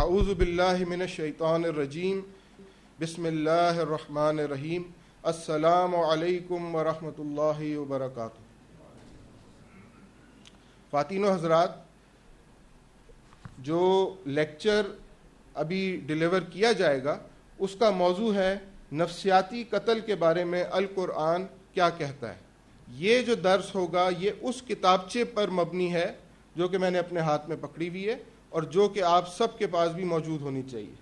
اعوذ باللہ من الشیطان الرجیم، بسم اللہ الرحمن الرحیم، السلام علیکم ورحمۃ اللہ وبرکاتہ۔ خواتین و حضرات، جو لیکچر ابھی ڈیلیور کیا جائے گا، اس کا موضوع ہے نفسیاتی قتل کے بارے میں القرآن کیا کہتا ہے۔ یہ جو درس ہوگا، یہ اس کتابچے پر مبنی ہے جو کہ میں نے اپنے ہاتھ میں پکڑی ہوئی ہے۔ اور جو کہ آپ سب کے پاس بھی موجود ہونی چاہیے۔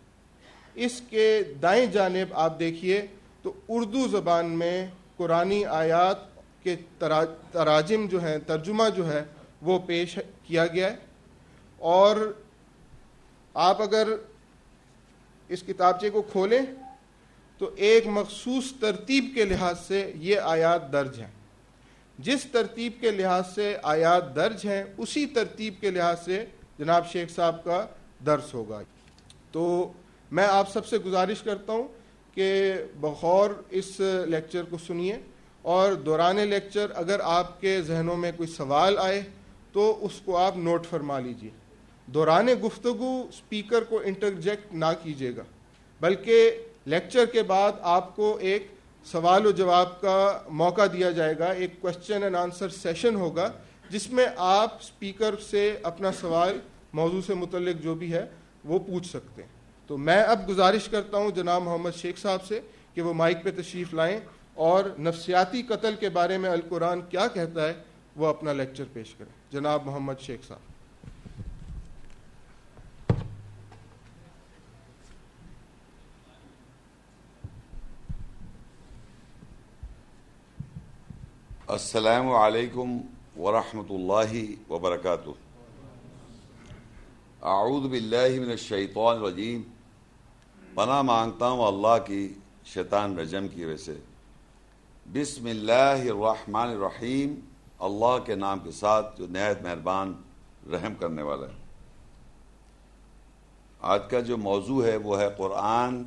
اس کے دائیں جانب آپ دیکھیے تو اردو زبان میں قرآن آیات کے تراجم جو ہیں، ترجمہ جو ہے، وہ پیش کیا گیا ہے۔ اور آپ اگر اس کتابچے کو کھولیں تو ایک مخصوص ترتیب کے لحاظ سے یہ آیات درج ہیں۔ جس ترتیب کے لحاظ سے آیات درج ہیں، اسی ترتیب کے لحاظ سے جناب شیخ صاحب کا درس ہوگا۔ تو میں آپ سب سے گزارش کرتا ہوں کہ بغور اس لیکچر کو سنیے اور دوران لیکچر اگر آپ کے ذہنوں میں کوئی سوال آئے تو اس کو آپ نوٹ فرما لیجیے۔ دوران گفتگو سپیکر کو انٹرجیکٹ نہ کیجیے گا، بلکہ لیکچر کے بعد آپ کو ایک سوال و جواب کا موقع دیا جائے گا، ایک کوشچن اینڈ آنسر سیشن ہوگا۔ جس میں آپ اسپیکر سے اپنا سوال، موضوع سے متعلق جو بھی ہے، وہ پوچھ سکتے ہیں۔ تو میں اب گزارش کرتا ہوں جناب محمد شیخ صاحب سے کہ وہ مائک پہ تشریف لائیں اور نفسیاتی قتل کے بارے میں القرآن کیا کہتا ہے، وہ اپنا لیکچر پیش کریں۔ جناب محمد شیخ صاحب۔ السلام علیکم ورحمۃ اللہ وبرکاتہ اعوذ باللہ من الشیطان الرجیم پناہ مانگتا ہوں اللہ کی شیطان رجم کی وجہ سے. بسم اللہ الرحمن الرحیم. اللہ کے نام کے ساتھ جو نہایت مہربان رحم کرنے والا ہے. آج کا جو موضوع ہے وہ ہے قرآن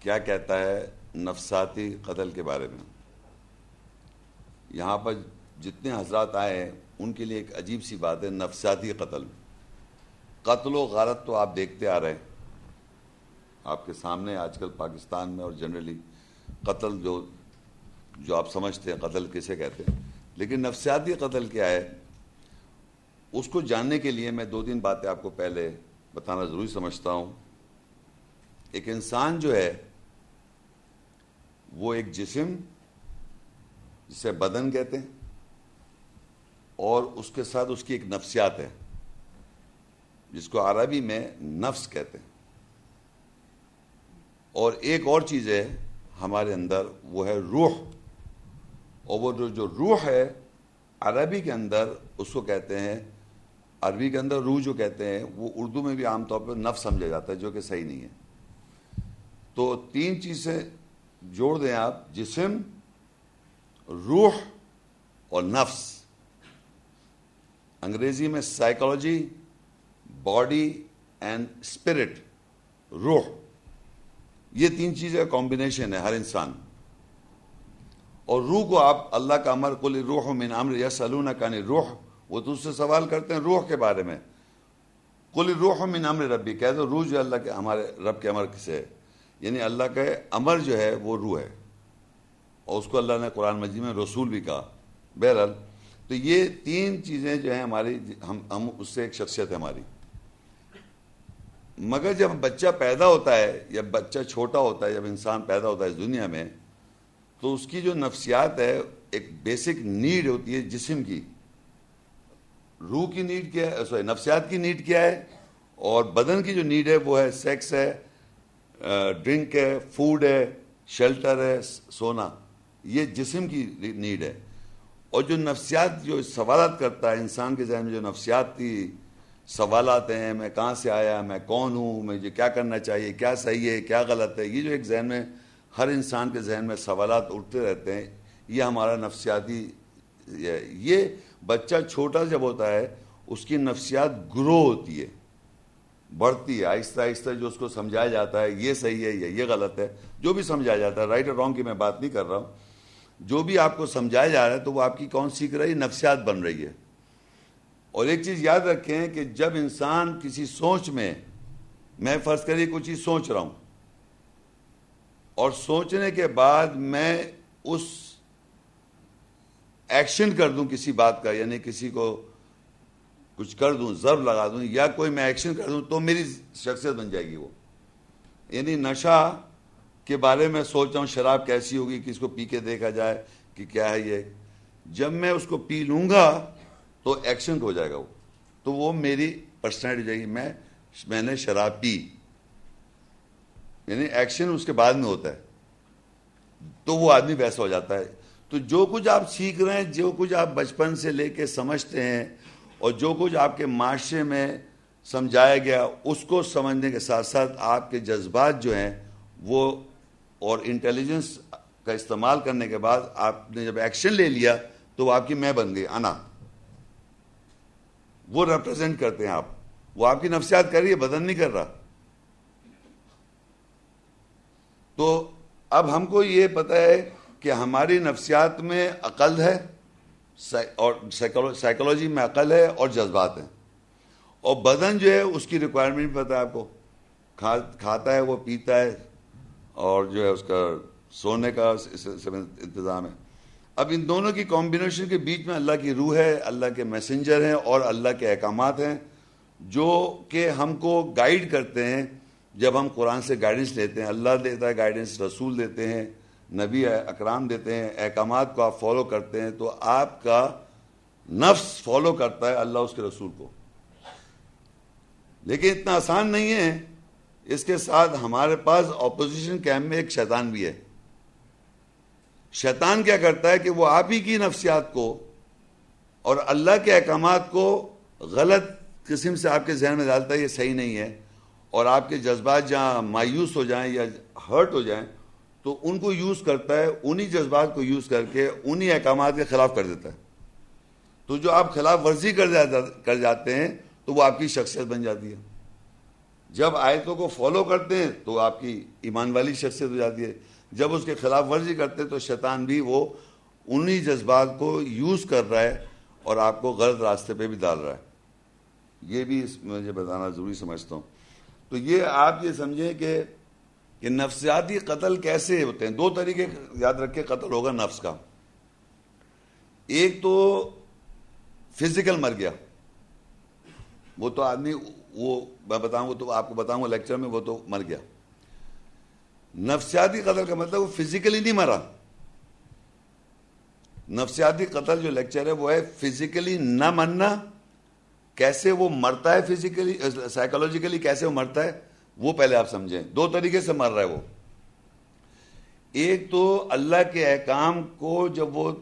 کیا کہتا ہے نفساتی قتل کے بارے میں. یہاں پر جتنے حضرات آئے ہیں، ان کے لیے ایک عجیب سی بات ہے، نفسیاتی قتل۔ قتل و غارت تو آپ دیکھتے آ رہے ہیں۔ آپ کے سامنے آج کل پاکستان میں اور جنرلی قتل جو جو آپ سمجھتے ہیں، قتل کسے کہتے ہیں۔ لیکن نفسیاتی قتل کیا ہے؟ اس کو جاننے کے لیے میں دو تین باتیں آپ کو پہلے بتانا ضروری سمجھتا ہوں۔ ایک انسان جو ہے، وہ ایک جسم، جسے بدن کہتے ہیں اور اس کے ساتھ اس کی ایک نفسیات ہے جس کو عربی میں نفس کہتے ہیں۔ اور ایک اور چیز ہے ہمارے اندر، وہ ہے روح۔ اور وہ جو روح ہے، عربی کے اندر اس کو کہتے ہیں، عربی کے اندر روح جو کہتے ہیں، وہ اردو میں بھی عام طور پہ نفس سمجھا جاتا ہے، جو کہ صحیح نہیں ہے۔ تو تین چیزیں جوڑ دیں آپ، جسم، روح اور نفس۔ انگریزی میں سائیکالوجی باڈی اینڈ اسپرٹ روح۔ یہ تین چیزیں کمبینیشن ہے ہر انسان۔ اور روح کو آپ اللہ کا امر کل روح من امر یا سلون کانی روح وہ تو اس سے سوال کرتے ہیں روح کے بارے میں۔ کل روح من امر ربی، کہہ دو روح جو اللہ کے، ہمارے رب کے امر کسے ہے یعنی اللہ کا امر جو ہے وہ روح ہے۔ اور اس کو اللہ نے قرآن مجید میں رسول بھی کہا۔ بہرحال تو یہ تین چیزیں جو ہیں ہماری، ہم ہم، اس سے ایک شخصیت ہے ہماری۔ مگر جب بچہ پیدا ہوتا ہے، یا بچہ چھوٹا ہوتا ہے، جب انسان پیدا ہوتا ہے اس دنیا میں، تو اس کی جو نفسیات ہے، ایک بیسک نیڈ ہوتی ہے جسم کی۔ روح کی نیڈ کیا ہے، سوری، نفسیات کی نیڈ کیا ہے، اور بدن کی جو نیڈ ہے، وہ ہے سیکس ہے ڈرنک ہے، فوڈ ہے، شیلٹر ہے، سونا۔ یہ جسم کی نیڈ ہے۔ اور جو نفسیات جو سوالات کرتا ہے انسان کے ذہن میں، جو نفسیاتی سوالات ہیں، میں کہاں سے آیا، میں کون ہوں، مجھے کیا کرنا چاہیے، کیا صحیح ہے، کیا غلط ہے، یہ جو ایک ذہن میں، ہر انسان کے ذہن میں سوالات اٹھتے رہتے ہیں، یہ ہمارا نفسیاتی یہ بچہ چھوٹا جب ہوتا ہے، اس کی نفسیات گرو ہوتی ہے، بڑھتی ہے، آہستہ آہستہ جو اس کو سمجھایا جاتا ہے، یہ صحیح ہے یا یہ غلط ہے، جو بھی سمجھایا جاتا ہے رائٹ اور رانگ کی میں بات نہیں کر رہا ہوں جو بھی آپ کو سمجھایا جا رہا ہے تو وہ آپ کی کون سیکھ رہی ہے؟ نفسیات بن رہی ہے۔ اور ایک چیز یاد رکھیں کہ جب انسان کسی سوچ میں میں فرض کریے کوئی چیز سوچ رہا ہوں، اور سوچنے کے بعد میں اس ایکشن کر دوں کسی بات کا یعنی کسی کو کچھ کر دوں، ضرب لگا دوں، یا کوئی میں ایکشن کر دوں، تو میری شخصیت بن جائے گی وہ۔ یعنی نشہ کے بارے میں سوچ رہا ہوں شراب کیسی ہوگی، کس کو پی کے دیکھا جائے کہ کیا ہے یہ۔ جب میں اس کو پی لوں گا تو ایکشن ہو جائے گا وہ۔ تو وہ میری پرسنالٹی ہو جائے گی، میں میں نے شراب پی۔ یعنی ایکشن اس کے بعد میں ہوتا ہے۔ تو وہ آدمی ویسا ہو جاتا ہے۔ تو جو کچھ آپ سیکھ رہے ہیں، جو کچھ آپ بچپن سے لے کے سمجھتے ہیں اور جو کچھ آپ کے معاشرے میں سمجھایا گیا، اس کو سمجھنے کے ساتھ ساتھ آپ کے جذبات جو ہیں، وہ اور انٹیلیجنس کا استعمال کرنے کے بعد آپ نے جب ایکشن لے لیا تو وہ آپ کی میں بن گئی، انا۔ وہ ریپرزینٹ کرتے ہیں آپ۔ وہ آپ کی نفسیات کر رہی ہے، بدن نہیں کر رہا۔ تو اب ہم کو یہ پتا ہے کہ ہماری نفسیات میں عقل ہے اور سائیکولوجی میں عقل ہے اور جذبات ہیں۔ اور بدن جو ہے، اس کی ریکوائرمنٹ پتا ہے آپ کو۔ کھاتا ہے، وہ پیتا ہے۔ اور جو ہے اس کا سونے کا انتظام ہے۔ اب ان دونوں کی کمبینیشن کے بیچ میں اللہ کی روح ہے، اللہ کے میسنجر ہیں اور اللہ کے احکامات ہیں، جو کہ ہم کو گائیڈ کرتے ہیں۔ جب ہم قرآن سے گائیڈنس لیتے ہیں، اللہ دیتا ہے گائیڈنس رسول دیتے ہیں، نبی اکرام دیتے ہیں، احکامات کو آپ فالو کرتے ہیں، تو آپ کا نفس فالو کرتا ہے اللہ اس کے رسول کو۔ لیکن اتنا آسان نہیں ہے۔ اس کے ساتھ ہمارے پاس اپوزیشن کیمپ میں ایک شیطان بھی ہے۔ شیطان کیا کرتا ہے کہ وہ آپ ہی کی نفسیات کو اور اللہ کے احکامات کو غلط قسم سے آپ کے ذہن میں ڈالتا ہے، یہ صحیح نہیں ہے۔ اور آپ کے جذبات جہاں مایوس ہو جائیں یا ہرٹ ہو جائیں، تو ان کو یوز کرتا ہے، انہی جذبات کو یوز کر کے انہی احکامات کے خلاف کر دیتا ہے۔ تو جو آپ خلاف ورزی کر جاتے ہیں، تو وہ آپ کی شخصیت بن جاتی ہے۔ جب آیتوں کو فالو کرتے ہیں تو آپ کی ایمان والی شخصیت ہو جاتی ہے۔ جب اس کے خلاف ورزی کرتے ہیں تو شیطان بھی وہ انہی جذبات کو یوز کر رہا ہے اور آپ کو غلط راستے پہ بھی ڈال رہا ہے۔ یہ بھی اس مجھے بتانا ضروری سمجھتا ہوں۔ تو یہ آپ یہ سمجھیں کہ کہ نفسیاتی قتل کیسے ہوتے ہیں؟ دو طریقے یاد رکھے قتل ہوگا نفس کا۔ ایک تو فزیکل مر گیا۔ وہ تو آدمی وہ میں بتاؤں گا تو آپ کو بتاؤں گا لیکچر میں، وہ تو مر گیا۔ نفسیاتی قتل کا مطلب وہ فزیکلی نہیں مرا۔ نفسیاتی قتل جو لیکچر ہے، وہ ہے فزیکلی نہ مرنا۔ کیسے وہ مرتا ہے فزیکلی سائیکولوجیکلی کیسے وہ مرتا ہے، وہ پہلے آپ سمجھیں۔ دو طریقے سے مر رہا ہے وہ۔ ایک تو اللہ کے احکام کو جب وہ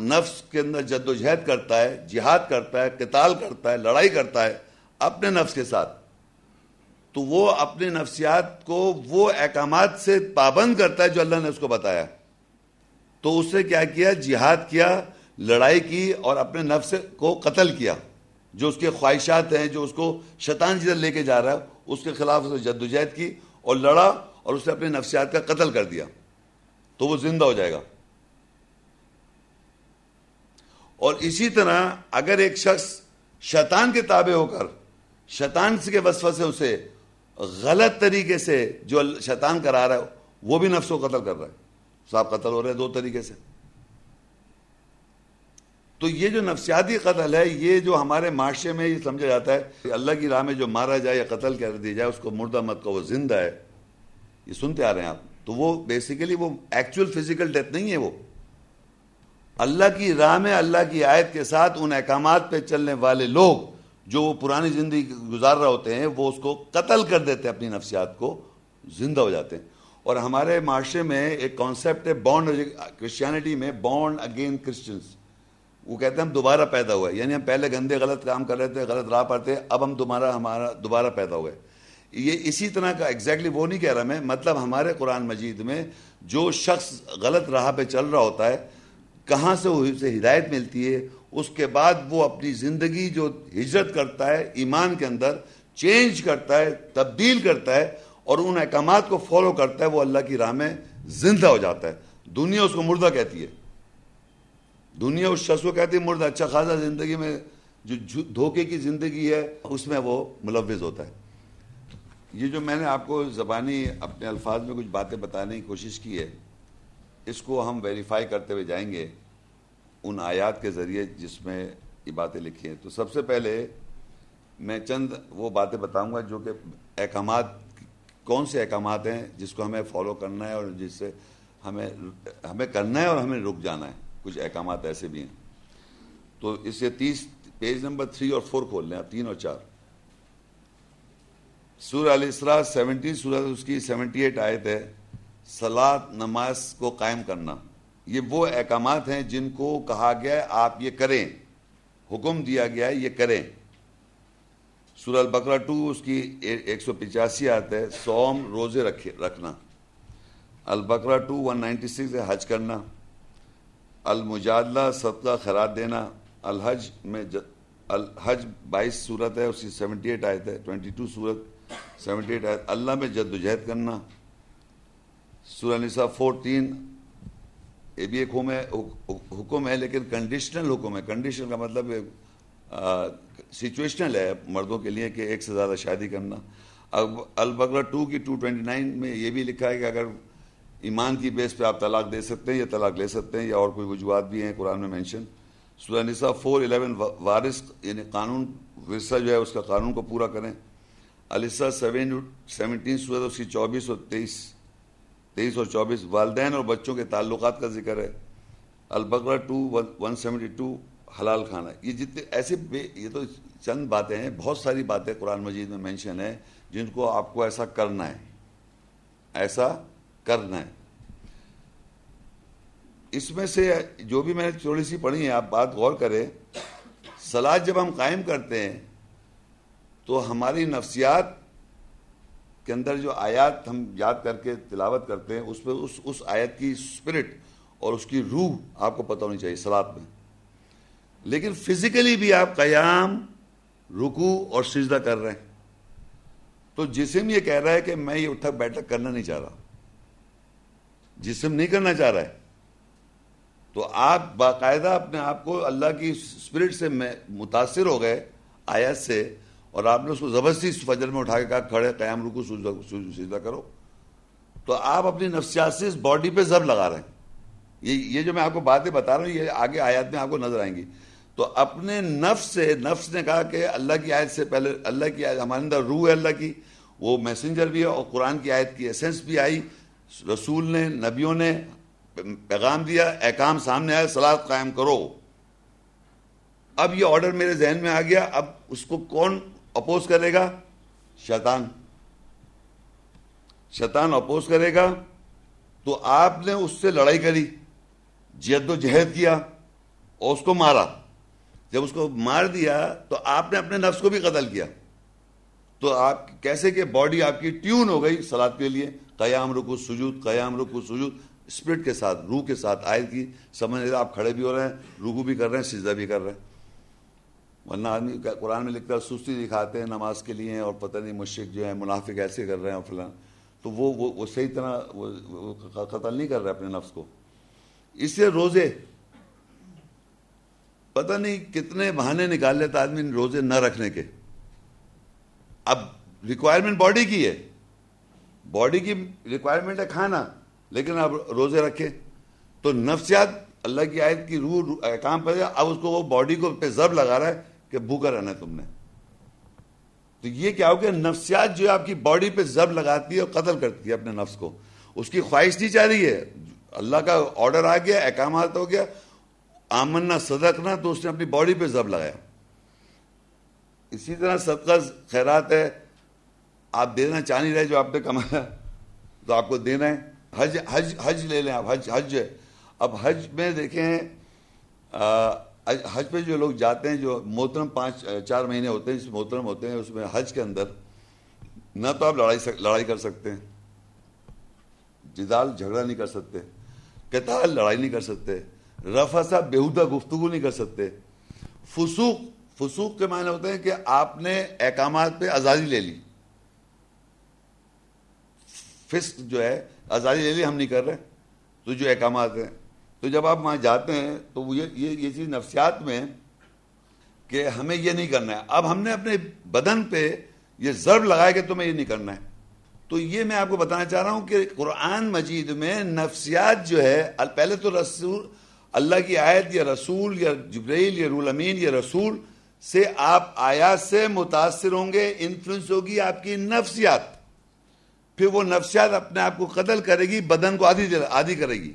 نفس کے اندر جد و جہد کرتا ہے، جہاد کرتا ہے، قتال کرتا ہے، لڑائی کرتا ہے، اپنے نفس کے ساتھ۔ تو وہ اپنے نفسیات کو وہ احکامات سے پابند کرتا ہے جو اللہ نے اس کو بتایا۔ تو اس سے کیا کیا؟ جہاد کیا، لڑائی کی اور اپنے نفس کو قتل کیا۔ جو اس کے خواہشات ہیں، جو اس کو شیطان جدھر لے کے جا رہا ہے، اس کے خلاف اسے جدوجہد کی اور لڑا اور اسے اپنے نفسیات کا قتل کر دیا۔ تو وہ زندہ ہو جائے گا۔ اور اسی طرح اگر ایک شخص شیطان کے تابع ہو کر، شیطان کے وصف سے اسے غلط طریقے سے جو شیطان کرا رہا ہے، وہ بھی نفس کو قتل کر رہا ہے۔ صاحب قتل ہو رہے ہیں دو طریقے سے۔ تو یہ جو نفسیاتی قتل ہے، یہ جو ہمارے معاشرے میں یہ سمجھا جاتا ہے کہ اللہ کی راہ میں جو مارا جائے یا قتل کر دی جائے، اس کو مردہ مت کو وہ زندہ ہے۔ یہ سنتے آ رہے ہیں آپ۔ تو وہ بیسیکلی وہ ایکچوئل فزیکل ڈیتھ نہیں ہے وہ۔ اللہ کی راہ میں، اللہ کی آیت کے ساتھ ان احکامات پہ چلنے والے لوگ جو وہ پرانی زندگی گزار رہے ہوتے ہیں، وہ اس کو قتل کر دیتے ہیں اپنی نفسیات کو، زندہ ہو جاتے ہیں۔ اور ہمارے معاشرے میں ایک کانسیپٹ ہے بانڈ کرسچینٹی میں بانڈ اگین کرسچنس وہ کہتے ہیں ہم دوبارہ پیدا ہوئے۔ یعنی ہم پہلے گندے، غلط کام کر رہے تھے، غلط راہ پر تھے، اب ہم دوبارہ، ہمارا دوبارہ پیدا ہوئے۔ یہ اسی طرح کا ایگزیکٹلی وہ نہیں کہہ رہا میں مطلب ہمارے قرآن مجید میں جو شخص غلط راہ پہ چل رہا ہوتا ہے کہاں سے وہ اسے ہدایت ملتی ہے، اس کے بعد وہ اپنی زندگی جو ہجرت کرتا ہے، ایمان کے اندر چینج کرتا ہے، تبدیل کرتا ہے اور ان احکامات کو فالو کرتا ہے، وہ اللہ کی راہ میں زندہ ہو جاتا ہے۔ دنیا اس کو مردہ کہتی ہے۔ دنیا اس شخص کو کہتی ہے، مردہ اچھا خاصا زندگی میں جو دھوکے کی زندگی ہے، اس میں وہ ملوث ہوتا ہے۔ یہ جو میں نے آپ کو زبانی اپنے الفاظ میں کچھ باتیں بتانے کی کوشش کی ہے اس کو ہم ویریفائی کرتے ہوئے جائیں گے ان آیات کے ذریعے جس میں یہ باتیں لکھی ہیں۔ تو سب سے پہلے میں چند وہ باتیں بتاؤں گا جو کہ احکامات، کون سے احکامات ہیں جس کو ہمیں فالو کرنا ہے اور جس سے ہمیں ہمیں کرنا ہے اور ہمیں رک جانا ہے۔ کچھ احکامات ایسے بھی ہیں۔ تو اس سے تیس، پیج نمبر تھری اور فور کھول لیں تین اور چار۔ سورہ علیہ السلام سیونٹی سورہ اس کی سیونٹی ایٹ آیت ہے۔ سلاد نماز کو قائم کرنا۔ یہ وہ احکامات ہیں جن کو کہا گیا ہے، آپ یہ کریں۔ حکم دیا گیا ہے، یہ کریں۔ سورہ البقرہ ٹو، اس کی ایک سو پچاسی آتے ہے سوم روزے رکھے، رکھنا۔ البقرہ ٹو، ون نائنٹی سکس ہے، حج کرنا۔ المجادلہ، صدقہ، خیرات دینا۔ الحج میں الحج بائیس صورت ہے اس کی سیونٹی ایٹ آئے تھے ٹوینٹی ٹو صورت سیونٹی ایٹ آئے اللہ میں جد و جہد کرنا۔ سورہ نساء فورٹین یہ بھی ایک حکم ہے لیکن کنڈیشنل حکم ہے۔ کنڈیشن کا مطلب سچویشنل ہے مردوں کے لیے کہ ایک سے زیادہ شادی کرنا۔ اب البقرہ ٹو کی ٹو ٹوینٹی نائن میں یہ بھی لکھا ہے کہ اگر ایمان کی بیس پہ آپ طلاق دے سکتے ہیں یا طلاق لے سکتے ہیں یا اور کوئی وجوہات بھی ہیں، قرآن میں مینشن سورہ نساء فور الیون وارث یعنی قانون، ورثہ جو ہے اس کا قانون کو پورا کریں۔ علیسہ سیون سیونٹین سورہ اس کی چوبیس اور تیئیس۔ تیئیس اور چوبیس والدین اور بچوں کے تعلقات کا ذکر ہے۔ البقرہ ٹو ون سیونٹی ٹو حلال کھانا یہ جتنے ایسے یہ تو چند باتیں ہیں، بہت ساری باتیں قرآن مجید میں مینشن ہے جن کو آپ کو ایسا کرنا ہے۔ ایسا کرنا ہے۔ اس میں سے جو بھی میں نے تھوڑی سی پڑھی ہے آپ بات غور کریں۔ سلاد جب ہم قائم کرتے ہیں، تو ہماری نفسیات کے اندر جو آیات ہم یاد کر کے تلاوت کرتے ہیں، اس پہ اس اس آیت کی اسپرٹ اور اس کی روح آپ کو پتہ ہونی چاہیے سلاد میں۔ لیکن فزیکلی بھی آپ قیام رکو اور سجدہ کر رہے ہیں۔ تو جسم یہ کہہ رہا ہے کہ میں یہ اٹھک بیٹھک کرنا نہیں چاہ رہا۔ جسم نہیں کرنا چاہ رہا ہے۔ تو آپ باقاعدہ اپنے آپ کو اللہ کی اسپرٹ سے متاثر ہو گئے آیت سے اور آپ نے اس کو زبردستی فجر میں اٹھا کے کہا، کھڑے، قیام، رکو، سجدہ کرو۔ تو آپ اپنی نفسیات سے اس باڈی پہ زب لگا رہے ہیں۔ یہ یہ جو میں آپ کو باتیں بتا رہا ہوں، یہ آگے آیات میں آپ کو نظر آئیں گی۔ تو اپنے نفس سے، نفس نے کہا کہ اللہ کی آیت سے پہلے، اللہ کی آیت، ہمارے اندر روح ہے اللہ کی، وہ میسنجر بھی ہے اور قرآن کی آیت کی ایسنس بھی آئی۔ رسول نے، نبیوں نے پیغام دیا، احکام سامنے آیا سلاد قائم کرو۔ اب یہ آرڈر میرے ذہن میں آ گیا، اب اس کو کون اپوز کرے گا؟ شیطان۔ شیطان اپوز کرے گا؟ تو آپ نے اس سے لڑائی کری، جد و جہد کیا اور اس کو مارا۔ جب اس کو مار دیا، تو آپ نے اپنے نفس کو بھی قتل کیا۔ تو آپ کیسے کہ باڈی آپ کی ٹیون ہو گئی سلاد کے لیے۔ قیام رکو سجود، قیام رکو سجود۔ اسپرٹ کے ساتھ، روح کے ساتھ آیت کی۔ سمجھ آپ کھڑے بھی ہو رہے ہیں رکو بھی کر رہے ہیں، سجدہ بھی کر رہے ہیں۔ ورنہ آدمی قرآن میں لکھتا ہے سستی دکھاتے ہیں نماز کے لیے اور پتہ نہیں مشرق جو ہے منافق ایسے کر رہے ہیں فلاں۔ تو وہ وہ صحیح طرح قتل نہیں کر رہے اپنے نفس کو۔ اس سے روزے پتہ نہیں کتنے بہانے نکال لیتا آدمی روزے نہ رکھنے کے۔ اب ریکوائرمنٹ باڈی کی ہے۔ باڈی کی ریکوائرمنٹ ہے کھانا، لیکن اب روزے رکھے۔ تو نفسیات، اللہ کی آیت کی روح، کام پہ اب اس کو وہ باڈی کو پہ ضرب لگا رہا ہے۔ کہ بھوکا رہنا ہے تم نے۔ تو یہ کیا ہو گیا؟ نفسیات جو آپ کی باڈی پہ ضرب لگاتی ہے اور قتل کرتی ہے اپنے نفس کو۔ اس کی خواہش نہیں چاہ رہی ہے۔ اللہ کا آرڈر آ گیا، احکامات ہو گیا۔ آمننا صدقنا تو اس نے اپنی باڈی پہ ضرب لگایا۔ اسی طرح صدقہ، خیرات ہے۔ آپ دینا چاہ نہیں رہے جو آپ نے کمایا، تو آپ کو دینا ہے۔ حج حج حج لے لیں آپ۔ حج حج۔ ہے اب حج میں دیکھیں حج پہ جو لوگ جاتے ہیں، جو محترم پانچ، چار مہینے ہوتے ہیں، جس محترم ہوتے ہیں، اس میں حج کے اندر نہ تو آپ لڑائی لڑائی کر سکتے ہیں۔ جدال جھگڑا نہیں کر سکتے۔ قتال لڑائی نہیں کر سکتے۔ رفع صاحب بےحدہ گفتگو نہیں کر سکتے۔ فسوق فسوق کے معنی ہوتے ہیں کہ آپ نے احکامات پہ آزادی لے لی۔ فسق جو ہے، آزادی لے لی، ہم نہیں کر رہے۔ تو جو احکامات ہیں تو جب آپ وہاں جاتے ہیں تو یہ یہ چیز نفسیات میں کہ ہمیں یہ نہیں کرنا ہے۔ اب ہم نے اپنے بدن پہ یہ ضرب لگایا کہ تمہیں یہ نہیں کرنا ہے۔ تو یہ میں آپ کو بتانا چاہ رہا ہوں کہ قرآن مجید میں نفسیات جو ہے، پہلے تو رسول، اللہ کی آیت یا رسول یا جبریل یا رول امین یا رسول سے آپ آیات سے متاثر ہوں گے، انفلوئنس ہوگی آپ کی نفسیات۔ پھر وہ نفسیات اپنے آپ کو قتل کرے گی، بدن کو آدھی آدھی کرے گی۔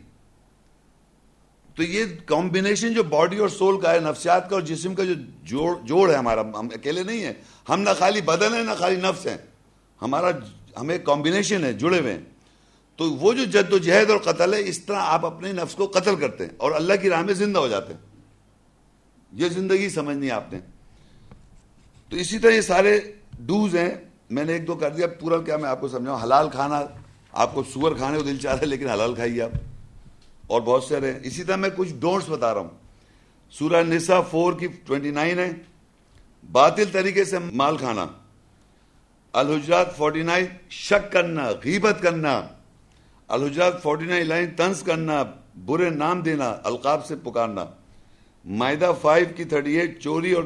تو یہ کمبینیشن جو باڈی اور سول کا ہے، نفسیات کا اور جسم کا جو جوڑ جوڑ ہے ہمارا، ہم اکیلے نہیں ہیں۔ ہم نہ خالی بدن ہے نہ خالی نفس ہیں۔ ہمارا ہمیں کمبینیشن ہے، جڑے ہوئے ہیں۔ تو وہ جو جد و جہد اور قتل ہے، اس طرح آپ اپنے نفس کو قتل کرتے ہیں اور اللہ کی راہ میں زندہ ہو جاتے ہیں۔ یہ زندگی سمجھنی آپ نے۔ تو اسی طرح یہ سارے ڈوز ہیں۔ میں نے ایک دو کر دیا، پورا کیا میں آپ کو سمجھاؤں؟ حلال کھانا، آپ کو سور کھانے کو دل چاہ رہا ہے، لیکن حلال کھائیے آپ۔ اور بہت سارے ہیں۔ اسی طرح میں کچھ ڈونٹس بتا رہا ہوں۔ سورہ نسا فور کی ٹوینٹی نائن ہے۔ باطل طریقے سے مال کھانا۔ الحجرات فورٹی نائن شک کرنا، غیبت کرنا۔ الحجرات فورٹی نائن لائن تنس کرنا، برے نام دینا، القاب سے پکارنا۔ معدہ فائیو کی تھرٹی ایٹ چوری اور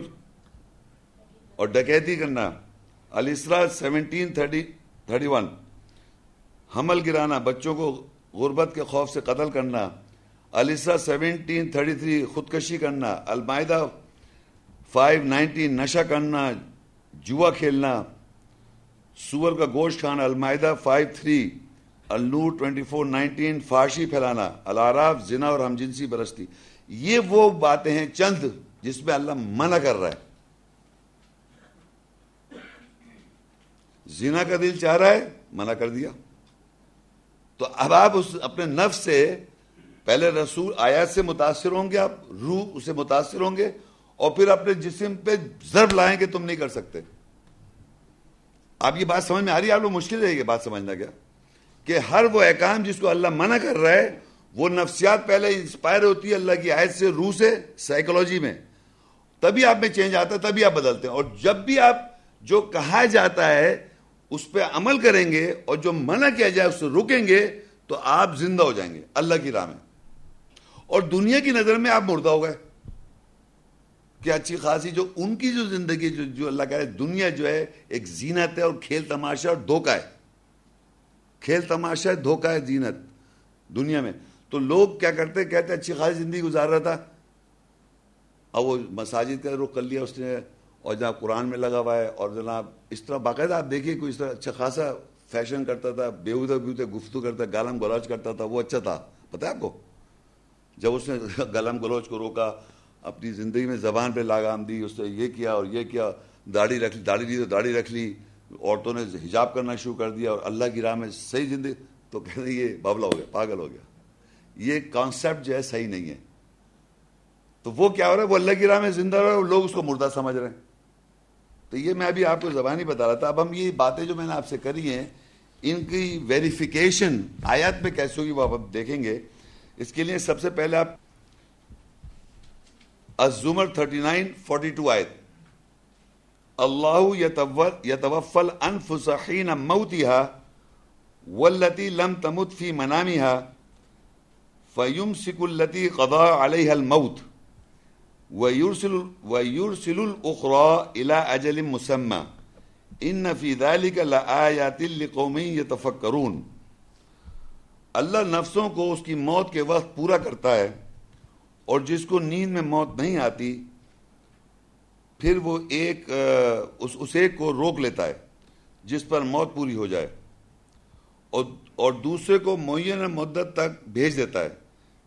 اور ڈکیتی کرنا۔ الاسرا سیونٹین تھرٹی تھرٹی ون حمل گرانا، بچوں کو غربت کے خوف سے قتل کرنا، الاسرا سیونٹین تھرٹی تھری خودکشی کرنا المائدہ فائیو نائنٹین نشہ کرنا، جوا کھیلنا، سور کا گوشت کھانا المائدہ فائیو تھری، النور ٹوینٹی فور نائنٹین فاشی پھیلانا، العراف، زنا اور ہم جنسی برستی۔ یہ وہ باتیں ہیں چند جس میں اللہ منع کر رہا ہے۔ زنا کا دل چاہ رہا ہے، منع کر دیا۔ تو اب آپ اس اپنے نفس سے پہلے رسول آیات سے متاثر ہوں گے آپ، روح اسے متاثر ہوں گے، اور پھر اپنے جسم پہ ضرب لائیں گے، تم نہیں کر سکتے۔ آپ یہ بات سمجھ میں آ رہی ہے؟ آپ لوگ مشکل ہے یہ بات سمجھنا کیا؟ کہ ہر وہ احکام جس کو اللہ منع کر رہا ہے، وہ نفسیات پہلے انسپائر ہوتی ہے اللہ کی آیت سے، روح سے سائیکولوجی میں۔ تبھی آپ میں چینج آتا ہے تبھی آپ بدلتے ہیں۔ اور جب بھی آپ جو کہا جاتا ہے اس پہ عمل کریں گے اور جو منع کیا جائے اس سے رکیں گے، تو آپ زندہ ہو جائیں گے۔ اللہ کی راہ میں۔ اور دنیا کی نظر میں آپ مردہ ہو گئے۔ کہ اچھی خاصی جو ان کی جو زندگی جو جو اللہ کہہ رہے دنیا جو ہے، ایک زینت ہے اور کھیل تماشا اور دھوکہ ہے۔ کھیل تماشا دھوکہ ہے، زینت دنیا میں۔ تو لوگ کیا کرتے؟ کہتے، اچھی خاصی زندگی گزار رہا تھا۔ اب وہ مساجد کا رخ کر لیا اس نے، اور جناب قرآن میں لگا ہوا ہے، اور جناب اس طرح باقاعدہ آپ دیکھیے، کوئی اس طرح اچھا خاصا فیشن کرتا تھا بےودہ بیوتے گفتگو کرتا، گالم گلوچ کرتا تھا، وہ اچھا تھا۔ پتہ ہے آپ کو؟ جب اس نے گلم گلوچ کو روکا، اپنی زندگی میں زبان پہ لاگام دی، اس نے یہ کیا اور یہ کیا، داڑھی رکھ لی، داڑھی لی تو داڑھی رکھ لی، عورتوں نے حجاب کرنا شروع کر دیا اور اللہ کی راہ میں صحیح زندگی، تو کہتے ہیں، یہ بابلا ہو گیا، پاگل ہو گیا۔ یہ کانسیپٹ جو ہے صحیح نہیں ہے۔ تو وہ کیا ہو رہا ہے؟ وہ اللہ کی راہ میں زندہ رہا ہے لوگ اس کو مردہ سمجھ رہے ہیں۔ تو یہ میں ابھی آپ کو زبان ہی بتا رہا تھا۔ اب ہم یہ باتیں جو میں نے آپ سے کری ہیں، ان کی ویریفیکیشن آیات میں کیسے ہوگی وہ آپ دیکھیں گے۔ اس کے لیے سب سے پہلے آپ الزمر 39 42 آیت۔ اللہ یتوفل انفس حین موتها واللتی لم تمت فی منامها فیمسک اللتی قضا علیہ الموت۔ ویرسل ویرسل الاخرى الى مسمى. ان فی ذلك لآیات لقوم یتفکرون اللہ نفسوں کو اس کی موت کے وقت پورا کرتا ہے اور جس کو نیند میں موت نہیں آتی، پھر وہ ایک اس اس ایک کو روک لیتا ہے، جس پر موت پوری ہو جائے۔ اور اور دوسرے کو معینہ مدت تک بھیج دیتا ہے۔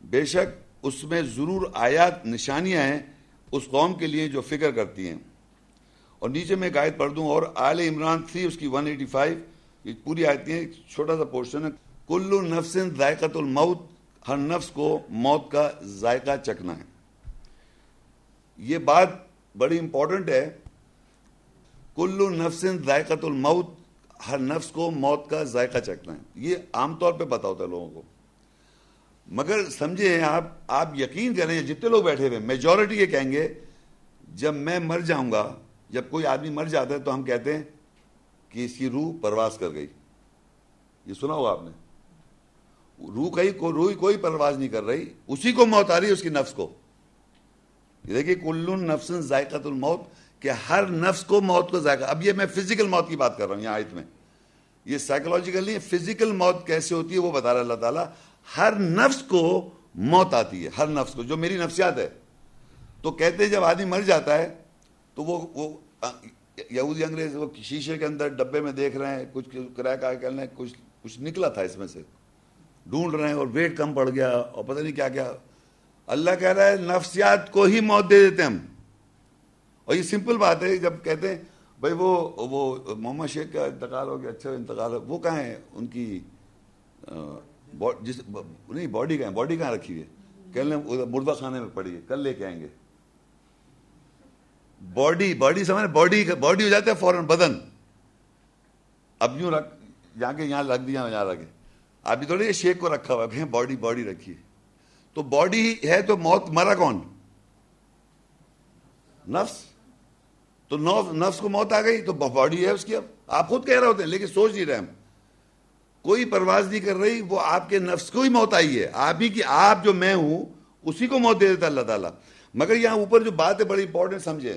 بے شک اس میں ضرور آیات نشانیاں ہیں اس قوم کے لیے جو فکر کرتی ہیں۔ اور نیچے میں ایک آیت پڑھ دوں، اور آل عمران تھی اس کی ون ایٹی فائیو، یہ پوری آیتیں ایک چھوٹا سا پورشن ہے۔ کل نفس ذائقت الموت، ہر نفس کو موت کا ذائقہ چکنا ہے۔ یہ بات بڑی امپورٹنٹ ہے۔ کلو نفس ذائقت الموت، ہر نفس کو موت کا ذائقہ چکنا ہے۔ یہ عام طور پہ پتا ہوتا ہے لوگوں کو۔ مگر سمجھے آپ آپ یقین کریں جتنے لوگ بیٹھے ہوئے میجورٹی یہ کہیں گے، جب میں مر جاؤں گا، جب کوئی آدمی مر جاتا ہے تو ہم کہتے ہیں کہ اس کی روح پرواز کر گئی۔ یہ سنا ہوگا آپ نے۔ روح کہیں روح کوئی پرواز نہیں کر رہی، اسی کو موت آ رہی ہے، اس کی نفس کو۔ دیکھیے کل نفس ذائقت الموت، کہ ہر نفس کو موت کو ذائقہ۔ اب یہ میں فزیکل موت کی بات کر رہا ہوں یہاں آیت میں۔ یہ سائیکولوجیکل نہیں فزیکل موت کیسے ہوتی ہے وہ بتا رہا اللہ تعالیٰ۔ ہر نفس کو موت آتی ہے، ہر نفس کو، جو میری نفسیات ہے۔ تو کہتے جب آدمی مر جاتا ہے، تو وہ وہ، یہودی انگریز وہ شیشے کے اندر ڈبے میں دیکھ رہے ہیں، کچھ کریک آ کے کچھ کچھ نکلا تھا اس میں سے۔ ڈھونڈ رہے ہیں اور ویٹ کم پڑ گیا اور پتہ نہیں کیا کیا۔ اللہ کہہ رہا ہے، نفسیات کو ہی موت دے دیتے ہم۔ اور یہ سمپل بات ہے، جب کہتے ہیں، بھائی وہ وہ محمد شیخ کا انتقال ہو گیا اچھا انتقال ہو، وہ کہاں ہے؟ ان کی جس نہیں باڈی کہاں باڈی کہاں رکھی ہے؟ کہنے مردہ خانے میں پڑی ہے، کل لے کے آئیں گے۔ باڈی باڈی سمجھ باڈی باڈی ہو جاتا ہے فوراً، بدن۔ اب یوں رکھ جہاں کے یہاں رکھ دیا، یہاں رکھے۔ ابھی تھوڑی یہ شیخ کو رکھا ہوا ہے باڈی باڈی رکھی ہے۔ تو باڈی ہے تو موت، مرا کون؟ نفس۔ تو نفس کو موت آ گئی، تو باڈی ہے اس کی اب۔ آپ خود کہہ رہے ہوتے ہیں، لیکن سوچ نہیں رہے ہم۔ کوئی پرواز نہیں کر رہی، وہ آپ کے نفس کو ہی موت آئی ہے۔ آپ ہی کی آپ جو میں ہوں، اسی کو موت دے دیتا اللہ تعالیٰ۔ مگر یہاں اوپر جو بات ہے بڑی امپورٹنٹ سمجھے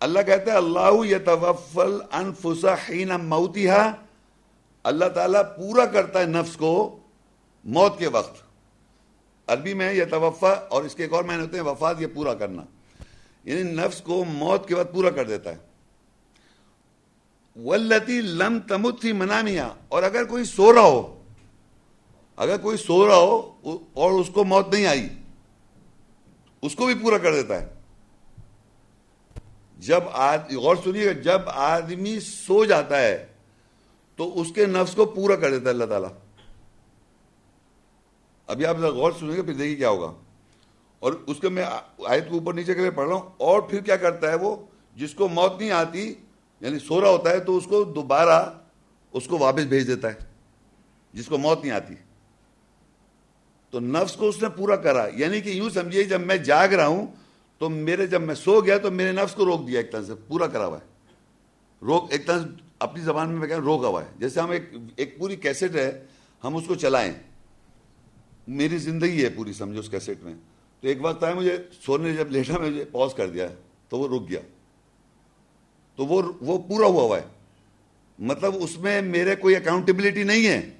اللہ کہتا ہے، اللہ یتوفل انفسا حین موتیہا اللہ تعالیٰ پورا کرتا ہے نفس کو موت کے وقت۔ عربی میں یہ توفا اور اس کے ایک اور معنی ہوتے ہیں وفات، یہ پورا کرنا۔ یعنی نفس کو موت کے وقت پورا کر دیتا ہے۔ ولتی لم تمت تھی منامیا اور اگر کوئی سو رہا ہو، اگر کوئی سو رہا ہو اور اس کو موت نہیں آئی، اس کو بھی پورا کر دیتا ہے۔ جب غور سنیے، جب آدمی سو جاتا ہے، تو اس کے نفس کو پورا کر دیتا ہے اللہ تعالیٰ۔ ابھی آپ غور سنیں گے پھر دیکھیے کیا ہوگا۔ اور اس کے میں آیت کو اوپر نیچے کے لیے پڑھ رہا ہوں۔ اور پھر کیا کرتا ہے وہ؟ جس کو موت نہیں آتی یعنی سو رہا ہوتا ہے تو اس کو دوبارہ اس کو واپس بھیج دیتا ہے، جس کو موت نہیں آتی۔ تو نفس کو اس نے پورا کرا۔ یعنی کہ یوں سمجھیے، جب میں جاگ رہا ہوں تو میرے، جب میں سو گیا تو میرے نفس کو روک دیا ایک طرح سے، پورا کرا ہوا ہے۔ روک، ایک طرح اپنی زبان میں میں روکا ہوا ہے۔ جیسے ہم ایک ایک پوری کیسٹ ہے، ہم اس کو چلائیں۔ میری زندگی ہے پوری، سمجھو اس کیسٹ میں۔ تو ایک وقت آئے مجھے سونے جب لیٹا، میں پاز کر دیا، تو وہ رک گیا۔ تو وہ وہ پورا ہوا ہوا ہے۔ مطلب اس میں میرے کوئی اکاؤنٹیبلٹی نہیں ہے۔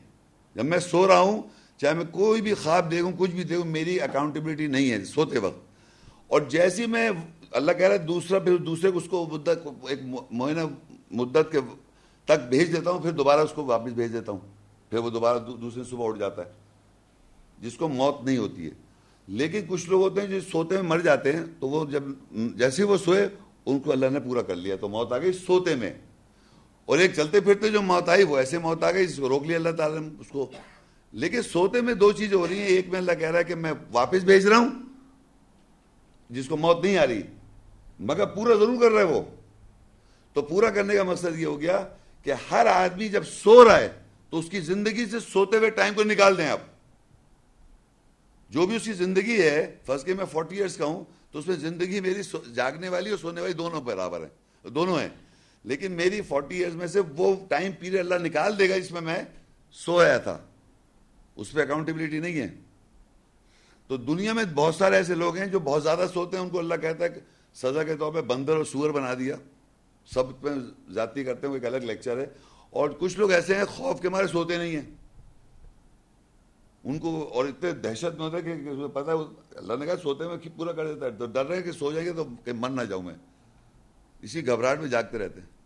جب میں سو رہا ہوں، چاہے میں کوئی بھی خواب دیکھوں، کچھ بھی دیکھوں، میری اکاؤنٹیبلٹی نہیں ہے سوتے وقت۔ اور جیسی میں اللہ کہہ رہا ہے، دوسرا پھر دوسرے کو اس کو مدت، ایک مہینہ مدت کے تک بھیج دیتا ہوں، پھر دوبارہ اس کو واپس بھیج دیتا ہوں۔ پھر وہ دوبارہ دوسرے صبح اٹھ جاتا ہے۔ جس کو موت نہیں ہوتی ہے۔ لیکن کچھ لوگ ہوتے ہیں جو سوتے میں مر جاتے ہیں، تو وہ جب جیسے وہ سوئے ان کو اللہ نے پورا کر لیا تو موت آ گئی سوتے میں۔ اور ایک چلتے پھرتے جو موت آئی، وہ ایسے موت آ گئی، جس کو روک لیا اللہ تعالیٰ نے، اس کو۔ لیکن سوتے میں دو چیزیں ہو رہی ہیں۔ ایک میں اللہ کہہ رہا ہے کہ میں واپس بھیج رہا ہوں، جس کو موت نہیں آ رہی، مگر پورا ضرور کر رہے وہ۔ تو پورا کرنے کا مقصد یہ ہو گیا کہ ہر آدمی جب سو رہا ہے، تو اس کی زندگی سے سوتے ہوئے ٹائم کو نکال دیں آپ۔ جو بھی اس کی زندگی ہے، فرض کے میں فورٹی ایئرس کا ہوں تو اس میں زندگی میری جاگنے والی اور سونے والی دونوں برابر ہیں، دونوں ہیں۔ لیکن میری فورٹی ایئرس میں سے وہ ٹائم پیریڈ اللہ نکال دے گا جس میں میں سویا تھا۔ اس پہ اکاؤنٹیبلٹی نہیں ہے۔ تو دنیا میں بہت سارے ایسے لوگ ہیں جو بہت زیادہ سوتے ہیں، ان کو اللہ کہتا ہے کہ سزا کے طور پہ بندر اور سور بنا دیا۔ سب پہ ذاتی کرتے ہیں، وہ ایک الگ لیکچر ہے۔ اور کچھ لوگ ایسے ہیں، خوف کے مارے سوتے نہیں ہیں۔ ان کو اور اتنے دہشت میں ہوتا ہے کہ پتا ہے اللہ نے کہا سوتے میں پورا کر دیتا ہے۔ تو ڈر رہے ہیں کہ سو جائیں گے تو کہ من نہ جاؤں میں۔ اسی گھبراہٹ میں جاگتے رہتے ہیں۔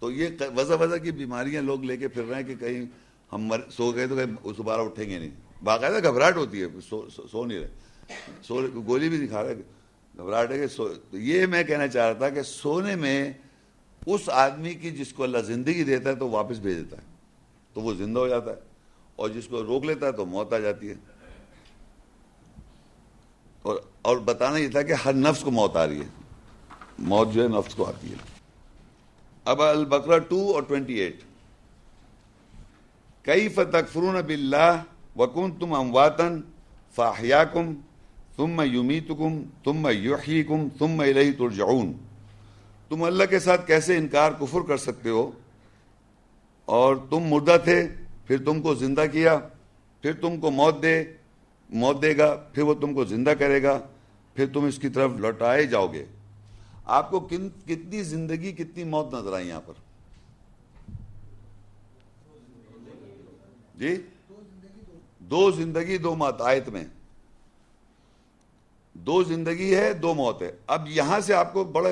تو یہ وجہ وجہ کی بیماریاں لوگ لے کے پھر رہے ہیں کہ کہیں ہم مر، سو گئے تو کہیں دوبارہ اٹھیں گے نہیں۔ باقاعدہ گھبراہٹ ہوتی ہے، سو سو نہیں رہے۔ سو گولی بھی دکھا رہے گھبراہٹ ہے کہ سو یہ میں کہنا چاہ رہا تھا کہ سونے میں اس آدمی کی جس کو اللہ زندگی دیتا ہے تو واپس بھیج دیتا ہے۔ تو وہ زندہ ہو جاتا ہے۔ اور جس کو روک لیتا ہے تو موت آ جاتی ہے۔ اور اور بتانا یہ تھا کہ ہر نفس کو موت آ رہی ہے۔ موت جو ہے نفس کو آتی ہے۔ اب البقرہ ٹو اور ٹوینٹی ایٹ۔ کئی فتح فرون اب اللہ وکن تم امواتن فاہیا کم تم میں یومیت کم تم میں یوحی کم تم میں الہی ترجعون۔ تم اللہ کے ساتھ کیسے انکار کفر کر سکتے ہو؟ اور تم مردہ تھے پھر تم کو زندہ کیا، پھر تم کو موت دے موت دے گا، پھر وہ تم کو زندہ کرے گا، پھر تم اس کی طرف لوٹائے جاؤ گے۔ آپ کو کتنی زندگی، کتنی موت نظر آئی یہاں پر؟ جی؟ دو زندگی، دو موت، آیت میں۔ دو زندگی ہے، دو موت ہے۔ اب یہاں سے آپ کو بڑا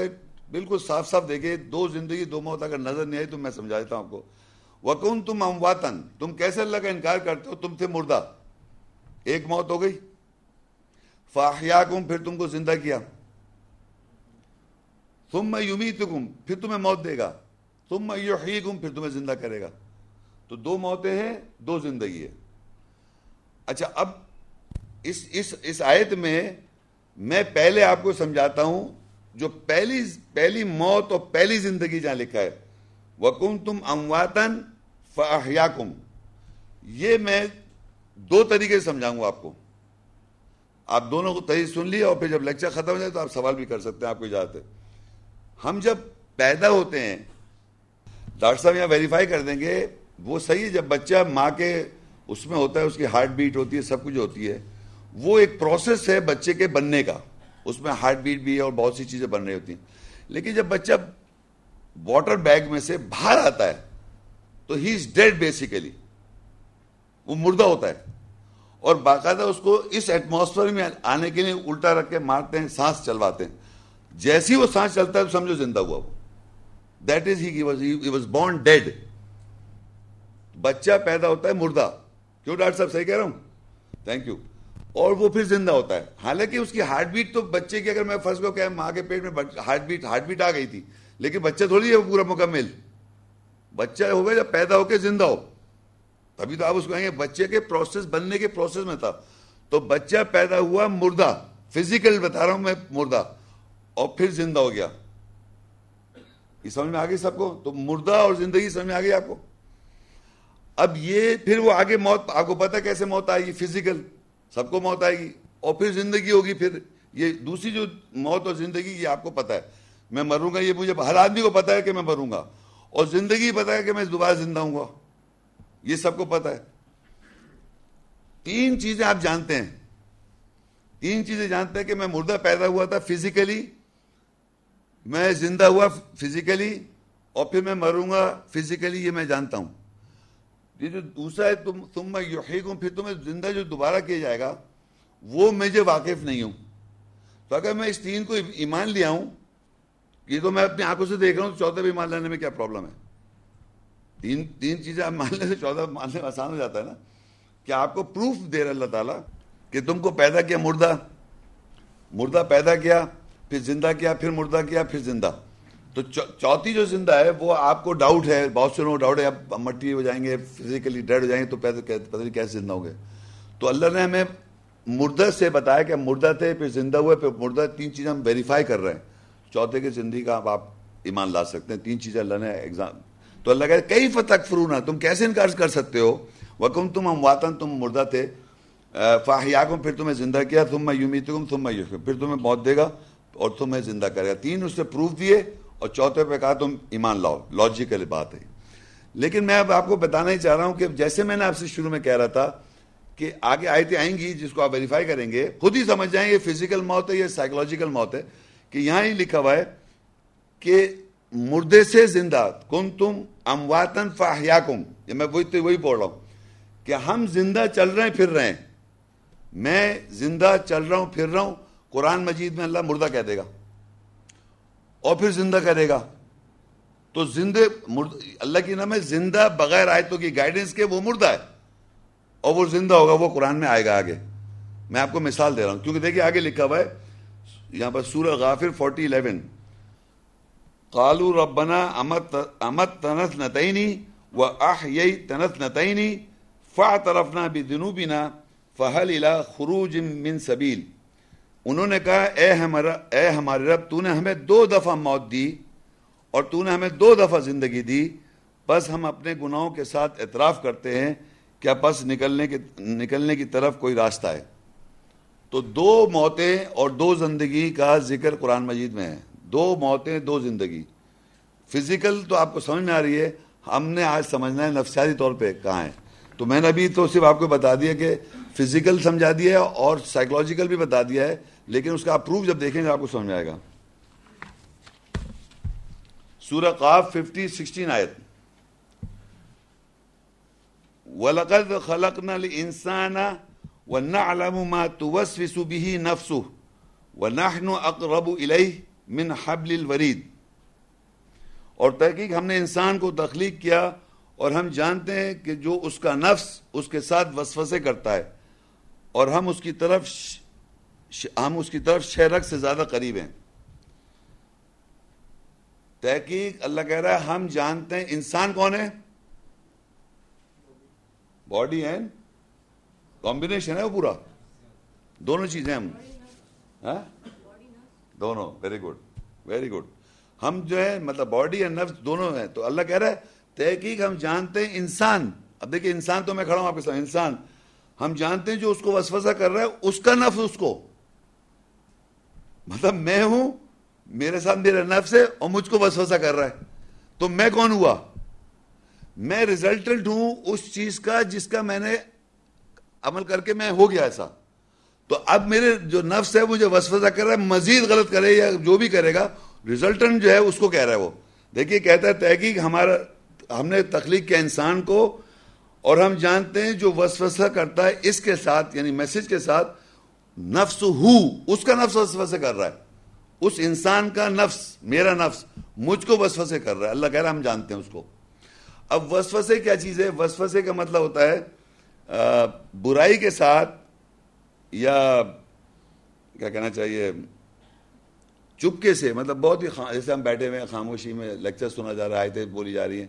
بالکل صاف صاف دیکھے دو زندگی، دو موت اگر نظر نہیں آئی تو میں سمجھا دیتا ہوں آپ کو۔ وکن تم امواتن تم کیسے اللہ کا انکار کرتے ہو؟ تم تھے مردہ۔ ایک موت ہو گئی۔ فاحیاکم پھر تم کو زندہ کیا۔ تم میں یومی پھر تمہیں موت دے گا۔ تم میں یحییکم پھر تمہیں زندہ کرے گا۔ تو دو موتیں ہیں، دو زندگی ہے۔ اچھا اب اس اس اس آیت میں میں پہلے آپ کو سمجھاتا ہوں جو پہلی پہلی موت اور پہلی زندگی جہاں لکھا ہے۔ وکم تم امواتن فاحیاکم یہ میں دو طریقے سے سمجھاؤں گا آپ کو۔ آپ دونوں کو تحریر سن لیا اور پھر جب لیکچر ختم ہو جائے تو آپ سوال بھی کر سکتے ہیں، آپ کو اجازت ہے۔ ہم جب پیدا ہوتے ہیں، ڈاکٹر صاحب یہاں ویریفائی کر دیں گے، وہ صحیح ہے، جب بچہ ماں کے اس میں ہوتا ہے، اس کی ہارٹ بیٹ ہوتی ہے، سب کچھ ہوتی ہے، وہ ایک پروسیس ہے بچے کے بننے کا۔ اس میں ہارٹ بیٹ بھی ہے اور بہت سی چیزیں بن رہی ہوتی ہیں۔ لیکن جب بچہ واٹر بیگ میں سے باہر آتا ہے، تو ہی از ڈیڈ بیسیکلی۔ وہ مردہ ہوتا ہے۔ اور باقاعدہ اس کو اس ایٹماسفیئر میں آنے کے لیے الٹا رکھ کے مارتے ہیں، سانس چلواتے ہیں۔ جیسی وہ سانس چلتا ہے تو سمجھو زندہ ہوا وہ۔ That is he was born dead بچہ پیدا ہوتا ہے، مردہ۔ کیوں ڈاکٹر صاحب صحیح کہہ رہا ہوں؟ تھینک یو اور وہ پھر زندہ ہوتا ہے۔ حالانکہ اس کی ہارٹ بیٹ تو بچے کی، اگر میں فرض کو کہ ماں کے پیٹ میں ہارٹ بیٹ ہارٹ بیٹ آ گئی تھی۔ لیکن بچہ تھوڑی ہے پورا مکمل۔ بچہ ہوگا جب پیدا ہو کے زندہ ہو۔ تبھی تو آپ اس کو کہیں گے بچے کے پروسیس بننے کے پروسیس میں تھا۔ تو بچہ پیدا ہوا مردہ فزیکل بتا رہا ہوں میں مردہ، اور پھر زندہ ہو گیا۔ یہ سمجھ میں آ گئی سب کو؟ تو مردہ اور زندگی سمجھ میں آ گئی آپ کو؟ اب یہ پھر وہ آگے موت، آپ کو پتا کیسے موت آئے گی؟ فزیکل سب کو موت آئے گی۔ اور پھر زندگی ہوگی پھر۔ یہ دوسری جو موت اور زندگی، یہ آپ کو پتا ہے۔ میں مروں گا، یہ مجھے ہر آدمی کو پتا ہے کہ میں مروں گا۔ اور زندگی پتا ہے کہ میں دوبارہ زندہ ہوں گا۔ یہ سب کو پتا ہے۔ تین چیزیں آپ جانتے ہیں۔ تین چیزیں جانتے ہیں کہ میں مردہ پیدا ہوا تھا فزیکلی، میں زندہ ہوا فزیکلی، اور پھر میں مروں گا فزیکلی، یہ میں جانتا ہوں۔ یہ جو دوسرا ہے، تم تم میں یحیق پھر تمہیں زندہ جو دوبارہ کیا جائے گا، وہ مجھے واقف نہیں ہوں۔ تو اگر میں اس تین کو ایمان لیا ہوں یہ تو میں اپنی آنکھوں سے دیکھ رہا ہوں، چودہ بھی مان لینے میں کیا پرابلم ہے؟ تین تین چیزیں آپ ماننے سے چودہ ماننے میں آسان ہو جاتا ہے نا۔ کہ آپ کو پروف دے رہا اللہ تعالیٰ کہ تم کو پیدا کیا مردہ۔ مردہ پیدا کیا، پھر زندہ کیا، پھر مردہ کیا، پھر زندہ۔ تو چوتھی جو زندہ ہے، وہ آپ کو ڈاؤٹ ہے، بہت سے لوگوں کو ڈاؤٹ ہے، اب مٹی ہو جائیں گے فزیکلی ڈیڈ ہو جائیں گے، تو پتہ نہیں کیسے زندہ ہوں گے۔ تو اللہ نے ہمیں مردہ سے بتایا کہ مردہ تھے، پھر زندہ ہوئے، پھر مردہ تین چیزیں ہم ویریفائی کر رہے ہیں۔ چوتھے کی زندگی کا آپ ایمان لا سکتے ہیں۔ تین چیزیں اللہ نے ایگزام تو اللہ کہتے کئی فتح فرونا تم کیسے انکار کر سکتے ہو؟ وکم تم ہم واتن تم مردہ تھے۔ فاہیاکم پھر تمہیں زندہ کیا تم میں یومیتکم تم میں یوشکم پھر تمہیں موت دے گا اور تمہیں زندہ کرے گا۔ تین اس سے پروف دیے اور چوتھے پہ کہا، تم ایمان لاؤ۔ لاجیکل بات ہے۔ لیکن میں اب آپ کو بتانا ہی چاہ رہا ہوں کہ جیسے میں نے آپ سے شروع میں کہہ رہا تھا کہ آگے آیتیں آئیں گی جس کو آپ ویریفائی کریں گے، خود ہی سمجھ جائیں یہ فزیکل موت ہے یہ سائیکولوجیکل موت ہے۔ کہ یہاں ہی لکھا ہوا ہے کہ مردے سے زندہ کن تم امواتن فاہیاکم یہ میں وہی وہی بول رہا ہوں، کہ ہم زندہ چل رہے ہیں، پھر رہے ہیں۔ میں زندہ چل رہا ہوں، پھر رہا ہوں، قرآن مجید میں اللہ مردہ کہہ دے گا۔ اور پھر زندہ کرے گا۔ تو زندہ اللہ کی نام ہے زندہ بغیر آیتوں کی گائیڈنس کے وہ مردہ ہے۔ اور وہ زندہ ہوگا، وہ قرآن میں آئے گا آگے۔ میں آپ کو مثال دے رہا ہوں، کیونکہ دیکھیے آگے لکھا ہوا ہے یہاں پر سورہ غافر فورٹی الیون۔ قالو ربنا امت امت تنت نتعینی و اح یئی تنت نتعینی فا طرفنا بھی جنوبینا فہل الا خروج من سبیل۔ انہوں نے کہا، اے ہمارا اے ہمارے رب، تو نے ہمیں دو دفعہ موت دی اور تو نے ہمیں دو دفعہ زندگی دی۔ بس ہم اپنے گناہوں کے ساتھ اعتراف کرتے ہیں، کیا بس نکلنے کے نکلنے کی طرف کوئی راستہ ہے؟ تو دو موتیں اور دو زندگی کا ذکر قرآن مجید میں ہے۔ دو موتیں، دو زندگی۔ فزیکل تو آپ کو سمجھ میں آ رہی ہے، ہم نے آج سمجھنا ہے نفسیاتی طور پہ کہاں ہے۔ تو میں نے ابھی تو صرف آپ کو بتا دیا کہ فزیکل سمجھا دیا ہے اور سائیکولوجیکل بھی بتا دیا ہے، لیکن اس کا آپ پروف جب دیکھیں گے آپ کو سمجھ میں آئے گا۔ سورہ قاف ففٹی سکسٹین آیت۔ وَلَقَدْ خَلَقْنَا الْإِنسَانَ وَنَعْلَمُ مَا تُوَسْوِسُ بِهِ نَفْسُهُ وَنَحْنُ أَقْرَبُ إِلَيْهِ مِنْ حَبْلِ الْوَرِيدِ اور تحقیق ہم نے انسان کو تخلیق کیا اور ہم جانتے ہیں کہ جو اس کا نفس اس کے ساتھ وسوسے کرتا ہے اور ہم اس کی طرف ہم اس کی طرف شہرک سے زیادہ قریب ہیں۔ تحقیق اللہ کہہ رہا ہے ہم جانتے ہیں انسان کون ہے؟ باڈی اینڈ کمبینیشن ہے وہ پورا دونوں چیزیں ہم دونوں ویری گڈ ویری گڈ ہم جو ہے مطلب باڈی اینڈ نفس دونوں ہیں تو اللہ کہہ رہا ہے تحقیق ہم جانتے ہیں انسان اب دیکھیں انسان تو میں کھڑا ہوں آپ کے ساتھ انسان ہم جانتے ہیں جو اس کو وسوسہ کر رہا ہے اس کا نفس اس کو مطلب میں ہوں میرے ساتھ میرا نفس ہے اور مجھ کو وسوسہ کر رہا ہے تو میں کون ہوا میں ریزلٹنٹ ہوں اس چیز کا جس کا میں نے عمل کر کے میں ہو گیا ایسا۔ تو اب میرے جو نفس ہے مجھے وسوسہ کر رہا ہے، مزید غلط کرے یا جو بھی کرے گا ریزلٹنٹ جو ہے اس کو کہہ رہا ہے وہ۔ دیکھیے، کہتا ہے تحقیق ہمارا، ہم نے تخلیق کیا انسان کو، اور ہم جانتے ہیں جو وسوسہ کرتا ہے اس کے ساتھ یعنی میسج کے ساتھ نفس ہو، اس کا نفس وسوسہ کر رہا ہے۔ اس انسان کا نفس، میرا نفس مجھ کو وسوسے کر رہا ہے۔ اللہ کہہ رہا ہم جانتے ہیں اس کو۔ اب وسوسے کیا چیز ہے؟ وسوسے کا مطلب ہوتا ہے برائی کے ساتھ یا کیا کہنا چاہیے، چپکے سے مطلب بہت ہی جیسے ہم بیٹھے ہوئے ہیں، خاموشی میں لیکچر سنا جا رہا ہے، آیتیں بولی جا رہی ہیں،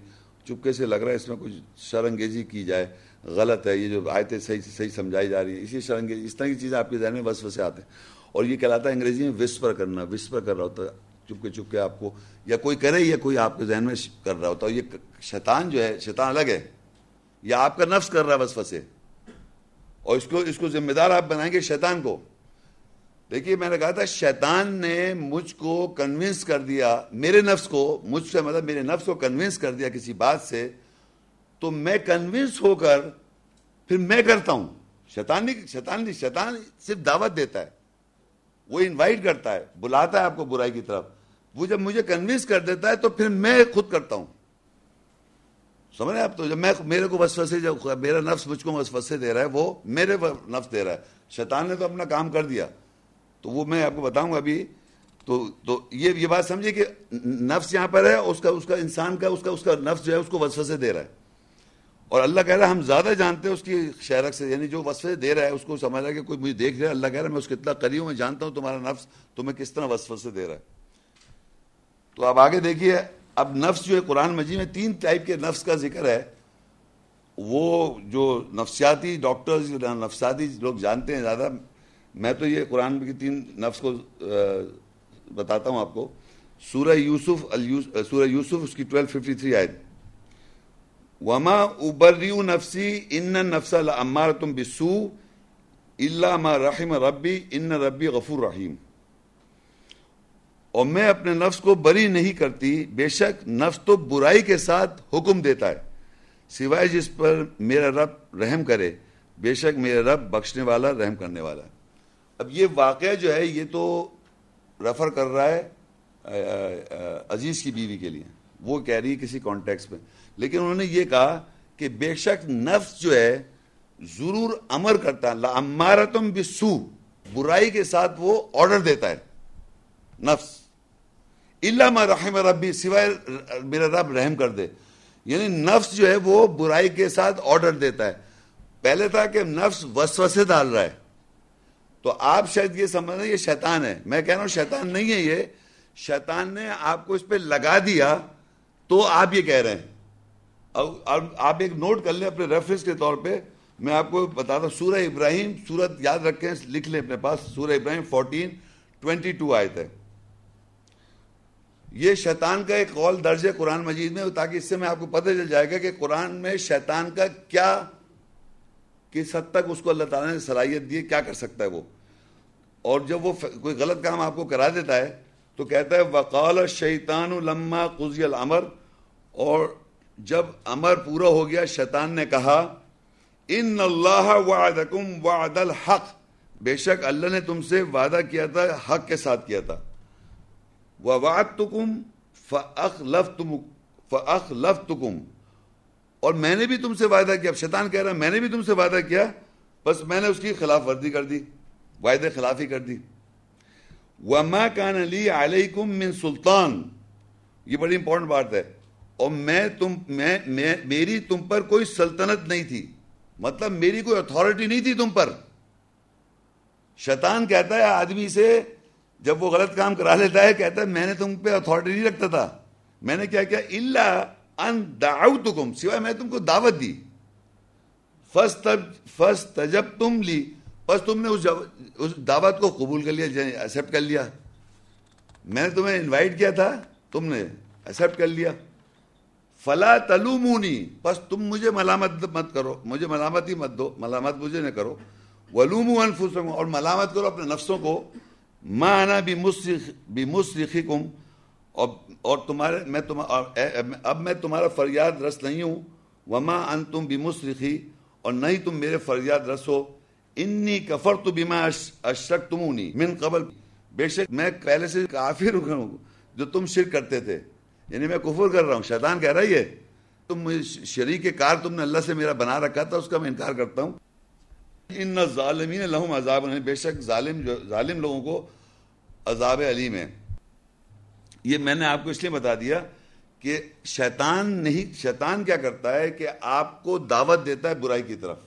چپکے سے لگ رہا ہے اس میں کچھ شرنگیزی کی جائے، غلط ہے، یہ جو آیتیں صحیح صحیح سمجھائی جا رہی ہیں، اسی شرنگیزی، اس طرح کی چیزیں آپ کے ذہن میں وسوسے آتے ہیں۔ اور یہ کہلاتا ہے انگریزی میں وسپر کرنا وسپر کر رہا ہوتا ہے چپ کے چپ کے آپ کو، یا کوئی کرے یا کوئی آپ کے ذہن میں کر رہا ہوتا ہے یہ شیطان جو ہے، شیطان الگ ہے۔ یا آپ کا نفس کر رہا ہے وسوسے اور اس کو اس کو ذمہ دار آپ بنائیں گے شیطان کو۔ دیکھیے، میں نے کہا تھا، شیطان نے مجھ کو کنونس کر دیا، میرے نفس کو، مجھ سے مطلب میرے نفس کو کنونس کر دیا کسی بات سے۔ تو میں کنونس ہو کر پھر میں کرتا ہوں۔ شیطان نہیں شیطان نہیں، شیطان صرف دعوت دیتا ہے۔ وہ انوائٹ کرتا ہے، بلاتا ہے آپ کو برائی کی طرف۔ وہ جب مجھے کنوینس کر دیتا ہے تو پھر میں خود کرتا ہوں۔ سمجھ رہے آپ تو؟ جب میں میرے کو وسوسے جب میرا نفس مجھ کو وسوسے دے رہا ہے، وہ میرے نفس دے رہا ہے۔ شیطان نے تو اپنا کام کر دیا۔ تو وہ میں آپ کو بتاؤں گا ابھی۔ تو تو یہ یہ بات سمجھے کہ نفس یہاں پر ہے، اس کا اس کا انسان کا اس کا اس کا نفس جو ہے، اس کو وسوسے دے رہا ہے۔ اور اللہ کہہ رہا ہے، ہم زیادہ جانتے ہیں اس کی شہرک سے یعنی جو وصفے دے رہا ہے، اس کو سمجھ رہا ہے کہ کوئی مجھے دیکھ رہا ہے، اللہ کہہ رہا ہے، میں اس کو اتنا قریب میں جانتا ہوں تمہارا نفس تمہیں کس طرح وصفے دے رہا ہے۔ تو اب آگے دیکھیے اب نفس جو ہے قرآن مجید میں تین ٹائپ کے نفس کا ذکر ہے۔ وہ جو نفسیاتی ڈاکٹرز نفسیاتی لوگ جانتے ہیں زیادہ، میں تو یہ قرآن کی تین نفس کو بتاتا ہوں آپ کو۔ سورہ یوسف سورہ یوسف، اس کی ٹویلو ففٹی تھری آئے وما ابریو نفسی ان نفس المار تم بسو اللہ رحم ربی ان ربی غفور رحیم اور میں اپنے نفس کو بری نہیں کرتی، بے شک نفس تو برائی کے ساتھ حکم دیتا ہے۔ سوائے جس پر میرا رب رحم کرے، بے شک میرا رب بخشنے والا، رحم کرنے والا۔ اب یہ واقعہ جو ہے، یہ تو ریفر کر رہا ہے عزیز کی بیوی کے لیے۔ وہ کہہ رہی ہے کسی کانٹیکس میں۔ لیکن انہوں نے یہ کہا کہ بے شک نفس جو ہے، ضرور امر کرتا ہے۔ امارتم بسو برائی کے ساتھ وہ آرڈر دیتا ہے، نفس۔ اللہ رحم ربی سوائے میرا رب رحم کر دے۔ یعنی نفس جو ہے وہ برائی کے ساتھ آرڈر دیتا ہے۔ پہلے تھا کہ نفس وسوسے ڈال رہا ہے۔ تو آپ شاید یہ سمجھ رہے یہ شیطان ہے۔ میں کہہ رہا ہوں شیطان نہیں ہے یہ۔ شیطان نے آپ کو اس پہ لگا دیا تو آپ یہ کہہ رہے ہیں۔ آپ ایک نوٹ کر لیں اپنے ریفرنس کے طور پہ۔ میں آپ کو بتاتا ہوں سورہ ابراہیم، سورت یاد رکھیں، لکھ لیں اپنے پاس۔ سورہ ابراہیم فورٹین ٹوینٹی ٹو آئے تھے یہ شیطان کا ایک قول درج ہے قرآن مجید میں، تاکہ اس سے میں آپ کو پتہ چل جائے گا کہ قرآن میں شیطان کا کیا، کس حد تک اس کو اللہ تعالیٰ نے صلاحیت دی، کیا کر سکتا ہے وہ؟ اور جب وہ کوئی غلط کام آپ کو کرا دیتا ہے، تو کہتا ہے، وقال شیطان لما قزی العمر اور جب امر پورا ہو گیا، شیطان نے کہا ان اللہ وعدکم وعد الحق۔ بے شک اللہ نے تم سے وعدہ کیا تھا، حق کے ساتھ کیا تھا۔ وَوَعَدْتُكُمْ فَأَخْلَفْتُمُ فَأَخْلَفْتُكُمْ اور میں نے بھی تم سے وعدہ کیا، اب شیطان کہہ رہا میں نے بھی تم سے وعدہ کیا، بس میں نے اس کی خلاف ورزی کر دی، وعدے خلافی کر دی۔ وَمَا كَانَ لِي عَلَيْكُمْ مِن سُلطان۔ یہ بڑی امپورٹنٹ بات ہے۔ اور میں تم میں میری تم پر کوئی سلطنت نہیں تھی۔ مطلب میری کوئی اتھارٹی نہیں تھی تم پر۔ شیطان کہتا ہے، آدمی سے جب وہ غلط کام کرا لیتا ہے، کہتا ہے، میں نے تم پہ اتھارٹی نہیں رکھتا تھا۔ میں نے کیا کیا؟ اللہ ان دعوتکم، سوائے میں تم کو دعوت دی۔ فس تجب تم لی، بس تم نے اس اس دعوت کو قبول کر لیا یعنی ایکسپٹ کر لیا۔ میں نے تمہیں انوائٹ کیا تھا، تم نے ایکسپٹ کر لیا۔ فلا تلومونی، بس تم مجھے ملامت مت کرو، مجھے ملامت ہی مت دو، ملامت مجھے نہ کرو۔ ولوم انفسکم، اور ملامت کرو اپنے نفسوں کو۔ ماں آنا بھی بمصرخکم اور تمہارے میں اب میں تمہارا فریاد رس نہیں ہوں۔ وما ان انتم بمصرخی اور نہیں تم میرے فریاد رس ہو انی کفرت بما اشرکتمونی۔ من قبل بے شک میں پہلے سے کافر ہوں جو تم شرک کرتے تھے۔ یعنی میں کفر کر رہا ہوں۔ شیطان کہہ رہا ہے تم شریک کار تم نے اللہ سے میرا بنا رکھا تھا، اس کا میں انکار کرتا ہوں۔ ان ظالمین لہم عذاب یعنی بے شک ظالم جو ظالم لوگوں کو عذاب علیم ہے۔ یہ میں نے آپ کو اس لیے بتا دیا کہ شیطان نہیں شیطان کیا کرتا ہے کہ آپ کو دعوت دیتا ہے برائی کی طرف۔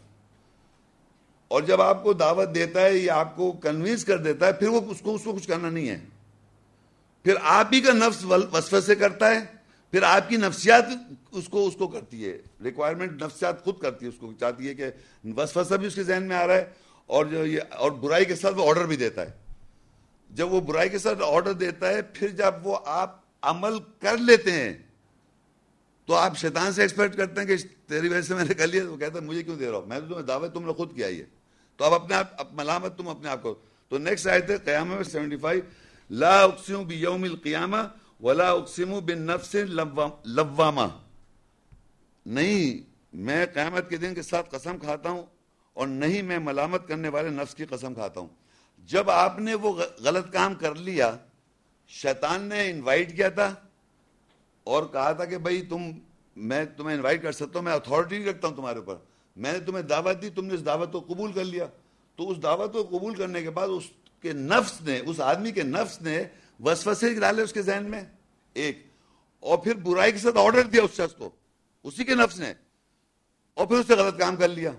اور جب آپ کو دعوت دیتا ہے یا آپ کو کنوینس کر دیتا ہے، پھر وہ اس کو اس کو کچھ کرنا نہیں ہے۔ پھر آپ ہی کا نفس وسفے سے کرتا ہے۔ پھر آپ کی نفسیات اس کو اس کو کرتی ہے۔ ریکوائرمنٹ نفسیات خود کرتی ہے اس کو۔ چاہتی ہے کہ وسفسہ بھی اس کے ذہن میں آ رہا ہے اور جو یہ اور برائی کے ساتھ وہ آرڈر بھی دیتا ہے۔ جب وہ برائی کے ساتھ آرڈر دیتا ہے، پھر جب وہ آپ عمل کر لیتے ہیں، تو آپ شیطان سے ایکسپیکٹ کرتے ہیں کہ تیری وجہ سے میں نے کر لیا۔ تو کہتا ہے، مجھے کیوں دے رہا ہوں میں تمہیں دعوت تم نے خود کیا ہے۔ تو آپ اپنے آپ ملامت تم اپنے آپ کو۔ تو نیکسٹ آئے تھے قیامہ میں سیونٹی فائیو لا اقسم بیوم القیامہ ولا اقسم بن نفس لوامہ نہیں، میں قیامت کے دن کے ساتھ قسم کھاتا ہوں اور نہیں، میں ملامت کرنے والے نفس کی قسم کھاتا ہوں۔ جب آپ نے وہ غلط کام کر لیا، شیطان نے انوائٹ کیا تھا اور کہا تھا کہ بھائی، تم میں تمہیں انوائٹ کر سکتا ہوں، میں اتھارٹی رکھتا ہوں تمہارے اوپر۔ میں نے تمہیں دعوت دی، تم نے اس دعوت کو قبول کر لیا۔ تو اس دعوت کو قبول کرنے کے بعد اس کے نفس نے، اس آدمی کے نفس نے وسوسے ڈالے اس کے ذہن میں، ایک۔ اور پھر برائی کے ساتھ آرڈر دیا اس شخص کو، اسی کے نفس نے۔ اور پھر اس سے غلط کام کر لیا۔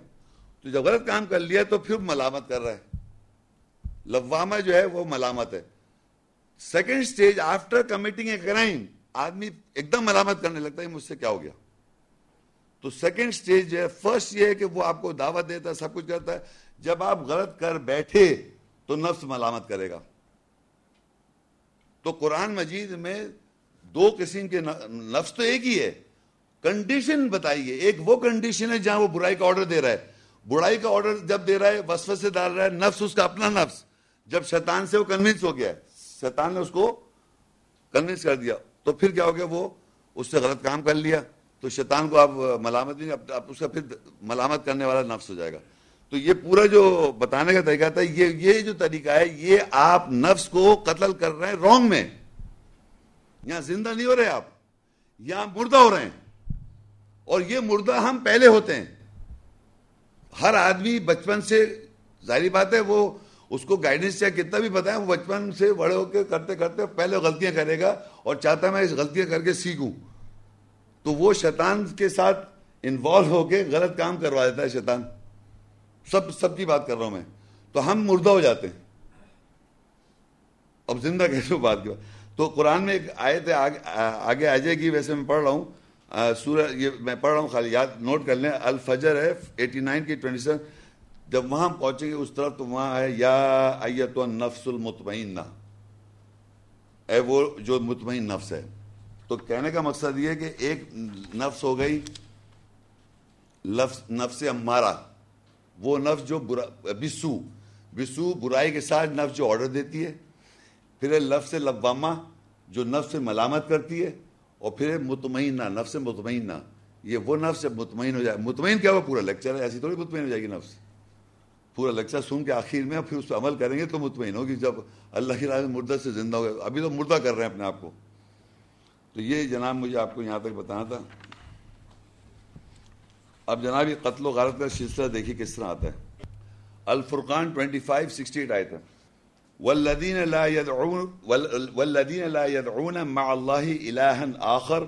تو جب غلط کام کر لیا تو پھر ملامت کر رہا ہے۔ لوامہ جو ہے وہ ملامت ہے۔ Second stage after committing a crime آدمی ایک دم ملامت کرنے لگتا ہے مجھ سے کیا ہو گیا؟ تو سیکنڈ سٹیج جو ہے فرسٹ یہ ہے کہ وہ آپ کو دعوت دیتا ہے، سب کچھ کرتا ہے۔ جب آپ غلط کر بیٹھے تو نفس ملامت کرے گا۔ تو قرآن مجید میں دو قسم کے نفس تو ایک ہی ہے۔ کنڈیشن بتائیے۔ ایک وہ کنڈیشن ہے جہاں وہ برائی کا آرڈر دے رہا ہے۔ برائی کا آرڈر جب دے رہا ہے، وسوسے سے ڈال رہا ہے، نفس اس کا اپنا نفس۔ جب شیطان سے وہ کنونس ہو گیا، شیطان نے اس کو کنونس کر دیا۔ تو پھر کیا ہو گیا؟ وہ اس سے غلط کام کر لیا۔ تو شیطان کو آپ ملامت نہیں اس کا پھر ملامت کرنے والا نفس ہو جائے گا۔ تو یہ پورا جو بتانے کا طریقہ تھا، یہ یہ جو طریقہ ہے، یہ آپ نفس کو قتل کر رہے ہیں رونگ میں۔ یہاں زندہ نہیں ہو رہے آپ، یہاں مردہ ہو رہے ہیں۔ اور یہ مردہ ہم پہلے ہوتے ہیں۔ ہر آدمی بچپن سے، ظاہری بات ہے، وہ اس کو گائیڈنس چاہے کتنا بھی بتائیں، وہ بچپن سے بڑے ہو کے کرتے کرتے پہلے غلطیاں کرے گا اور چاہتا میں اس غلطیاں کر کے سیکھوں۔ تو وہ شیطان کے ساتھ انوالو ہو کے غلط کام کروا دیتا ہے شیطان۔ سب سب کی بات کر رہا ہوں میں۔ تو ہم مردہ ہو جاتے ہیں۔ اب زندہ کیسے بات کی بات۔ تو قرآن میں ایک آئے تھے آگے آ جائے گی ویسے میں پڑھ رہا ہوں۔ سورہ یہ میں پڑھ رہا ہوں، خالی یاد نوٹ کر لیں۔ الفجر ہے، ایٹی نائن کی ٹوینٹی سیون۔ جب وہاں پہنچیں گے، اس طرف تو وہاں ہے، یا ایت نفس المطمئنہ۔ اے وہ جو مطمئن نفس ہے۔ تو کہنے کا مقصد یہ ہے کہ ایک نفس ہو گئی نفس امارہ وہ نفس جو برا بسو بسو برائی کے ساتھ نفس جو آرڈر دیتی ہے، پھر لفظ لبامہ جو نفس سے ملامت کرتی ہے، اور پھر مطمئنہ، نفس مطمئنہ۔ یہ وہ نفس مطمئن ہو جائے۔ مطمئن کیا ہوا؟ پورا لیکچر ہے، ایسی تھوڑی مطمئن ہو جائے گی نفس۔ پورا لیکچر سن کے آخر میں پھر اس پہ عمل کریں گے تو مطمئن ہوگی۔ جب اللہ کی راہ مردہ سے زندہ ہو گئے ابھی تو مردہ کر رہے ہیں اپنے آپ کو۔ تو یہ جناب مجھے آپ کو یہاں تک بتانا تھا۔ اب جناب یہ قتل و غارت کا سلسلہ دیکھیے کس طرح آتا ہے۔ الفرقان 25 68 آیت ہے۔ والذین لا يدعون والذین لا يدعون مع الله الها آخر،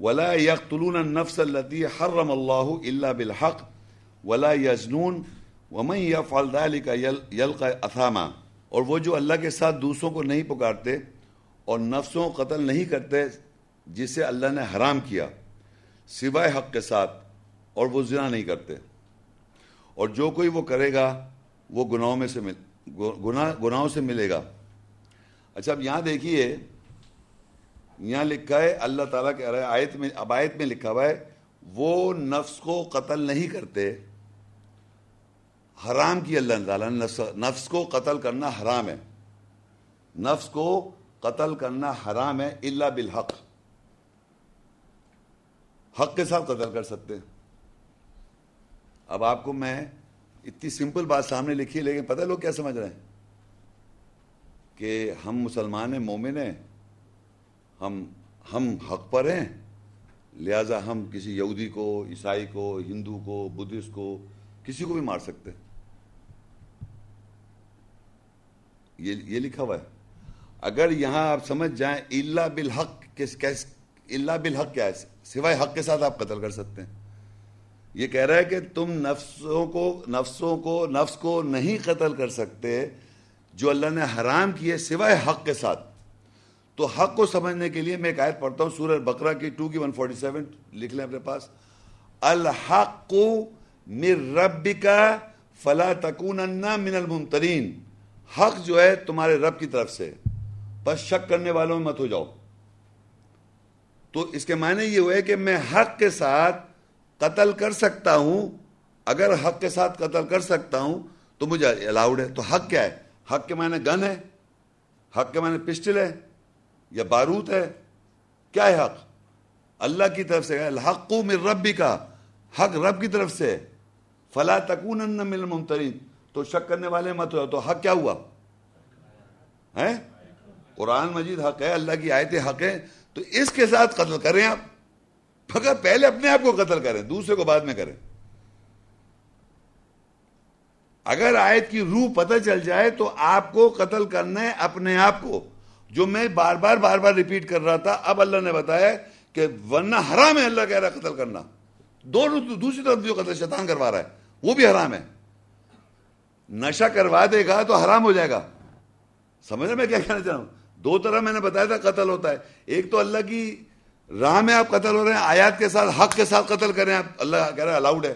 ولا يقتلون النفس التي حرم الله الا بالحق، ولا يزنون، ومن يفعل ذلك يلقى اثاما اور وہ جو اللہ کے ساتھ دوسروں کو نہیں پکارتے اور نفسوں قتل نہیں کرتے، جسے اللہ نے حرام کیا، سوائے حق کے ساتھ۔ اور وہ زنا نہیں کرتے۔ اور جو کوئی وہ کرے گا، وہ گناہوں میں سے مل، گناہ، گناہوں سے ملے گا۔ اچھا اب یہاں دیکھیے، یہاں لکھا ہے، اللہ تعالیٰ کے آیت میں، اب آیت میں لکھا ہوا ہے، وہ نفس کو قتل نہیں کرتے، حرام کی اللہ تعالیٰ نفس کو قتل کرنا حرام ہے۔ نفس کو قتل کرنا حرام ہے اللہ بالحق۔ حق کے ساتھ قتل کر سکتے ہیں۔ اب آپ کو میں اتنی سمپل بات سامنے لکھی لیکن پتہ لوگ کیا سمجھ رہے ہیں؟ کہ ہم مسلمان ہیں، مومن ہیں، ہم ہم حق پر ہیں، لہذا ہم کسی یہودی کو، عیسائی کو، ہندو کو، بدھسٹ کو، کسی کو بھی مار سکتے یہ لکھا ہوا ہے۔ اگر یہاں آپ سمجھ جائیں اللہ بالحق، کس اللہ بالحق کیا ہے؟ سوائے حق کے ساتھ آپ قتل کر سکتے ہیں۔ یہ کہہ رہا ہے کہ تم نفسوں کو نفسوں کو، نفس کو نہیں قتل کر سکتے جو اللہ نے حرام کیے سوائے حق کے ساتھ۔ تو حق کو سمجھنے کے لیے میں ایک آیت پڑھتا ہوں، سورہ بقرہ کی ٹو کی ون فورٹی سیون۔ لکھ لیں اپنے پاس۔ الحق من ربکا فلا تکون من الممترین۔ حق جو ہے تمہارے رب کی طرف سے۔ بس شک کرنے والوں میں مت ہو جاؤ۔ تو اس کے معنی یہ ہوئے کہ میں حق کے ساتھ قتل کر سکتا ہوں، اگر حق کے ساتھ قتل کر سکتا ہوں، تو مجھے الاؤڈ ہے۔ تو حق کیا ہے؟ حق کے معنی گن ہے؟ حق کے معنی پسٹل ہے؟ یا بارود ہے؟ کیا ہے حق؟ اللہ کی طرف سے الحق من ربی کا حق رب کی طرف سے۔ فلا تکون من الممترین۔ تو شک کرنے والے مت ہو۔ تو حق کیا ہوا؟ ہے قرآن مجید حق ہے، اللہ کی آیت حق ہے تو اس کے ساتھ قتل کریں آپ۔ فقط پہلے اپنے آپ کو قتل کریں، دوسرے کو بعد میں کریں۔ اگر آیت کی روح پتہ چل جائے تو آپ کو قتل کرنا ہے اپنے آپ کو۔ جو میں بار بار بار بار ریپیٹ کر رہا تھا، اب اللہ نے بتایا کہ ورنہ حرام ہے اللہ کہہ رہا قتل کرنا۔ دونوں دوسری طرف جو قتل شیطان کروا رہا ہے، وہ بھی حرام ہے۔ نشہ کروا دے گا تو حرام ہو جائے گا۔ سمجھ رہے میں کیا کہنا چاہ رہا ہوں؟ دو طرح میں نے بتایا تھا قتل ہوتا ہے۔ ایک تو اللہ کی راہ میں آپ قتل ہو رہے ہیں، آیات کے ساتھ، حق کے ساتھ قتل کریں آپ، اللہ کہہ رہے ہیں الاؤڈ ہے۔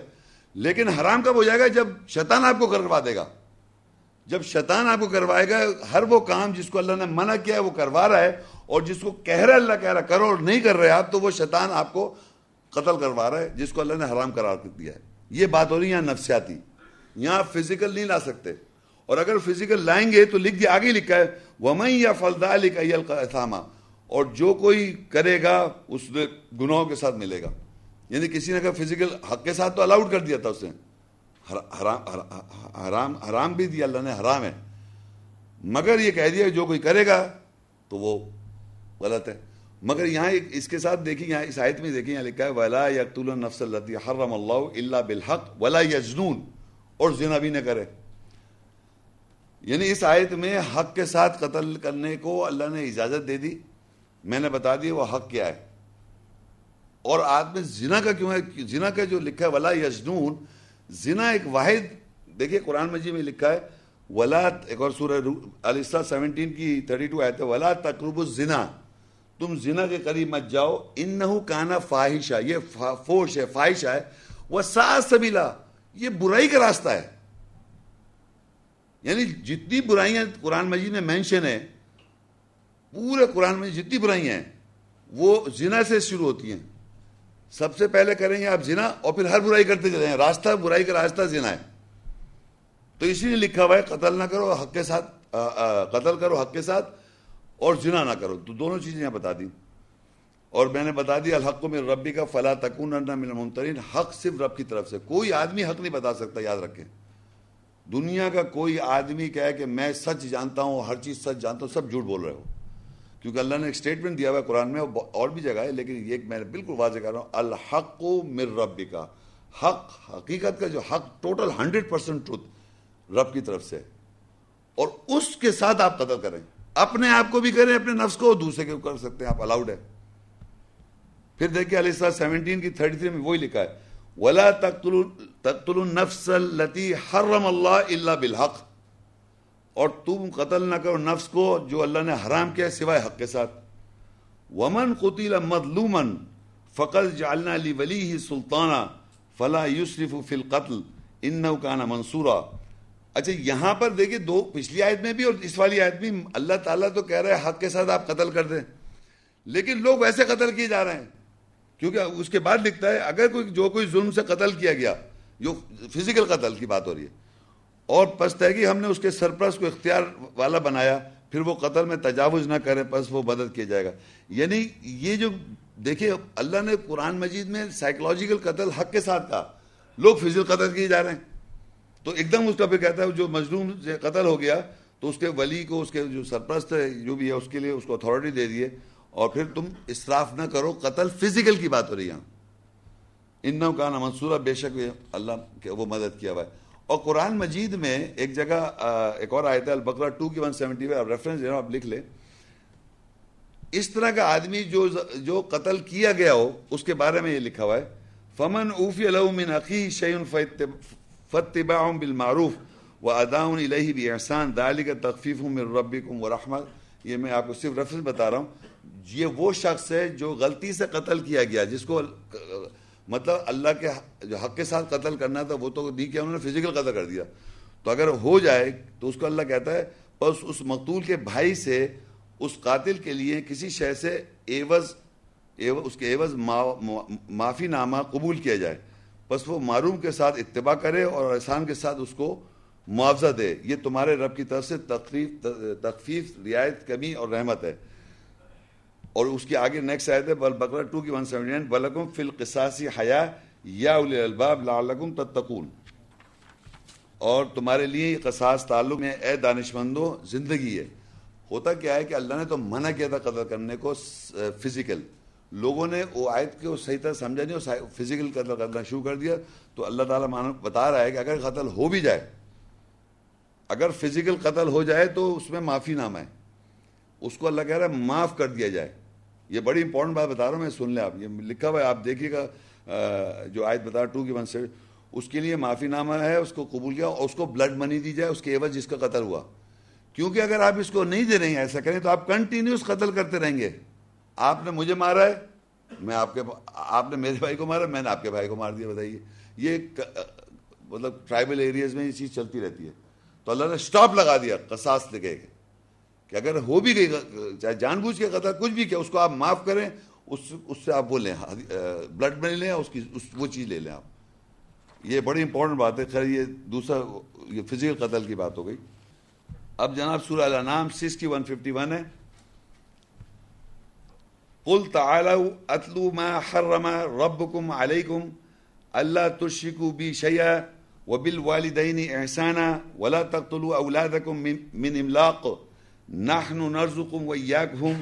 لیکن حرام کب ہو جائے گا؟ جب شیطان آپ کو کروا دے گا۔ جب شیطان آپ کو کروائے گا، ہر وہ کام جس کو اللہ نے منع کیا ہے، وہ کروا رہا ہے، اور جس کو کہہ رہا ہے، اللہ کہہ رہا کرو اور نہیں کر رہے آپ، تو وہ شیطان آپ کو قتل کروا رہا ہے، جس کو اللہ نے حرام قرار دیا ہے۔ یہ بات ہو رہی ہے یہاں نفسیاتی۔ یہاں آپ فزیکل نہیں لا سکتے۔ اور اگر فزیکل لائیں گے تو لکھ دیا آگے لکھا ہے ومئی یا فلدا لکھا اور جو کوئی کرے گا، اس نے گناہوں کے ساتھ ملے گا۔ یعنی کسی نے کہا فزیکل حق کے ساتھ تو الاؤڈ کر دیا تھا اس نے۔ حرام حرام بھی دیا، اللہ نے حرام ہے۔ مگر یہ کہہ دیا، جو کوئی کرے گا، تو وہ غلط ہے۔ مگر یہاں اس کے ساتھ دیکھیں، یہاں اس آیت میں دیکھیں، یہاں لکھا ہے، ولا یقت النفس اللہ حرم اللہ اللہ بالحق ولا یجنون اور زنا بھی نہ کرے۔ یعنی اس آیت میں حق کے ساتھ قتل کرنے کو اللہ نے اجازت دے دی۔ میں نے بتا دیا وہ حق کیا ہے۔ اور آدمی زنا کا کیوں ہے؟ زنا کا جو لکھا ہے، ولا یجنون زنا ایک واحد، دیکھیے قرآن مجید میں لکھا ہے، ولا ایک اور سورہ علیہ سیونٹین کی تھرٹی ٹو آئے تھے ولا تقرب الزنا۔ تم زنا کے قریب مت جاؤ۔ انہو کانا فاحشہ یہ فوش ہے، فاحشہ ہے۔ وہ ساس سبیلا یہ برائی کا راستہ ہے۔ یعنی جتنی برائیاں قرآن مجید میں مینشن ہے پورے قرآن میں جتنی برائیاں ہیں۔ وہ زنا سے شروع ہوتی ہیں۔ سب سے پہلے کریں گے آپ زنا اور پھر ہر برائی کرتے چلے ہیں راستہ برائی کا راستہ زنا ہے۔ تو اسی لیے لکھا ہوا ہے، قتل نہ کرو، حق کے ساتھ قتل کرو، حق کے ساتھ اور زنا نہ کرو۔ تو دونوں چیزیں یہاں بتا دی اور میں نے بتا دی الحق میں ربی کا فلا تکون من المنترین۔ حق صرف رب کی طرف سے۔ کوئی آدمی حق نہیں بتا سکتا، یاد رکھیں۔ دنیا کا کوئی آدمی کہے کہ میں سچ جانتا ہوں، ہر چیز سچ جانتا ہوں، سب جھوٹ بول رہے ہو۔ کیونکہ اللہ نے ایک سٹیٹمنٹ دیا ہوا ہے قرآن میں، اور بھی جگہ ہے، لیکن یہ میں نے بالکل واضح کر رہا ہوں الحق مر ربی کا حق، حقیقت کا جو حق ٹوٹل ہنڈریڈ پرسینٹ ٹروتھ رب کی طرف سے۔ اور اس کے ساتھ آپ قتل کریں۔ اپنے آپ کو بھی کریں، اپنے نفس کو دوسرے کو کر سکتے ہیں۔ آپ الاؤڈ ہے پھر دیکھیے علیہ السلام سیونٹین کی تھرٹی تھری میں وہی لکھا ہے۔ ولا تقتل النفس التي حرم اللہ الا بالحق۔ اور تم قتل نہ کرو نفس کو جو اللہ نے حرام کیا سوائے حق کے ساتھ۔ ومن قتل مظلوما فقد جعلنا لوليه سلطانا فلا يسرف في القتل انه كان منصورا۔ اچھا یہاں پر دیکھیں دو، پچھلی آیت میں بھی اور اس والی آیت میں اللہ تعالیٰ تو کہہ رہے حق کے ساتھ آپ قتل کر دیں۔ لیکن لوگ ویسے قتل کیے جا رہے ہیں۔ کیونکہ اس کے بعد لکھتا ہے، اگر کوئی، جو کوئی ظلم سے قتل کیا گیا، جو فزیکل قتل کی بات ہو رہی ہے اور پس کہ ہم نے اس کے سرپرست کو اختیار والا بنایا، پھر وہ قتل میں تجاوز نہ کرے پس وہ مدد کیا جائے گا۔ یعنی یہ جو دیکھیں، اللہ نے قرآن مجید میں سائیکلوجیکل قتل حق کے ساتھ کہا۔ لوگ فزیکل قتل کیے جا رہے ہیں۔ تو ایک دم اس کا پھر کہتا ہے، جو مظلوم سے قتل ہو گیا، تو اس کے ولی کو، اس کے جو سرپرست ہے، جو بھی ہے، اس کے لیے اس کو اتھارٹی دے دیے۔ اور پھر تم اسراف نہ کرو، قتل فزیکل کی بات ہو رہی ہے۔ ان کا نا منصورہ، بے شک اللہ وہ مدد کیا ہوا ہے۔ اور قرآن مجید میں ایک جگہ ایک اور آیت ہے، البقرہ ٹو کی ون سیونٹی ریفرنس آپ لکھ لیں۔ اس طرح کا آدمی جو جو قتل کیا گیا ہو، اس کے بارے میں یہ لکھا ہوا ہے، فمن اوفی من عقی شعین فتباع بالمعروف و اداؤن الہی بھی احسان دالی کا تخفیف ہوں میرے ربی کم و رحمت یہ میں آپ کو صرف ریفرنس بتا رہا ہوں۔ یہ وہ شخص ہے جو غلطی سے قتل کیا گیا، جس کو مطلب اللہ کے جو حق کے ساتھ قتل کرنا تھا وہ تو نہیں کیا انہوں نے فزیکل قتل کر دیا۔ تو اگر ہو جائے تو اس کو اللہ کہتا ہے، بس اس مقتول کے بھائی سے اس قاتل کے لیے کسی شے سے ایوز اس کے ایوز معافی نامہ قبول کیا جائے۔ بس وہ معروم کے ساتھ اتباع کرے اور احسان کے ساتھ اس کو معاوضہ دے۔ یہ تمہارے رب کی طرف سے تخفیف تخفیف، رعایت، کمی اور رحمت ہے۔ اور اس کی آگے نیکسٹ آیت ہے بل بکرا ٹو کی ون سیونٹی نائن بلکم فی القصاصی حیا یا الباب لعلکم تتقون۔ اور تمہارے لیے قصاص تعلق میں، اے دانشمندوں، زندگی ہے۔ ہوتا کیا ہے کہ اللہ نے تو منع کیا تھا قتل کرنے کو فزیکل لوگوں نے وہ آیت کے صحیح طرح سمجھا نہیں اور فزیکل قتل کرنا شروع کر دیا۔ تو اللہ تعالیٰ مان بتا رہا ہے کہ اگر قتل ہو بھی جائے، اگر فزیکل قتل ہو جائے تو اس میں معافی نامہ ہے۔ اس کو اللہ کہہ رہا ہے، معاف کر دیا جائے۔ یہ بڑی امپورٹنٹ بات بتا رہا ہوں، میں سن لیں آپ۔ یہ لکھا ہوا ہے، آپ دیکھیے گا جو آیت بتا ٹو کی ون سے اس کے لیے معافی نامہ ہے، اس کو قبول کیا، اور اس کو بلڈ منی دی جائے، اس کے عوض جس کا قتل ہوا۔ کیونکہ اگر آپ اس کو نہیں دے رہے ہیں، ایسا کریں تو آپ کنٹینیوس قتل کرتے رہیں گے۔ آپ نے مجھے مارا ہے، میں آپ کے، آپ نے میرے بھائی کو مارا، میں نے آپ کے بھائی کو مار دیا، بتائیے۔ یہ مطلب ٹرائبل ایریاز میں یہ چیز چلتی رہتی ہے۔ تو اللہ نے سٹاپ لگا دیا، قصاص لگے کہ اگر ہو بھی گئی چاہے جان بوجھ کے قتل کچھ بھی کیا، اس کو آپ معاف کریں، اس اس سے آپ وہ لیں بلڈ میں لیں، اس کی اس وہ چیز لے لیں آپ۔ یہ بڑی امپورٹنٹ بات ہے۔ خیر، یہ دوسرا یہ فزیکل قتل کی بات ہو گئی۔ اب جناب سورہ الانام سکس کی ون ففٹی ون ہے۔ قل تعالوا اتلو ما حرم ربكم عليكم الا تشركوا بي شيئا وبالوالدين احسانا ولا تقتلوا اولادكم من املاق نحن نرزقكم وإياكم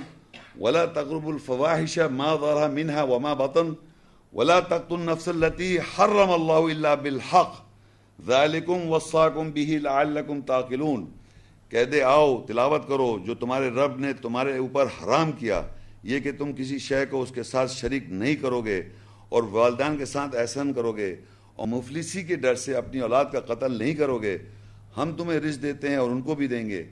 ولا تقربوا الفواحش ما ظهر منها وما بطن ولا تقتلوا النفس التي حرم الله إلا بالحق. ذلكم وصاكم به لعلكم تعقلون. کہہ دے، آؤ، تلاوت کرو، جو تمہارے رب نے تمہارے اوپر حرام کیا، یہ کہ تم کسی شے کو اس کے ساتھ شریک نہیں کرو گے اور والدین کے ساتھ احسان کرو گے اور مفلسی کے ڈر سے اپنی اولاد کا قتل نہیں کرو گے ہم تمہیں رزق دیتے ہیں اور ان کو بھی دیں گے۔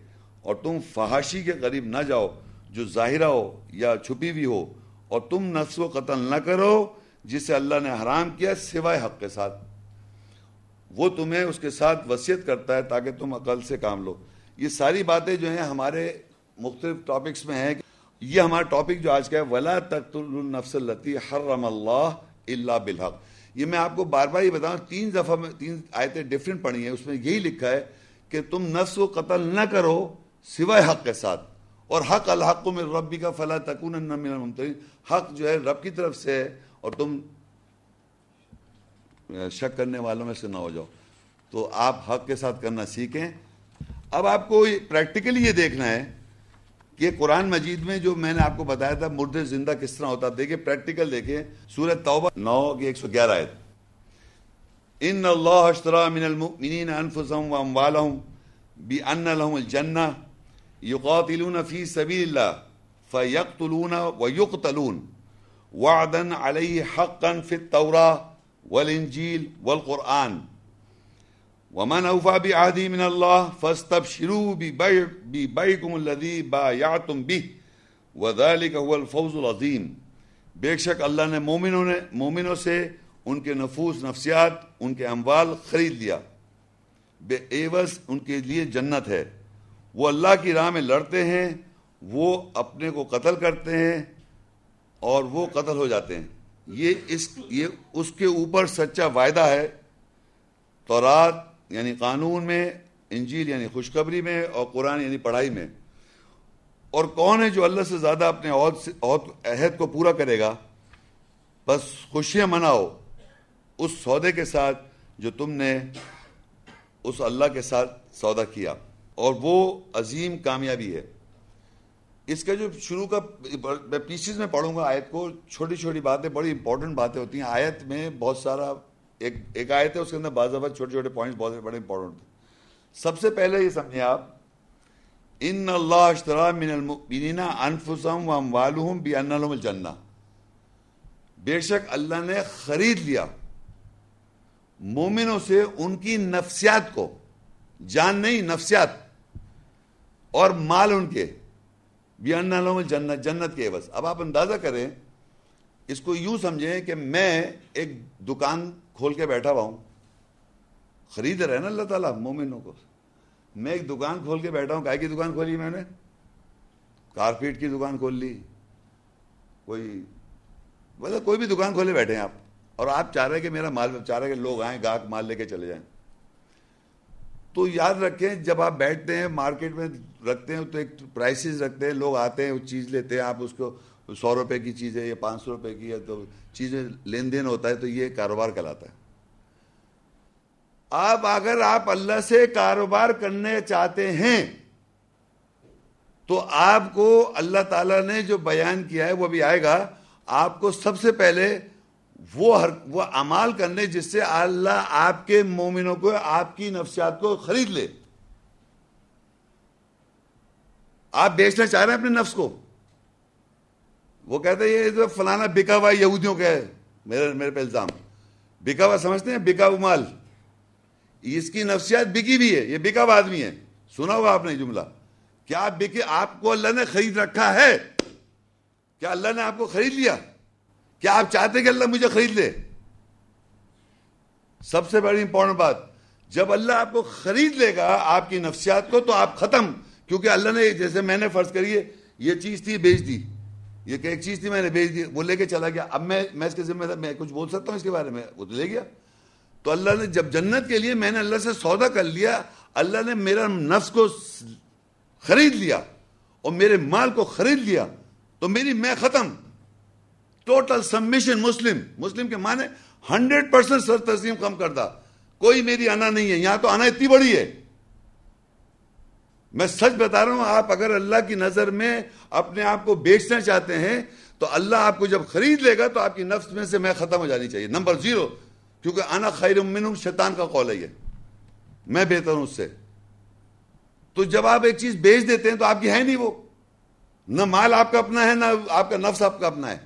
اور تم فحاشی کے قریب نہ جاؤ، جو ظاہرہ ہو یا چھپی بھی ہو، اور تم نفس و قتل نہ کرو، جسے اللہ نے حرام کیا سوائے حق کے ساتھ۔ وہ تمہیں اس کے ساتھ وصیت کرتا ہے تاکہ تم عقل سے کام لو۔ یہ ساری باتیں جو ہیں ہمارے مختلف ٹاپکس میں ہیں۔ یہ ہمارا ٹاپک جو آج کا ہے، ولا تخت النفس التی حرم اللہ اللہ بالحق۔ یہ میں آپ کو بار بار یہ بتاؤں، تین دفعہ میں، تین آیتیں ڈفرینٹ پڑھی ہیں۔ اس میں یہی لکھا ہے کہ تم نفس و قتل نہ کرو سوائے حق کے ساتھ۔ اور حق الحق میں ربی کا فلاں تکون الممترین۔ حق جو ہے رب کی طرف سے ہے اور تم شک کرنے والوں میں سے نہ ہو جاؤ۔ تو آپ حق کے ساتھ کرنا سیکھیں۔ اب آپ کو پریکٹیکلی یہ دیکھنا ہے کہ قرآن مجید میں جو میں نے آپ کو بتایا تھا، مرد زندہ کس طرح ہوتا دیکھیں پریکٹیکل دیکھیں۔ سورت توبہ نو کی ایک سو گیارہ آیت۔ ان اللہ اشترا من المؤمنین انفسهم واموالهم بان لهم الجنہ۔ یقاتلون فی سبیل اللہ فیقتلون ویقتلون وعدا علیہ حقا فی التوراہ والانجیل والقرآن. ومن اوفى بعهده من الله فاستبشروا ببيعكم الذي بايعتم به. وذلك هو الفوز العظيم. بے شک اللہ نے مومنوں نے مومنوں سے ان کے نفوس، نفسیات، ان کے اموال خرید لیا۔ بے ایوز ان کے لیے جنت ہے۔ وہ اللہ کی راہ میں لڑتے ہیں، وہ اپنے کو قتل کرتے ہیں اور وہ قتل ہو جاتے ہیں۔ یہ اس یہ اس کے اوپر سچا وعدہ ہے۔ تورات یعنی قانون میں، انجیل یعنی خوشخبری میں اور قرآن یعنی پڑھائی میں۔ اور کون ہے جو اللہ سے زیادہ اپنے عہد عہد کو پورا کرے گا؟ بس خوشیاں مناؤ اس سودے کے ساتھ جو تم نے اس اللہ کے ساتھ سودا کیا۔ اور وہ عظیم کامیابی ہے۔ اس کا جو شروع کا میں پیسز میں پڑھوں گا آیت کو، چھوٹی چھوٹی باتیں، بڑی امپورٹنٹ باتیں ہوتی ہیں۔ آیت میں بہت سارا، ایک ایک آیت ہے، اس کے اندر بعض دفعہ چھوٹے چھوٹے پوائنٹس بہت بڑے امپورٹنٹ تھے سب سے پہلے یہ سمجھیں آپ، ان اللہ اشترا من المؤمنین انفسهم واموالهم بان لهم الجنہ۔ بے شک اللہ نے خرید لیا مومنوں سے ان کی نفسیات کو۔ جان نہیں، نفسیات۔ اور مال ان کے بان لهم الجنہ جنت کے عوض اب آپ اندازہ کریں، اس کو یوں سمجھیں کہ میں ایک دکان کھول کے بیٹھا ہوا ہوں۔ خرید رہے نا اللہ تعالیٰ، مومنوں کو۔ میں ایک دکان کھول کے بیٹھا ہوں، کائے کی دکان کھولی میں نے؟ کارپیٹ کی دکان کھول لی۔ کوئی مطلب کوئی بھی دکان کھولے بیٹھے ہیں آپ۔ اور آپ چاہ رہے کہ میرا مال چاہ رہے کہ لوگ آئیں، گاہک مال لے کے چلے جائیں۔ تو یاد رکھیں، جب آپ بیٹھتے ہیں، مارکیٹ میں رکھتے ہیں، تو ایک پرائسز رکھتے ہیں، لوگ آتے ہیں، وہ چیز لیتے ہیں، آپ اس کو سو روپے کی چیز ہے یا پانچ سو روپے کی ہے، تو چیزیں لین دین ہوتا ہے، تو یہ کاروبار کہلاتا ہے۔ آپ اگر آپ اللہ سے کاروبار کرنے چاہتے ہیں، تو آپ کو اللہ تعالیٰ نے جو بیان کیا ہے، وہ بھی آئے گا۔ آپ کو سب سے پہلے وہ ہر وہ امال کرنے جس سے اللہ آپ کے مومنوں کو، آپ کی نفسیات کو خرید لے۔ آپ بیچنا چاہ رہے ہیں اپنے نفس کو۔ وہ کہتے ہیں، یہ فلانا بکا ہوا یہودیوں کا ہے، میرے میرے پہ الزام۔ بکا ہوا سمجھتے ہیں؟ بکا ہوا مال۔ اس کی نفسیات بکی بھی ہے، یہ بکا ہوا آدمی ہے۔ سنا ہوگا آپ نے جملہ۔ کیا آپ بکے آپ کو اللہ نے خرید رکھا ہے؟ کیا اللہ نے آپ کو خرید لیا؟ کیا آپ چاہتے ہیں کہ اللہ مجھے خرید لے؟ سب سے بڑی امپورٹنٹ بات، جب اللہ آپ کو خرید لے گا آپ کی نفسیات کو، تو آپ ختم، کیونکہ اللہ نے، جیسے میں نے فرض کریے یہ چیز تھی، بیچ دی۔ یہ کہ ایک چیز تھی، میں نے بھیج دی، وہ لے کے چلا گیا۔ اب میں میں اس کے ذمہ میں کچھ بول سکتا ہوں اس کے بارے میں، وہ تو لے گیا۔ تو اللہ نے، جب جنت کے لیے میں نے اللہ سے سودا کر لیا، اللہ نے میرا نفس کو خرید لیا اور میرے مال کو خرید لیا، تو میری میں ختم۔ ٹوٹل سبمیشن مسلم مسلم کے معنی ہنڈریڈ پرسینٹ سر تسلیم کم کردہ. کوئی میری انا نہیں ہے. یہاں تو انا اتنی بڑی ہے. میں سچ بتا رہا ہوں، آپ اگر اللہ کی نظر میں اپنے آپ کو بیچنا چاہتے ہیں، تو اللہ آپ کو جب خرید لے گا، تو آپ کی نفس میں سے میں ختم ہو جانی چاہیے. نمبر زیرو کیونکہ انا خیر من شیطان کا قول ہے یہ. میں بہتر ہوں اس سے. تو جب آپ ایک چیز بیچ دیتے ہیں، تو آپ کی ہے نہیں وہ. نہ مال آپ کا اپنا ہے، نہ آپ کا نفس آپ کا اپنا ہے.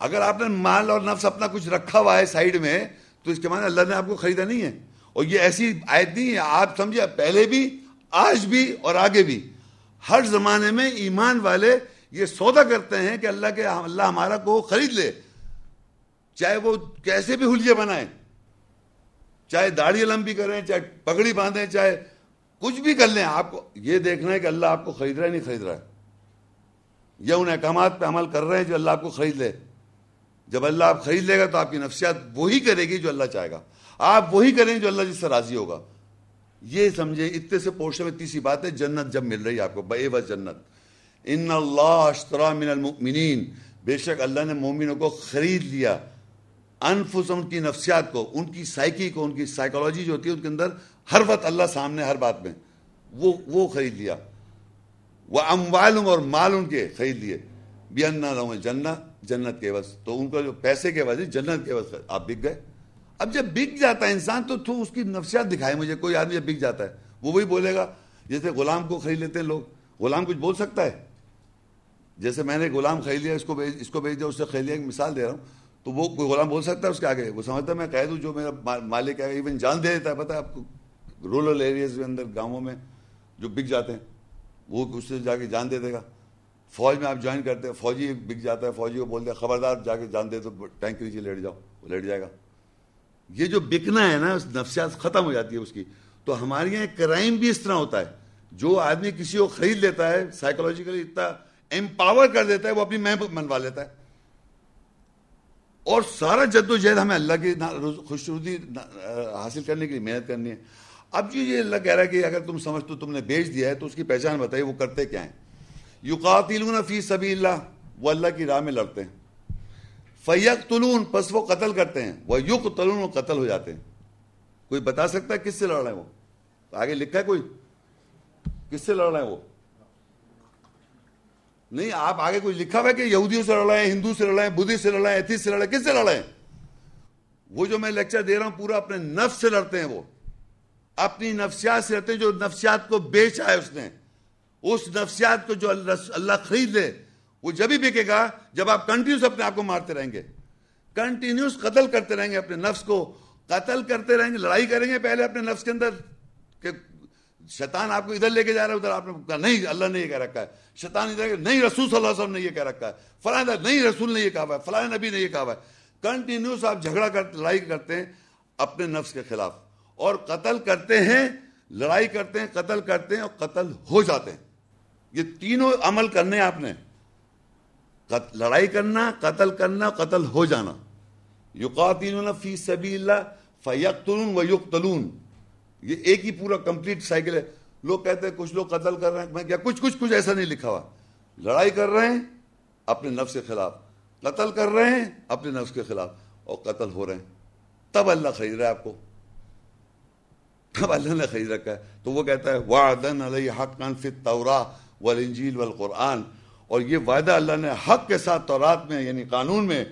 اگر آپ نے مال اور نفس اپنا کچھ رکھا ہوا ہے سائڈ میں، تو اس کے معنی اللہ نے آپ کو خریدا نہیں ہے۔ اور یہ ایسی آیت نہیں ہے، آپ سمجھے پہلے بھی، آج بھی اور آگے بھی۔ ہر زمانے میں ایمان والے یہ سودا کرتے ہیں کہ اللہ کے، اللہ ہمارا کو خرید لے۔ چاہے وہ کیسے بھی حلیے بنائیں چاہے داڑھی لمبی کریں، چاہے پگڑی باندھیں، چاہے کچھ بھی کر لیں، آپ کو یہ دیکھنا ہے کہ اللہ آپ کو خرید رہا ہے، نہیں خرید رہا ہے۔ یا ان احکامات پہ عمل کر رہے ہیں جو اللہ آپ کو خرید لے۔ جب اللہ آپ خرید لے گا تو آپ کی نفسیات وہی کرے گی جو اللہ چاہے گا۔ آپ وہی کریں جو اللہ جس سے راضی ہوگا۔ یہ سمجھے، اتنے سے پوچھنے میں تیسری بات ہے، جنت جب مل رہی ہے آپ کو، بے بس جنت۔ ان اللہ اشترا من المؤمنین۔ بے شک اللہ نے مومنوں کو خرید لیا۔ انفس ان کی نفسیات کو، ان کی سائیکی کو، ان کی سائیکولوجی جو ہوتی ہے ان کے اندر، ہر وقت اللہ سامنے ہر بات میں۔ وہ وہ خرید لیا۔ وہ اموال اور مال ان کے خرید لیے۔ بھی انا جنت جنت کے بس تو ان کا جو پیسے کے وجہ جنت کے بس آپ بک گئے؟ اب جب بک جاتا ہے انسان تو تو اس کی نفسیات دکھائے مجھے، کوئی آدمی جب بک جاتا ہے، وہ وہی بولے گا، جیسے غلام کو خرید لیتے ہیں لوگ، غلام کچھ بول سکتا ہے؟ جیسے میں نے غلام خرید لیا، اس کو اس کو بھیج دیا، اس سے خرید لیا، ایک مثال دے رہا ہوں، تو وہ کوئی غلام بول سکتا ہے اس کے آگے؟ وہ سمجھتا ہے میں کہہ دوں جو میرا مالک ہے ایون جان دے دیتا ہے، پتہ ہے آپ کو رورل ایریاز کے اندر، گاؤں میں جو بک جاتے ہیں، وہ اس سے جا کے جان دے دے گا۔ فوج میں آپ جوائن کرتے ہیں، فوجی بک جاتا ہے، فوجی کو بولتے ہیں، خبردار جا کے جان دے تو ٹینک کے نیچے لیٹ جاؤ، وہ لیٹ جائے گا۔ یہ جو بکنا ہے نا نفسیات ختم ہو جاتی ہے اس کی۔ تو ہمارے یہاں کرائم بھی اس طرح ہوتا ہے۔ جو آدمی کسی کو خرید لیتا ہے سائیکولوجیکلی اتنا امپاور کر دیتا ہے، وہ اپنی میں منوا لیتا ہے۔ اور سارا جد و جہد ہمیں اللہ کی خوش حاصل کرنے کے لیے، محنت کرنی ہے۔ اب جو یہ اللہ کہہ رہا ہے کہ اگر تم سمجھ تو تم نے بیچ دیا ہے، تو اس کی پہچان بتائیے، وہ کرتے کیا ہیں؟ یقاتلون فی سبی اللہ وہ اللہ کی راہ میں لڑتے ہیں۔ فیق تلون پس وہ قتل کرتے ہیں۔ وہ یق تلون وہ قتل ہو جاتے ہیں۔ کوئی بتا سکتا ہے کس سے لڑ رہے ہیں وہ؟ آگے لکھا ہے کوئی؟ کس سے لڑ رہے ہیں وہ؟ نہیں، آپ آگے کوئی لکھا ہوا ہے کہ یہودیوں سے لڑ رہے ہیں ہندو سے لڑ رہے ہیں بدھ سے لڑ رہے ہیں ایتھیس سے لڑ رہے ہیں، کس سے لڑ رہے ہیں؟ وہ جو میں لیکچر دے رہا ہوں، پورا اپنے نفس سے لڑتے ہیں وہ۔ اپنی نفسیات سے لڑتے ہیں، جو نفسیات کو بیچا ہے اس نے۔ اس نفسیات کو جو اللہ خرید لے، وہ جب ہی بکے گا، جب آپ کنٹینیوس اپنے آپ کو مارتے رہیں گے۔ کنٹینیوس قتل کرتے رہیں گے اپنے نفس کو۔ قتل کرتے رہیں گے، لڑائی کریں گے پہلے اپنے نفس کے اندر کہ شیطان آپ کو ادھر لے کے جا رہا ہے، ادھر آپ نے کہا، نہیں، اللہ نے یہ کہہ رکھا ہے۔ شیطان ادھر نہیں، رسول صلی اللہ علیہ وسلم نے یہ کہہ رکھا ہے۔ فلاں نہیں، رسول نے یہ کہا ہے، فلاں نبی نے یہ کہا ہے۔ کنٹینیوس آپ جھگڑا کر، لڑائی کرتے ہیں اپنے نفس کے خلاف۔ اور قتل کرتے ہیں، لڑائی کرتے ہیں، قتل کرتے ہیں اور قتل ہو جاتے ہیں۔ یہ تینوں عمل کرنے آپ نے۔ لڑائی کرنا، قتل کرنا، قتل ہو جانا۔ یقاتلون فی سبیل اللہ فیقتلون و یقتلون یہ ایک ہی پورا کمپلیٹ سائیکل ہے۔ لوگ کہتے ہیں کچھ لوگ قتل کر رہے ہیں۔ میں کیا کچھ کچھ کچھ ایسا نہیں لکھا ہوا۔ لڑائی کر رہے ہیں اپنے نفس کے خلاف۔ قتل کر رہے ہیں اپنے نفس کے خلاف۔ اور قتل ہو رہے ہیں۔ تب اللہ خرید رہا ہے آپ کو۔ تب اللہ نے خرید رکھا ہے۔ تو وہ کہتا ہے، وعدن علیہ حق فی التورا والانجیل والقرآن۔ اور یہ وعدہ اللہ نے حق کے ساتھ تورات میں یعنی قانون میں،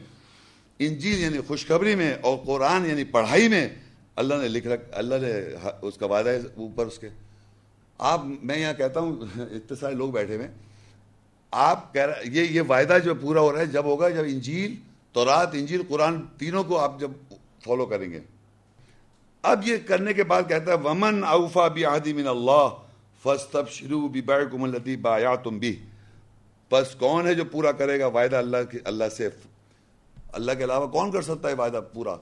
انجیل یعنی خوشخبری میں، اور قرآن یعنی پڑھائی میں اللہ نے لکھ رکھ، اللہ نے اس کا وعدہ ہے اوپر اس کے۔ آپ، میں یہاں کہتا ہوں، اتنے سارے لوگ بیٹھے ہوئے آپ کہہ رہے، یہ یہ وعدہ جو پورا ہو رہا ہے، جب ہوگا، جب انجیل، تورات، انجیل، قرآن، تینوں کو آپ جب فالو کریں گے۔ اب یہ کرنے کے بعد کہتا ہے، ومن اوفا بھی آدی من اللہ فس تب شروع بایا تم بھی بس کون ہے جو پورا کرے گا؟ وعدہ اللہ کے اللہ سے اللہ کے علاوہ کون کر سکتا ہے وعدہ پورا؟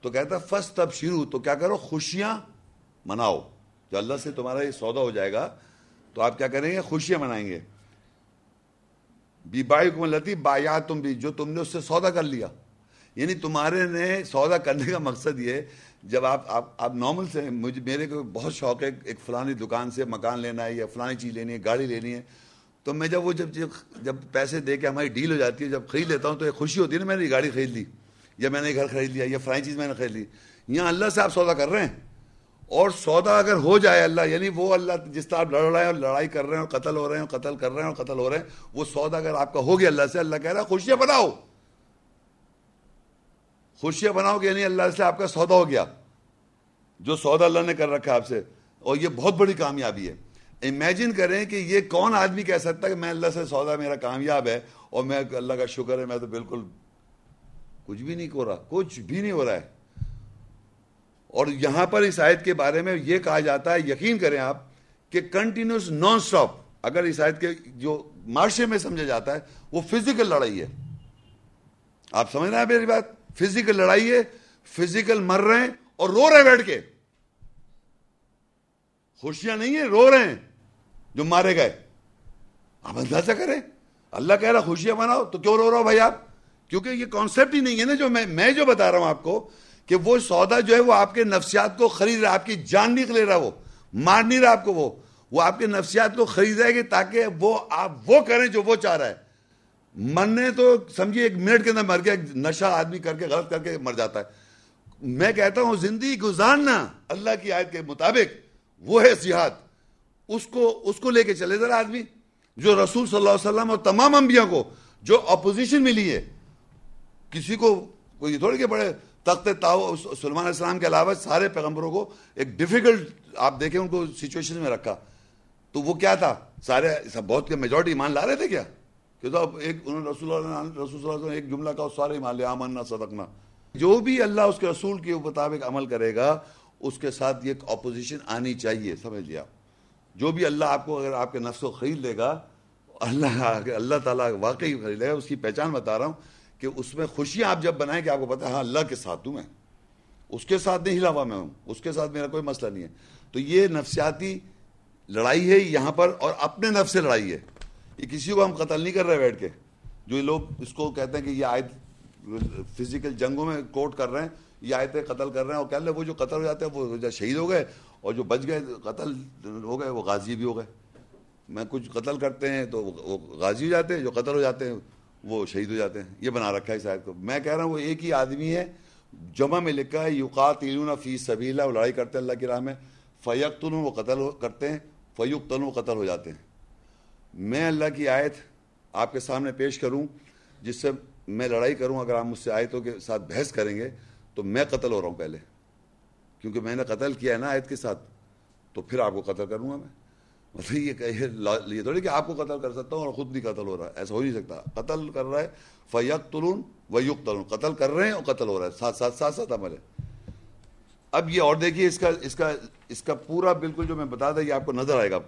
تو کہتا ہے فس تب شروع تو کیا کرو؟ خوشیاں مناؤ۔ جو اللہ سے تمہارا یہ سودا ہو جائے گا، تو آپ کیا کریں گے؟ خوشیاں منائیں گے۔ بی بائی کو لتی بایا تم بھی جو تم نے اس سے سودا کر لیا۔ یعنی تمہارے نے سودا کرنے کا مقصد یہ جب آپ آپ آپ نارمل سے مجھے میرے کو بہت شوق ہے ایک فلانی دکان سے مکان لینا ہے یا فلانی چیز لینی ہے، گاڑی لینی ہے، تو میں جب وہ جب جب پیسے دے کے ہماری ڈیل ہو جاتی ہے، جب خرید لیتا ہوں تو ایک خوشی ہوتی ہے نا، میں نے یہ گاڑی خرید لی، یا میں نے گھر خرید لیا، یا فلائی چیز میں نے خرید لی۔ یہاں اللہ سے آپ سودا کر رہے ہیں۔ اور سودا اگر ہو جائے اللہ یعنی وہ اللہ جس طرح آپ لڑ رہے ہیں اور لڑائی کر رہے ہیں اور قتل ہو رہے ہیں اور قتل کر رہے ہیں اور قتل ہو رہے ہیں، وہ سودا اگر آپ کا ہو گیا اللہ سے، اللہ کہہ رہا ہے خوشیاں بناؤ۔ خوشیاں بناؤ کہ یعنی اللہ سے آپ کا سودا ہو گیا۔ جو سودا اللہ نے کر رکھا آپ سے، اور یہ بہت بڑی کامیابی ہے۔ امیجن کریں کہ یہ کون آدمی کہہ سکتا ہے کہ میں اللہ سے سودا، میرا کامیاب ہے، اور میں اللہ کا شکر ہے، میں تو بالکل کچھ بھی نہیں ہو رہا، کچھ بھی نہیں ہو رہا ہے۔ اور یہاں پر اس آیت کے بارے میں یہ کہا جاتا ہے، یقین کریں آپ کہ کنٹینیوس نان سٹاپ اگر اس آیت کے جو معاشرے میں سمجھا جاتا ہے، وہ فزیکل لڑائی ہے۔ آپ سمجھ رہے ہیں میری بات؟ فزیکل لڑائی ہے، فزیکل مر رہے ہیں اور رو رہے ہیں بیٹھ کے۔ خوشیاں نہیں ہیں، رو رہے ہیں جو مارے گئے۔ آپ اندازہ کریں، اللہ کہہ رہا خوشیاں مناؤ، تو کیوں رو رہا ہو بھائی آپ؟ کیونکہ یہ کانسیپٹ ہی نہیں ہے نا جو میں میں جو بتا رہا ہوں آپ کو کہ وہ سودا جو ہے وہ آپ کے نفسیات کو خرید رہا آپ کی جان نہیں لے رہا وہ، مار نہیں رہا آپ کو وہ۔ وہ آپ کے نفسیات کو خرید رہے گی تاکہ وہ آپ وہ کریں جو وہ چاہ رہا ہے۔ مرنے تو سمجھیے ایک منٹ کے اندر مر گیا نشہ آدمی کر کے، غلط کر کے مر جاتا ہے۔ میں کہتا ہوں، زندگی گزارنا اللہ کی آیت کے مطابق وہ ہے جہاد۔ اس کو اس کو لے کے چلے۔ ذرا آدمی، جو رسول صلی اللہ علیہ وسلم اور تمام انبیاء کو، جو اپوزیشن ملی ہے کسی کو کوئی تھوڑے کہ بڑے تخت تاؤ سلمان علیہ السلام کے علاوہ سارے پیغمبروں کو ایک ڈیفیکلٹ آپ دیکھیں ان کو سچویشن میں رکھا۔ تو وہ کیا تھا؟ سارے بہت کے میجورٹی ایمان لا رہے تھے کیا؟ کہ تو ایک انہوں نے رسول اللہ رسول اللہ علیہ وسلم ایک جملہ کا سارے ایمان لے صدقنا۔ جو بھی اللہ اس کے رسول کے مطابق عمل کرے گا، اس کے ساتھ یہ اپوزیشن آنی چاہیے، سمجھ لیا جو بھی اللہ آپ کو اگر آپ کے نفس کو خرید لے گا، اللہ اللہ تعالیٰ واقعی خرید لے گا۔ اس کی پہچان بتا رہا ہوں کہ اس میں خوشیاں آپ جب بنائیں کہ آپ کو پتا ہے ہاں اللہ کے ساتھ ہوں میں۔ اس کے ساتھ نہیں ہلا ہوا میں ہوں۔ اس کے ساتھ میرا کوئی مسئلہ نہیں ہے۔ تو یہ نفسیاتی لڑائی ہے، یہاں پر اور اپنے نفس سے لڑائی ہے۔ یہ کسی کو ہم قتل نہیں کر رہے بیٹھ کے۔ جو لوگ اس کو کہتے ہیں کہ یہ آیت فزیکل جنگوں میں کوٹ کر رہے ہیں، یہ آیتیں قتل کر رہے ہیں اور کہہ لیں وہ جو قتل ہو جاتے ہیں، وہ شہید ہو گئے اور جو بچ گئے، قتل ہو گئے، وہ غازی بھی ہو گئے۔ میں کچھ قتل کرتے ہیں تو وہ غازی ہو جاتے ہیں، جو قتل ہو جاتے ہیں، وہ شہید ہو جاتے ہیں۔ یہ بنا رکھا ہے اس آیت کو۔ میں کہہ رہا ہوں، وہ ایک ہی آدمی ہے، جمع میں لکھا ہے یوقات فی سبیلا وہ لڑائی کرتے ہیں اللہ کی راہ میں۔ فیق وہ قتل کرتے ہیں فیوق تن وہ قتل ہو جاتے ہیں۔ میں اللہ کی آیت آپ کے سامنے پیش کروں، جس سے میں لڑائی کروں، اگر آپ مجھ سے آیتوں کے ساتھ بحث کریں گے، تو میں قتل ہو رہا ہوں پہلے۔ کیونکہ میں نے قتل کیا ہے نا آیت کے ساتھ، تو پھر آپ کو قتل کروں گا میں۔ مطلب یہ کہ یہ تھوڑی کہ آپ کو قتل کر سکتا ہوں اور خود بھی قتل ہو رہا ہے، ایسا ہو نہیں سکتا۔ قتل کر رہا ہے فیق تلون و یق تلون قتل کر رہے ہیں اور قتل ہو رہا ہے۔ ساتھ ساتھ ساتھ ساتھ عمل ہے۔ اب یہ اور دیکھیے، اس کا اس کا اس کا پورا بالکل جو میں بتا دیں یہ آپ کو نظر آئے گا۔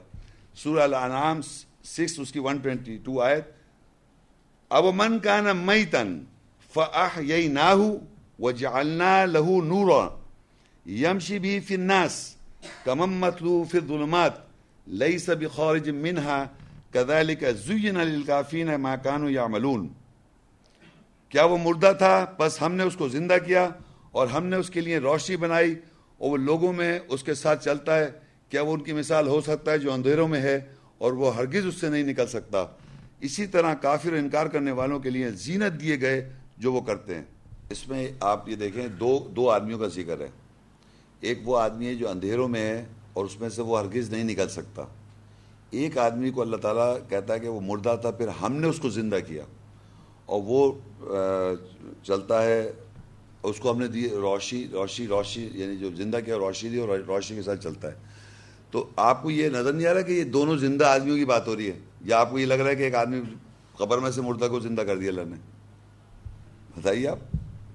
سورہ الانعام سکس اس کی ون ٹوینٹی ٹو آیت، اب من کا نا مئی تن فہ یہی نہ وہ جالنا لہو نور یمشی بھی فر ناس کمم متلو فر ظلمات لئی سب خورج منہا کدال کا زین الکافین ماکانو یا ملون کیا وہ مردہ تھا؟ بس ہم نے اس کو زندہ کیا اور ہم نے اس کے لیے روشنی بنائی اور وہ لوگوں میں اس کے ساتھ چلتا ہے۔ کیا وہ ان کی مثال ہو سکتا ہے جو اندھیروں میں ہے؟ اور وہ ہرگز اس سے نہیں نکل سکتا۔ اسی طرح کافر انکار کرنے والوں کے لیے زینت دیے گئے جو وہ کرتے ہیں۔ اس میں آپ یہ دیکھیں، دو دو آدمیوں کا ذکر ہے۔ ایک وہ آدمی ہے جو اندھیروں میں ہے اور اس میں سے وہ ہرگز نہیں نکل سکتا۔ ایک آدمی کو اللہ تعالیٰ کہتا ہے کہ وہ مردہ تھا، پھر ہم نے اس کو زندہ کیا۔ اور وہ چلتا ہے، اس کو ہم نے دی روشی روشی روشی یعنی جو زندہ کیا روشی دی اور روشنی کے ساتھ چلتا ہے۔ تو آپ کو یہ نظر نہیں آ رہا کہ یہ دونوں زندہ آدمیوں کی بات ہو رہی ہے؟ یا آپ کو یہ لگ رہا ہے کہ ایک آدمی قبر میں سے مردہ کو زندہ کر دیا اللہ نے؟ بتائیے آپ،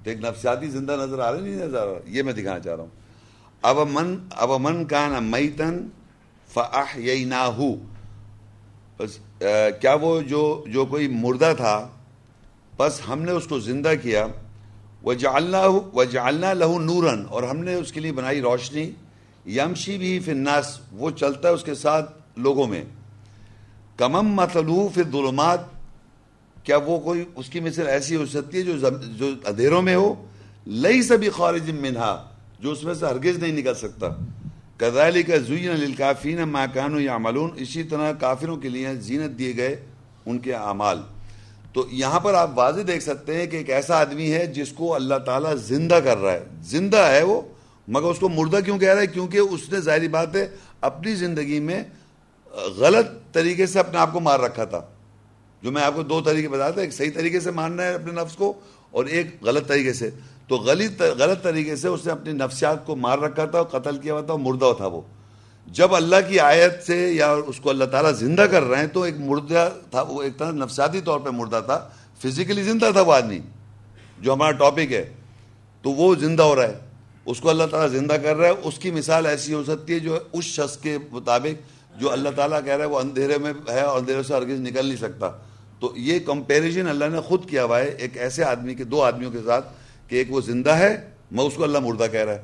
تو ایک نفسیاتی زندہ نظر آ رہے نہیں نظر آ رہا؟ یہ میں دکھانا چاہ رہا ہوں۔ اب من اب من کا نا میتن فہ نہ بس کیا وہ جو جو کوئی مردہ تھا، بس ہم نے اس کو زندہ کیا۔ وہ جالنا وہ جالنا لہو نورن اور ہم نے اس کے لیے بنائی روشنی۔ یمشی بھی فناس وہ چلتا ہے اس کے ساتھ لوگوں میں۔ کمم مطلوع فر ظلمات کیا وہ کوئی اس کی مثل ایسی ہو سکتی ہے جو جو اندھیروں میں ہو؟ لئی سبھی خارج منہا، جو اس میں سے ہرگز نہیں نکل سکتا۔ کدالی کا زین الکافین ماکان یا ملون اسی طرح کافروں کے لیے زینت دیے گئے ان کے اعمال۔ تو یہاں پر آپ واضح دیکھ سکتے ہیں کہ ایک ایسا آدمی ہے جس کو اللہ تعالیٰ زندہ کر رہا ہے۔ زندہ ہے وہ مگر اس کو مردہ کیوں کہہ رہا ہے؟ کیونکہ اس نے ظاہری بات ہے اپنی زندگی میں غلط طریقے سے اپنے آپ کو مار رکھا تھا۔ جو میں آپ کو دو طریقے بتایا تھا، ایک صحیح طریقے سے مارنا ہے اپنے نفس کو اور ایک غلط طریقے سے۔ تو غلط غلط طریقے سے اس نے اپنی نفسیات کو مار رکھا تھا اور قتل کیا ہوا تھا اور مردہ تھا وہ۔ جب اللہ کی آیت سے یا اس کو اللہ تعالیٰ زندہ کر رہے ہیں تو ایک مردہ تھا، وہ ایک طرح نفسیاتی طور پہ مردہ تھا، فزیکلی زندہ تھا وہ آدمی، جو ہمارا ٹاپک ہے۔ تو وہ زندہ ہو رہا ہے۔ اس کو اللہ تعالیٰ زندہ کر رہا ہے۔ اس کی مثال ایسی ہو سکتی ہے جو اس شخص کے مطابق جو اللہ تعالیٰ کہہ رہا ہے، وہ اندھیرے میں ہے اور اندھیرے سے ہرگز نکل نہیں سکتا۔ تو یہ کمپیریزن اللہ نے خود کیا ہوا ہے۔ ایک ایسے آدمی کے، دو آدمیوں کے ساتھ کہ ایک وہ زندہ ہے، میں اس کو اللہ مردہ کہہ رہا ہے۔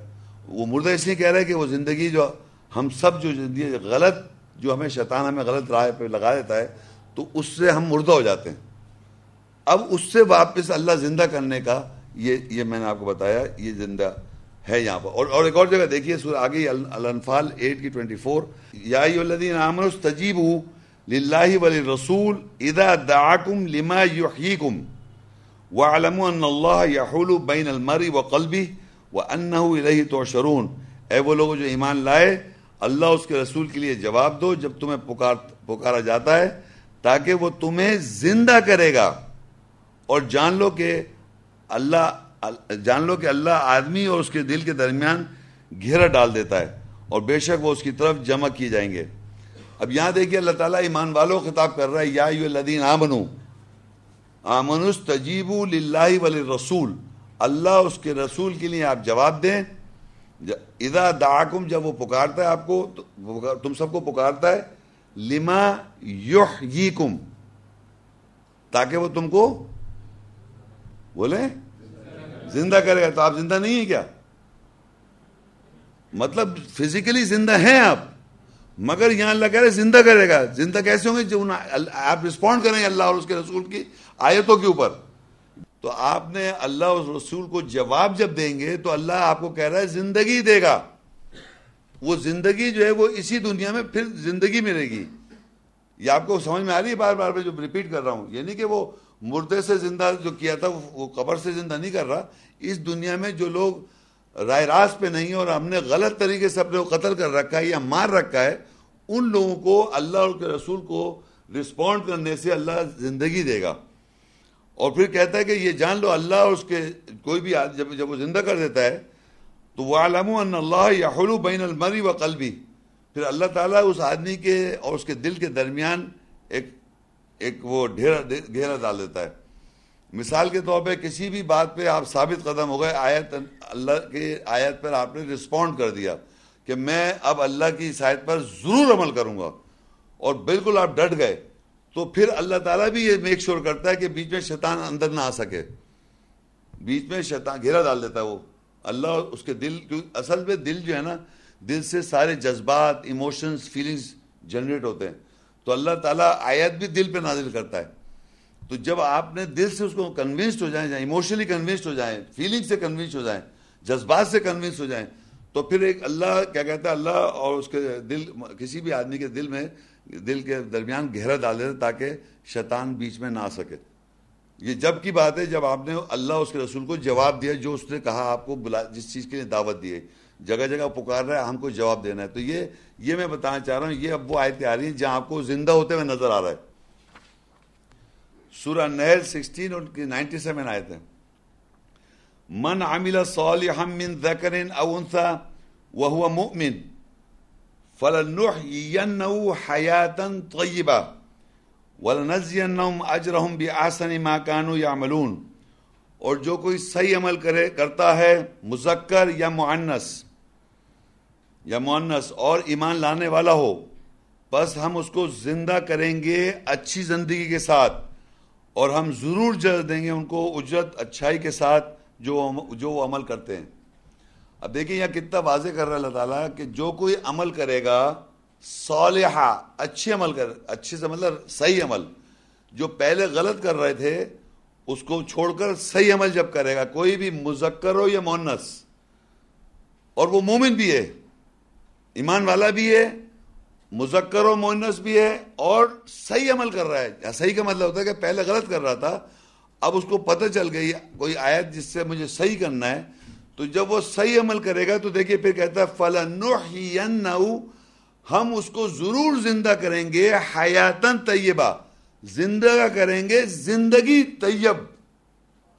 وہ مردہ اس لیے کہہ رہا ہے کہ وہ زندگی جو ہم سب جو زندگی غلط جو ہمیں شیطان ہمیں غلط راہ پہ لگا دیتا ہے، تو اس سے ہم مردہ ہو جاتے ہیں۔ اب اس سے واپس اللہ زندہ کرنے کا، یہ یہ میں نے آپ کو بتایا، یہ زندہ ہے یہاں پر۔ اور اور ایک اور جگہ دیکھیے، سورہ آگے الانفال ایٹ کی ٹوئنٹی فور۔ یا الذین آمنوا استجیبوا للہ ولی رسول ادا دعاکم لما یحییکم وعلموا ان اللہ یحول بین المری و قلبی و انہ الیہ توشرون اے وہ لوگ جو ایمان لائے، اللہ اس کے رسول کے لیے جواب دو جب تمہیں پکار پکارا جاتا ہے، تاکہ وہ تمہیں زندہ کرے گا۔ اور جان لو کہ اللہ جان لو کہ اللہ آدمی اور اس کے دل کے درمیان گھیرا ڈال دیتا ہے اور بے شک وہ اس کی طرف جمع کی جائیں گے۔ اب یہاں دیکھیے اللہ تعالیٰ ایمان والوں خطاب کر رہا ہے، یا الذین آمنو آمن تجیب للہ ولی رسول اللہ اس کے رسول کے لیے آپ جواب دیں۔ اذا دعاکم، جب وہ پکارتا ہے آپ کو تم سب کو پکارتا ہے، لما یحییکم، تاکہ وہ تم کو بولے زندہ کرے گا تو آپ زندہ نہیں ہیں کیا؟ مطلب فزیکلی زندہ ہیں آپ، مگر یہاں اللہ کہہ رہے زندہ کرے گا۔ زندہ کیسے ہوں گے؟ جو آپ رسپونڈ کریں گے اللہ اور اس کے رسول کی آیتوں کے اوپر۔ تو آپ نے اللہ اور رسول کو جواب جب دیں گے تو اللہ آپ کو کہہ رہا ہے زندگی دے گا۔ وہ زندگی جو ہے وہ اسی دنیا میں پھر زندگی ملے گی۔ یہ آپ کو سمجھ میں آ رہی ہے بار بار میں جو ریپیٹ کر رہا ہوں؟ یعنی کہ وہ مردے سے زندہ جو کیا تھا، وہ قبر سے زندہ نہیں کر رہا۔ اس دنیا میں جو لوگ رائے راست پہ نہیں اور ہم نے غلط طریقے سے اپنے کو قتل کر رکھا ہے یا مار رکھا ہے، ان لوگوں کو اللہ اور کے رسول کو رسپونڈ کرنے سے اللہ زندگی دے گا۔ اور پھر کہتا ہے کہ یہ جان لو، اللہ اور اس کے کوئی بھی جب جب وہ زندہ کر دیتا ہے تو وہ عالم اللہ یا بین المری و قلبی پھر اللہ تعالیٰ اس آدمی کے اور اس کے دل کے درمیان ایک ایک وہ ڈھیرا گھیرا ڈال دیتا ہے۔ مثال کے طور پہ کسی بھی بات پہ آپ ثابت قدم ہو گئے، آیت اللہ کے آیت پر آپ نے رسپونڈ کر دیا کہ میں اب اللہ کی شاید پر ضرور عمل کروں گا اور بالکل آپ ڈٹ گئے۔ تو پھر اللہ تعالیٰ بھی یہ میک شور کرتا ہے کہ بیچ میں شیطان اندر نہ آ سکے۔ بیچ میں شیطان گھیرا ڈال دیتا ہے وہ۔ اللہ اس کے دل اصل میں دل جو ہے نا، دل سے سارے جذبات ایموشنز فیلنگز جنریٹ ہوتے ہیں۔ تو اللہ تعالیٰ آیت بھی دل پہ نازل کرتا ہے۔ تو جب آپ نے دل سے اس کو کنونسڈ ہو جائیں ایموشنلی کنونسڈ ہو جائیں فیلنگ سے کنونسڈ ہو جائیں، جذبات سے کنونسڈ ہو جائیں، تو پھر ایک اللہ، کیا کہتا ہے، اللہ اور اس کے دل، کسی بھی آدمی کے دل میں دل کے درمیان گہرا ڈال دیتا تاکہ شیطان بیچ میں نہ آ سکے۔ یہ جب کی بات ہے، جب آپ نے اللہ اس کے رسول کو جواب دیا، جو اس نے کہا، آپ کو بلا، جس چیز کے لیے دعوت دی ہے۔ جگہ جگہ پکار رہا ہے، ہم کو جواب دینا ہے۔ تو یہ یہ میں بتانا چاہ رہا ہوں، یہ اب وہ آیتیں آ رہی ہیں جہاں آپ کو زندہ ہوتے ہوئے نظر آ رہا ہے۔ سورہ نہل سکسٹین اور نائنٹی سیون آئے تھے من عمل صالحا من ذکر او انثى وهو مؤمن فلنحيينه حياتا طيبه ولنزينهم اجرهم باحسن ما كانوا يعملون اور جو کوئی صحیح عمل کرے، کرتا ہے مذکر یا معنس یا معنس اور ایمان لانے والا ہو، بس ہم اس کو زندہ کریں گے اچھی زندگی کے ساتھ، اور ہم ضرور جز دیں گے ان کو اجرت اچھائی کے ساتھ جو جو وہ عمل کرتے ہیں۔ اب دیکھیں یہاں کتنا واضح کر رہا ہے اللہ تعالیٰ کہ جو کوئی عمل کرے گا، صالحہ اچھی عمل کر اچھے سے مطلب صحیح عمل، جو پہلے غلط کر رہے تھے اس کو چھوڑ کر صحیح عمل جب کرے گا، کوئی بھی مذکر ہو یا مونس اور وہ مومن بھی ہے، ایمان والا بھی ہے، مذکر و مونس بھی ہے، اور صحیح عمل کر رہا ہے۔ صحیح کا مطلب ہوتا ہے کہ پہلے غلط کر رہا تھا، اب اس کو پتہ چل گئی، کوئی آیت جس سے مجھے صحیح کرنا ہے، تو جب وہ صحیح عمل کرے گا تو دیکھیے پھر کہتا ہے فلاں ہم اس کو ضرور زندہ کریں گے حیاتن طیبہ۔ زندہ کریں گے، زندگی طیب۔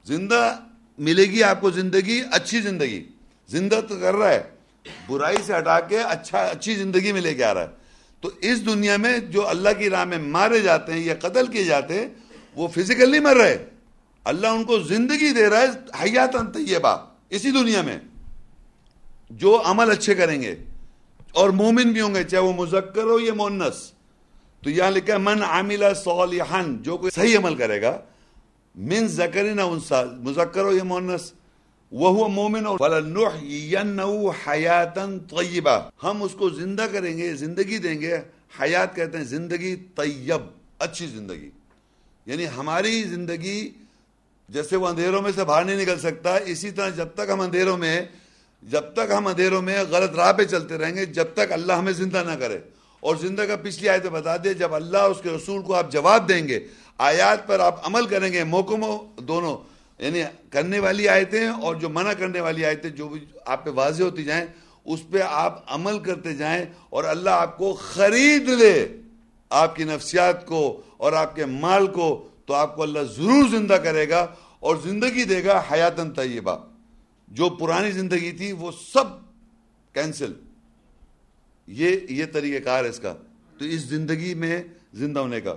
زندہ ملے گی آپ کو زندگی، اچھی زندگی۔ زندہ تو کر رہا ہے، برائی سے ہٹا کے اچھا اچھی زندگی ملے گی آ رہا ہے۔ تو اس دنیا میں جو اللہ کی راہ میں مارے جاتے ہیں یا قتل کیے جاتے ہیں، وہ فزیکل نہیں مر رہے۔ اللہ ان کو زندگی دے رہا ہے حیات طیبہ۔ اسی دنیا میں جو عمل اچھے کریں گے، اور مومن بھی ہوں گے، چاہے وہ مذکر ہو یا مونس تو یہاں لکھا ہے، من عامل صالحن جو کوئی صحیح عمل کرے گا، من ذکرنا انسا، مذکر و یہ مونس وہ مومن فلنحینو طیبہ، ہم اس کو زندہ کریں گے، زندگی دیں گے، حیات کہتے ہیں زندگی طیب، اچھی زندگی یعنی ہماری زندگی جیسے وہ اندھیروں میں سے باہر نہیں نکل سکتا، اسی طرح جب تک ہم اندھیروں میں، جب تک ہم اندھیروں میں غلط راہ پہ چلتے رہیں گے، جب تک اللہ ہمیں زندہ نہ کرے اور زندہ کا پچھلی آیت بتا دیا جب اللہ اس کے رسول کو آپ جواب دیں گے، آیات پر آپ عمل کریں گے محکم دونوں یعنی کرنے والی آیتیں اور جو منع کرنے والی آیتیں جو بھی آپ پہ واضح ہوتی جائیں، اس پہ آپ عمل کرتے جائیں اور اللہ آپ کو خرید لے، آپ کی نفسیات کو اور آپ کے مال کو، تو آپ کو اللہ ضرور زندہ کرے گا اور زندگی دے گا حیاتن طیبہ۔ جو پرانی زندگی تھی، وہ سب کینسل۔ یہ یہ طریقہ کار ہے اس کا۔ تو اس زندگی میں زندہ ہونے کا۔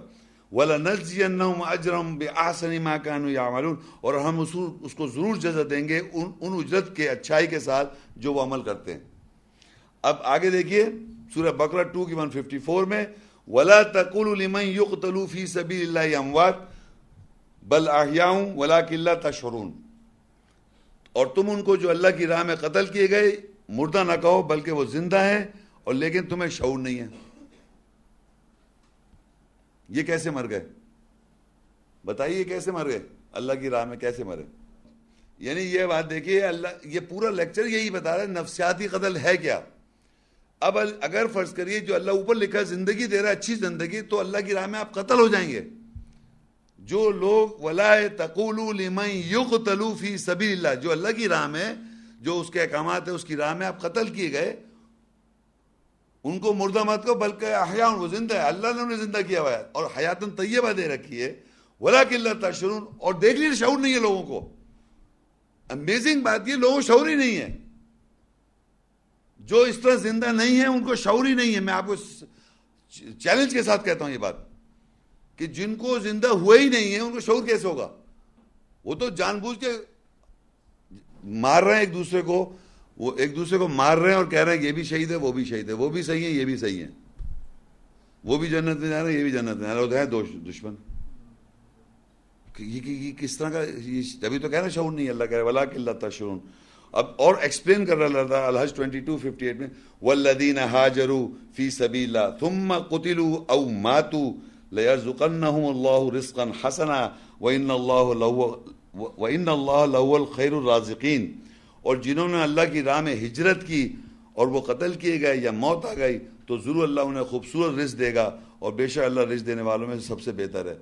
وَلَنَجْزِيَنَّهُمْ أَجْرَهُمْ بِأَحْسَنِ مَا كَانُوا يَعْمَلُونَ۔ اور ہم اس کو ضرور جزا دیں گے ان, ان اجرت کے اچھائی کے ساتھ جو وہ عمل کرتے ہیں۔ اب آگے دیکھیے سورہ بقرہ 2 کی 154 میں وَلَا تَقُولُ لِمَنْ يُقْتَلُوا فِي سَبِيلِ اللَّهِ أَمْوَاتٍ بَلْ أَحْيَاءٌ وَلَكِنْ لَا تَشْعُرُونَ۔ اور تم ان کو جو اللہ کی راہ میں قتل کیے گئے مردہ نہ کہو بلکہ وہ زندہ ہیں۔ اور لیکن تمہیں شعور نہیں ہے۔ یہ کیسے مر گئے؟ بتائیے کیسے مر گئے؟ اللہ کی راہ میں کیسے مرے؟ یعنی یہ بات دیکھیے، اللہ، یہ پورا لیکچر یہی بتا رہا ہے، نفسیاتی قتل ہے کیا؟ اب اگر فرض کریے جو اللہ اوپر لکھا زندگی دے رہا ہے، اچھی زندگی، تو اللہ کی راہ میں آپ قتل ہو جائیں گے۔ جو لوگ، ولا تقول فی سبیل اللہ جو اللہ کی راہ میں، جو اس کے احکامات ہے اس کی راہ میں آپ قتل کیے گئے ان کو مردہ مت کو، بلکہ احیاء، وہ زندہ ہے۔ اللہ نے انہیں زندہ کیا ہوا ہے۔ اور حیاتن طیبہ دے رکھی ہے۔ ولا اللہ تشرون اور دیکھ لیجیے شعور نہیں ہے لوگوں کو۔ امیزنگ بات یہ، لوگوں شعور ہی نہیں ہے۔ جو اس طرح زندہ نہیں ہے، ان کو شعور ہی نہیں ہے۔ میں آپ کو چیلنج کے ساتھ کہتا ہوں یہ بات۔ کہ جن کو زندہ ہوئے ہی نہیں ہے، ان کو شعور کیسے ہوگا؟ وہ تو جان بوجھ کے مار رہے ہیں ایک دوسرے کو۔ وہ ایک دوسرے کو مار رہے ہیں اور کہہ رہے ہیں یہ بھی شہید ہے، وہ بھی شہید ہے، وہ بھی صحیح ہے یہ بھی صحیح ہے وہ بھی جنت میں جا رہے ہیں، یہ بھی جنت میں جا رہے ہیں۔ دشمن۔ یہ کس طرح کا ابھی تو کہہ رہے شعور نہیں، اللہ کہہ رہے ولا اللہ تشرون اب اور ایکسپلین کر رہا اللہ الحج 2258 میں والذین ہاجروا فی سبیل اللہ ثم قتلوا او ماتوا لیرزقنہم اللہ رزقا حسنا وان اللہ لہو وان اللہ لہو الخیر الرازقین اور جنہوں نے اللہ کی راہ میں ہجرت کی اور وہ قتل کیے گئے یا موت آ گئی، تو ضرور اللہ انہیں خوبصورت رزق دے گا اور بے شک اللہ رزق دینے والوں میں سب سے بہتر ہے۔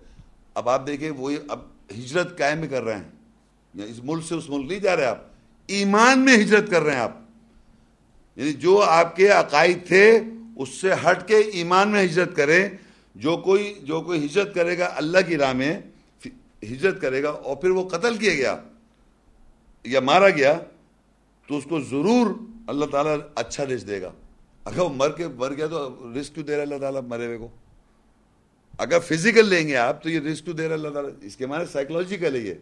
اب آپ دیکھیں، وہ اب ہجرت قائم کر رہے ہیں۔ یا اس ملک سے اس ملک نہیں جا رہے آپ، ایمان میں ہجرت کر رہے ہیں آپ۔ یعنی جو آپ کے عقائد تھے، اس سے ہٹ کے ایمان میں ہجرت کریں۔ جو کوئی جو کوئی ہجرت کرے گا اللہ کی راہ میں ہجرت کرے گا اور پھر وہ قتل کیا گیا یا مارا گیا تو اس کو ضرور اللہ تعالیٰ اچھا رزق دے گا۔ اگر وہ مر کے مر گیا تو رسک کیوں دے رہا اللہ تعالیٰ مرے ہوئے کو؟ اگر فزیکل لیں گے آپ تو یہ رسک کیوں دے رہا اللہ تعالیٰ؟ اس کے معنی سائیکولوجیکل ہے یہ۔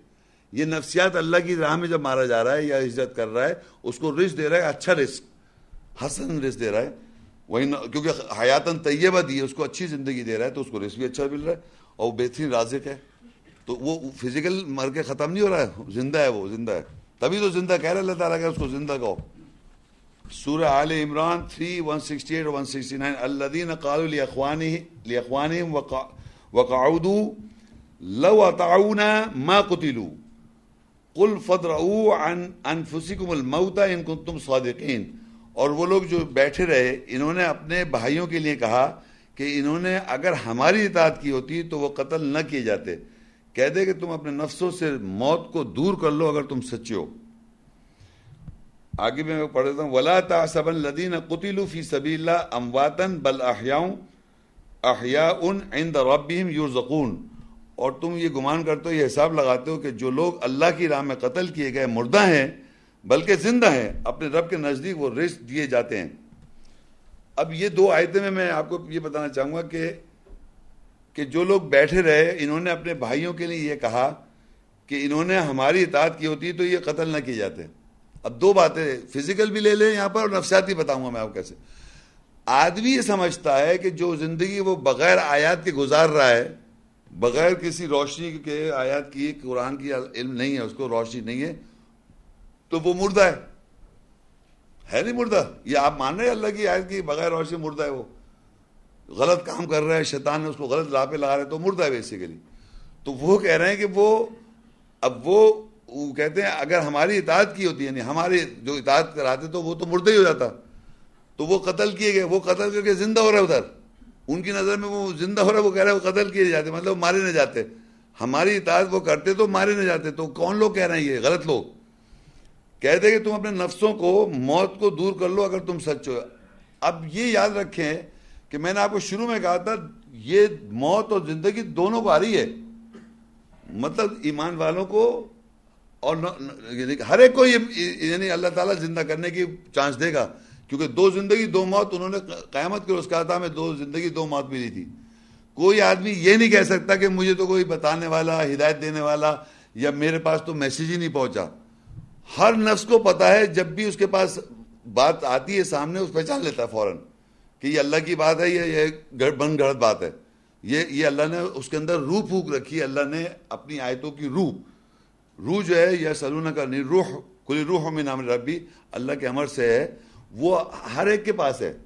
یہ نفسیات اللہ کی راہ میں جب مارا جا رہا ہے یا عزت کر رہا ہے، اس کو رسک دے رہا ہے اچھا رسک حسن رسک دے رہا ہے۔ وہی کیونکہ حیاتن طیبہ دی ہے، اس کو اچھی زندگی دے رہا ہے تو اس کو رسک بھی اچھا مل رہا ہے اور وہ بہترین رازق ہے۔ تو وہ فزیکل مر کے ختم نہیں ہو رہا ہے، زندہ ہے وہ، زندہ ہے۔ تبھی تو زندہ کہہ رہے اللہ تعالیٰ کہ اس کو زندہ کہو۔ سورہ آل عمران 3 168 اور 169 الذين قالوا لاخوانهم وقعدوا لو اطاعونا ما قتلوا۔ قل فدرؤوا عن انفسكم الموت ان كنتم صادقين اور وہ لوگ جو بیٹھے رہے، انہوں نے اپنے بھائیوں کے لیے کہا کہ انہوں نے اگر ہماری اطاعت کی ہوتی تو وہ قتل نہ کیے جاتے۔ کہہ دے کہ تم اپنے نفسوں سے موت کو دور کر لو اگر تم سچے ہو۔ آگے میں پڑھ دیتا ہوں، ولا تحسب الذين قتلوا في سبيل الله امواتا بل احياء احياء عند ربهم يرزقون۔ اور تم یہ گمان کرتے ہو، یہ حساب لگاتے ہو کہ جو لوگ اللہ کی راہ میں قتل کیے گئے، مردہ ہیں، بلکہ زندہ ہیں، اپنے رب کے نزدیک وہ رزق دیے جاتے ہیں۔ اب یہ دو آیتیں میں میں آپ کو یہ بتانا چاہوں گا کہ کہ جو لوگ بیٹھے رہے، انہوں نے اپنے بھائیوں کے لیے یہ کہا کہ انہوں نے ہماری اطاعت کی ہوتی تو یہ قتل نہ کیے جاتے۔ اب دو باتیں فزیکل بھی لے لیں یہاں پر اور نفسیاتی بتاؤں گا میں آپ کیسے۔ آدمی یہ سمجھتا ہے کہ جو زندگی وہ بغیر آیات کے گزار رہا ہے، بغیر کسی روشنی کے آیات کی، قرآن کی علم نہیں ہے، اس کو روشنی نہیں ہے، تو وہ مردہ ہے۔ ہے نہیں مردہ؟ یہ آپ مان رہے ہیں اللہ کی آیت کی بغیر روشنی مردہ ہے وہ۔ غلط کام کر رہا ہے، شیطان نے اس کو غلط لاپے لگا رہے تو مردہ ہے بیسیکلی تو وہ کہہ رہے ہیں کہ وہ، اب وہ وہ کہتے ہیں، اگر ہماری اطاعت کی ہوتی یعنی ہماری جو اطاعت کراتے تو وہ تو مردہ ہی ہو جاتا۔ تو وہ قتل کیے گئے، وہ قتل کر کے زندہ ہو رہا ہے ادھر۔ ان کی نظر میں وہ زندہ ہو رہا ہے، وہ کہہ رہے ہیں وہ قتل کیے جاتے مطلب مارے نہ جاتے۔ ہماری اطاعت وہ کرتے تو مارے نہ جاتے۔ تو کون لوگ کہہ رہے ہیں یہ؟ غلط لوگ۔ کہتے کہ تم اپنے نفسوں کو، موت کو دور کر لو اگر تم سچ ہو۔ اب یہ یاد رکھیں کہ میں نے آپ کو شروع میں کہا تھا، یہ موت اور زندگی دونوں کو آ رہی ہے۔ مطلب ایمان والوں کو اور ہر ایک کو یہ یعنی اللہ تعالیٰ زندہ کرنے کی چانس دے گا۔ کیونکہ دو زندگی، دو موت، انہوں نے قیامت کے روز کہا تھا، میں دو زندگی، دو موت ملی تھی۔ کوئی آدمی یہ نہیں کہہ سکتا کہ مجھے تو کوئی بتانے والا، ہدایت دینے والا یا میرے پاس تو میسیج ہی نہیں پہنچا۔ ہر نفس کو پتا ہے، جب بھی اس کے پاس بات آتی ہے سامنے، اس پہچان لیتا ہے فوراً۔ کہ یہ اللہ کی بات ہے یا یہ بن گڑت بات ہے۔ یہ یہ اللہ نے اس کے اندر روح پھونک رکھی ہے۔ اللہ نے اپنی آیتوں کی روح۔ روح جو ہے یہ سلون کا نہیں روح کلی روح میں نام ربی۔ اللہ کے عمر سے ہے۔ وہ ہر ایک کے پاس ہے۔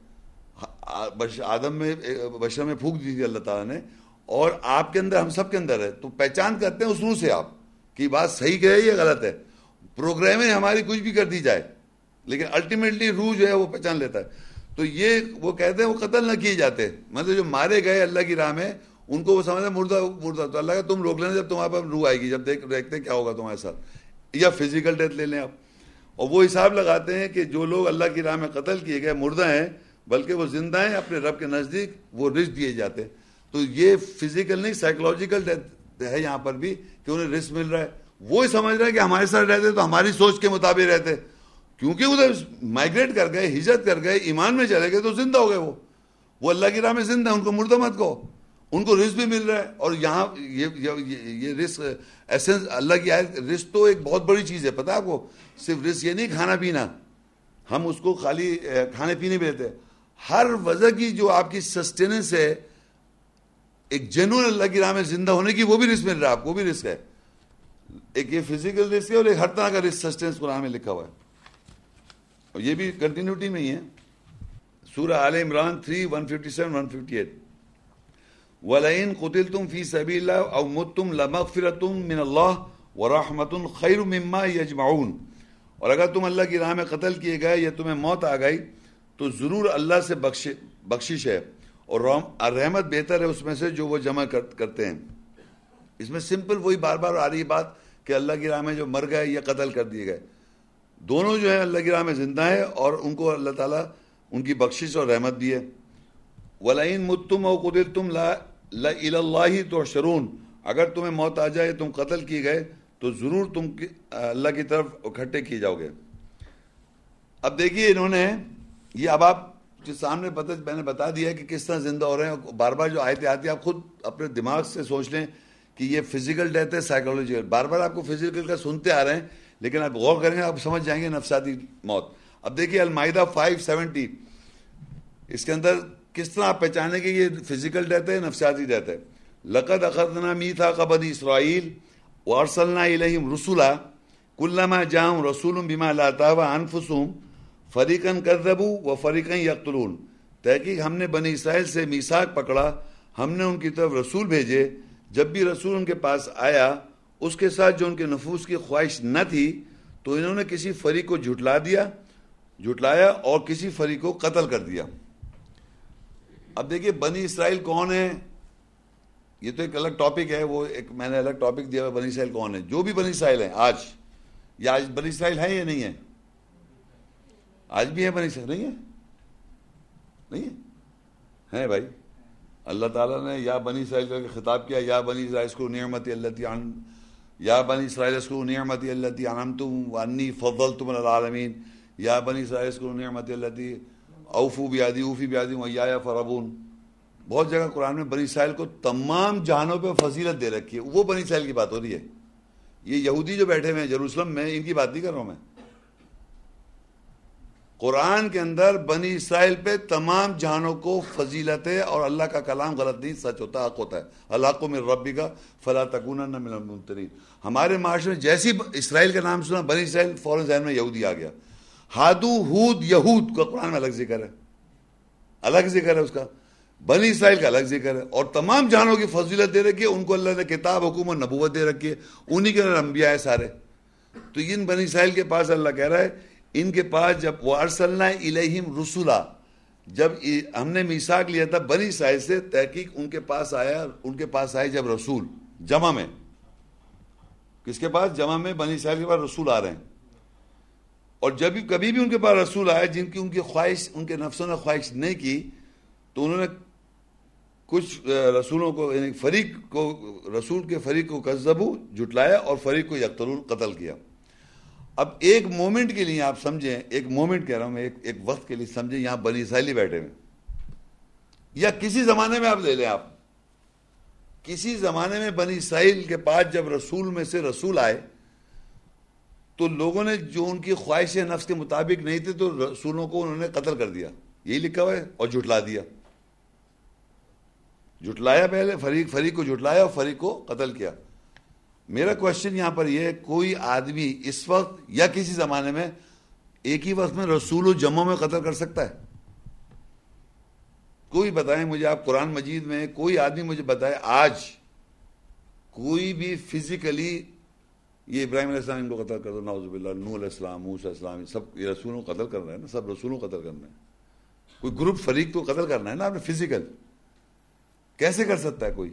آدم میں، بشر میں پھونک دی تھی اللہ تعالیٰ نے۔ اور آپ کے اندر، ہم سب کے اندر ہے۔ تو پہچان کرتے ہیں اس روح سے آپ کی بات صحیح کہ یہ غلط ہے۔ پروگرامیں ہماری کچھ بھی کر دی جائے۔ لیکن الٹیمیٹلی روح جو ہے وہ پہچان لیتا ہے۔ تو یہ وہ کہتے ہیں وہ قتل نہ کیے جاتے۔ مطلب جو مارے گئے اللہ کی راہ میں، ان کو وہ سمجھتے مردہ مردہ تو اللہ کا تم روک لینا جب تمہارے پاس روح آئے گی، جب دیکھ دیکھتے ہیں کیا ہوگا تمہارے ساتھ۔ یا فزیکل ڈیتھ لے لیں آپ۔ اور وہ حساب لگاتے ہیں کہ جو لوگ اللہ کی راہ میں قتل کیے گئے مردہ ہیں، بلکہ وہ زندہ ہیں، اپنے رب کے نزدیک وہ رسک دیے جاتے ہیں۔ تو یہ فزیکل نہیں سائیکولوجیکل ڈیتھ ہے یہاں پر بھی کہ انہیں رسک مل رہا ہے۔ وہی سمجھ رہے ہیں کہ ہمارے ساتھ رہتے تو ہماری سوچ کے مطابق رہتے۔ کیونکہ ادھر مائگریٹ کر گئے، ہجرت کر گئے، ایمان میں چلے گئے تو زندہ ہو گئے وہ۔ وہ اللہ کی راہ میں زندہ ان کو مردہ مت کو ان کو رزق بھی مل رہا ہے۔ اور یہاں یہ رزق ایسنس اللہ کی آیت، رزق تو ایک بہت بڑی چیز ہے پتہ آپ کو؟ صرف رزق یہ نہیں، کھانا پینا۔ ہم اس کو خالی کھانے پینے بھی لیتے ہر وجہ کی جو آپ کی سسٹیننس ہے، ایک جنون اللہ کی راہ میں زندہ ہونے کی وہ بھی رزق مل رہا ہے، آپ کو بھی رزق ہے۔ ایک یہ فزیکل رسک ہے اور ایک ہر طرح کا رسک سسٹینس قرآن میں لکھا ہوا ہے۔ اور یہ بھی کنٹینیوٹی میں ہی ہے۔ سورہ آل عمران 3 157 158 وَلَئِن قُتِلْتُمْ فِي سَبِيلِ اللَّهِ أَوْ مُتْتُمْ لَمَغْفِرَةٌ مِّنَ اللَّهِ وَرَحْمَةٌ خَيْرٌ مِّمَّا يَجْمَعُونَ۔ اور اگر تم اللہ کی راہ میں قتل کیے گئے یا تمہیں موت آ گئی، تو ضرور اللہ سے بخشش ہے۔ اور رحمت بہتر ہے اس میں سے جو وہ جمع کرتے ہیں۔ اس میں سمپل وہی بار بار آ رہی بات کہ اللہ کی راہ میں جو مر گئے یا قتل کر دیے گئے۔ دونوں جو ہیں اللہ کی راہ میں زندہ ہیں اور ان کو اللہ تعالیٰ ان کی بخشش اور رحمت بھی ہے۔ ولائن متم او قدر تم اللہ تو شرون اگر تمہیں موت آ جائے، تم قتل کیے گئے، تو ضرور تم اللہ کی طرف اکٹھے کیے جاؤ گے۔ اب دیکھیے انہوں نے یہ اب آپ جو سامنے پتہ میں نے بتا دیا کہ کس طرح زندہ ہو رہے ہیں۔ بار بار جو آیتیں آتی ہیں، آپ خود اپنے دماغ سے سوچ لیں کہ یہ فزیکل ڈیتھ ہے سائیکولوجیکل بار بار آپ کو فزیکل کا سنتے آ رہے ہیں۔ لیکن آپ غور کریں، آپ سمجھ جائیں گے نفساتی موت۔ اب دیکھیے المائدہ فائیو سیونٹی، اس کے اندر کس طرح آپ پہچانے کہ یہ فزیکل ڈیتھ ہے، نفسیاتی ڈیتھ ہے؟ لقد اخذنا میتھا قبد اسرائیل وارسلنا الیہم رسولا کلما جاؤں رسول بما لا تهوى انفسهم فریقا كذبوا وفریقا يقتلون تحقیق ہم نے بنی اسرائیل سے میثاق پکڑا، ہم نے ان کی طرف رسول بھیجے۔ جب بھی رسول ان کے پاس آیا اس کے ساتھ جو ان کے نفوس کی خواہش نہ تھی، تو انہوں نے کسی فریق کو جھٹلا دیا، جھٹلایا اور کسی فریق کو قتل کر دیا۔ اب دیکھیے، بنی اسرائیل کون ہے یہ تو ایک الگ ٹاپک ہے، وہ ایک میں نے الگ ٹاپک دیا بنی اسرائیل کون ہے جو بھی بنی اسرائیل ہیں، آج۔ یا آج بنی اسرائیل ہے یا نہیں ہے آج بھی ہے بنی اسرائیل؟ نہیں ہے نہیں ہے بھائی۔ اللہ تعالیٰ نے یا بنی اسرائیل کا خطاب کیا، یا بنی اسرائیل کو نعمت اللہ یا بنی اسرائیل اسکو نعمت اللہ تم وانی فضل تم العالمین. یا بنی اسرائیل اسکو نعمت اللہ اوفو بیادی، اوفی بیادی ویا فربون بہت جگہ قرآن میں بنی اسرائیل کو تمام جہانوں پہ فضیلت دے رکھی ہے۔ وہ بنی اسرائیل کی بات ہو رہی ہے۔ یہ یہودی جو بیٹھے ہوئے ہیں جروسلم، میں ان کی بات نہیں کر رہا ہوں میں۔ قرآن کے اندر بنی اسرائیل پہ تمام جہانوں کو فضیلت ہے اور اللہ کا کلام غلط نہیں، سچ ہوتا، حق ہوتا ہے۔ اللہ کو میرے ربی کا فلاں تکون نہ ملا ہمارے معاشرے میں جیسی اسرائیل کا نام سنا، بنی اسرائیل فوراً ذہن میں یہودی آ گیا۔ ہادو، ہود، یہود کا قرآن میں الگ ذکر ہے۔ الگ ذکر ہے اس کا۔ بنی اسرائیل کا الگ ذکر ہے۔ اور تمام جہانوں کی فضیلت دے رکھی ہے ان کو اللہ نے کتاب حکومت نبوت دے رکھی ہے۔ انہی کے اندر انبیاء ہے سارے۔ تو ان بنی اسرائیل کے پاس اللہ کہہ رہا ہے ان کے پاس جب وہ ارسلنا الہم رسولہ جب ہم نے میساک لیا تھا بنی سائز سے، تحقیق ان کے پاس آیا، ان کے پاس آئے جب رسول، جمع میں۔ کس کے پاس؟ جمع میں بنی سائز کے پاس رسول آ رہے ہیں۔ اور جب بھی کبھی بھی ان کے پاس رسول آئے، جن کی ان کی خواہش، ان کے نفسوں نے خواہش نہیں کی، تو انہوں نے کچھ رسولوں کو یعنی فریق کو، رسول کے فریق کو قزبو جٹلایا اور فریق کو یکترول قتل کیا۔ اب ایک مومنٹ کے لیے آپ سمجھیں، ایک مومنٹ کہہ رہا ہوں، ایک ایک وقت کے لیے سمجھیں، یہاں بنی اسرائیلی بیٹھے ہوئے یا کسی زمانے میں آپ لے لیں آپ۔ کسی زمانے میں بنی اسرائیل کے پاس جب رسول میں سے رسول آئے، تو لوگوں نے جو ان کی خواہش نفس کے مطابق نہیں تھے تو رسولوں کو انہوں نے قتل کر دیا۔ یہی لکھا ہوا ہے اور جھٹلا دیا۔ جھٹلایا پہلے، فریق فریق کو جھٹلایا اور فریق کو قتل کیا۔ میرا کوشچن یہاں پر یہ ہے، کوئی آدمی اس وقت یا کسی زمانے میں ایک ہی وقت میں رسول و جمعوں میں قتل کر سکتا ہے؟ کوئی بتائیں مجھے آپ قرآن مجید میں، کوئی آدمی مجھے بتائے آج کوئی بھی فزیکلی یہ ابراہیم علیہ السلام ان کو قتل کر دو نوزب اللہ نو علیہ السلام موس السلام، سب یہ رسولوں کو قتل کرنا ہے نا، سب رسولوں کو قتل کرنا ہے کوئی گروپ فریق تو قتل کرنا ہے نا آپ نے فزیکل کیسے کر سکتا ہے کوئی؟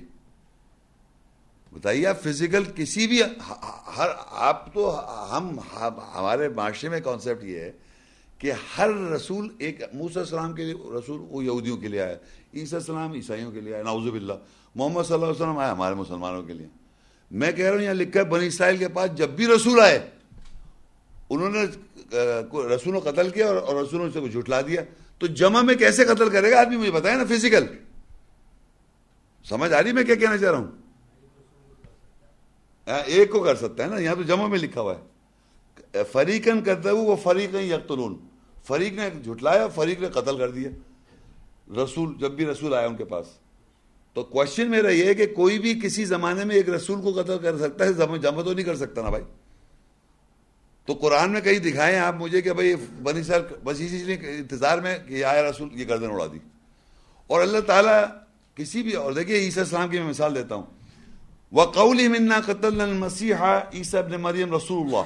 بتائیے آپ فزیکل کسی بھی ہر آپ تو ہم ہمارے معاشرے میں کانسیپٹ یہ ہے کہ ہر رسول ایک موسیٰ السلام کے لیے رسول، وہ یہودیوں کے لیے آیا، عیسیٰ السلام عیسائیوں کے لیے آیا، نعوذ باللہ، محمد صلی اللہ علیہ وسلم آیا ہمارے مسلمانوں کے لیے۔ میں کہہ رہا ہوں، یہاں لکھا ہے، بنی اسرائیل کے پاس جب بھی رسول آئے، انہوں نے رسولوں قتل کیا اور رسولوں سے کچھ جھٹلا دیا۔ تو جمع میں کیسے قتل کرے گا؟ آدمی مجھے بتائے نا فزیکل سمجھ آ رہی میں کیا کہنا چاہ رہا ہوں؟ ایک کو کر سکتا ہے نا، یہاں تو جمع میں لکھا ہوا ہے۔ فریقن کرتا ہے وہ فریق یکتلون فریق نے جھٹلایا، فریق نے قتل کر دیا۔ رسول، جب بھی رسول آیا ان کے پاس۔ تو کوشچن میرا یہ ہے کہ کوئی بھی کسی زمانے میں ایک رسول کو قتل کر سکتا ہے، جمع تو نہیں کر سکتا نا بھائی۔ تو قرآن میں کہیں دکھائیں آپ مجھے کہ بھائی، بنی سر بس اسی جی انتظار میں کہ آیا رسول، یہ گردن اڑا دی۔ اور اللہ تعالیٰ کسی بھی، اور دیکھیے عیسیٰ السلام کی میں مثال دیتا ہوں۔ وقولهم إنا قتلنا المسيح عيسى ابن مريم رسول الله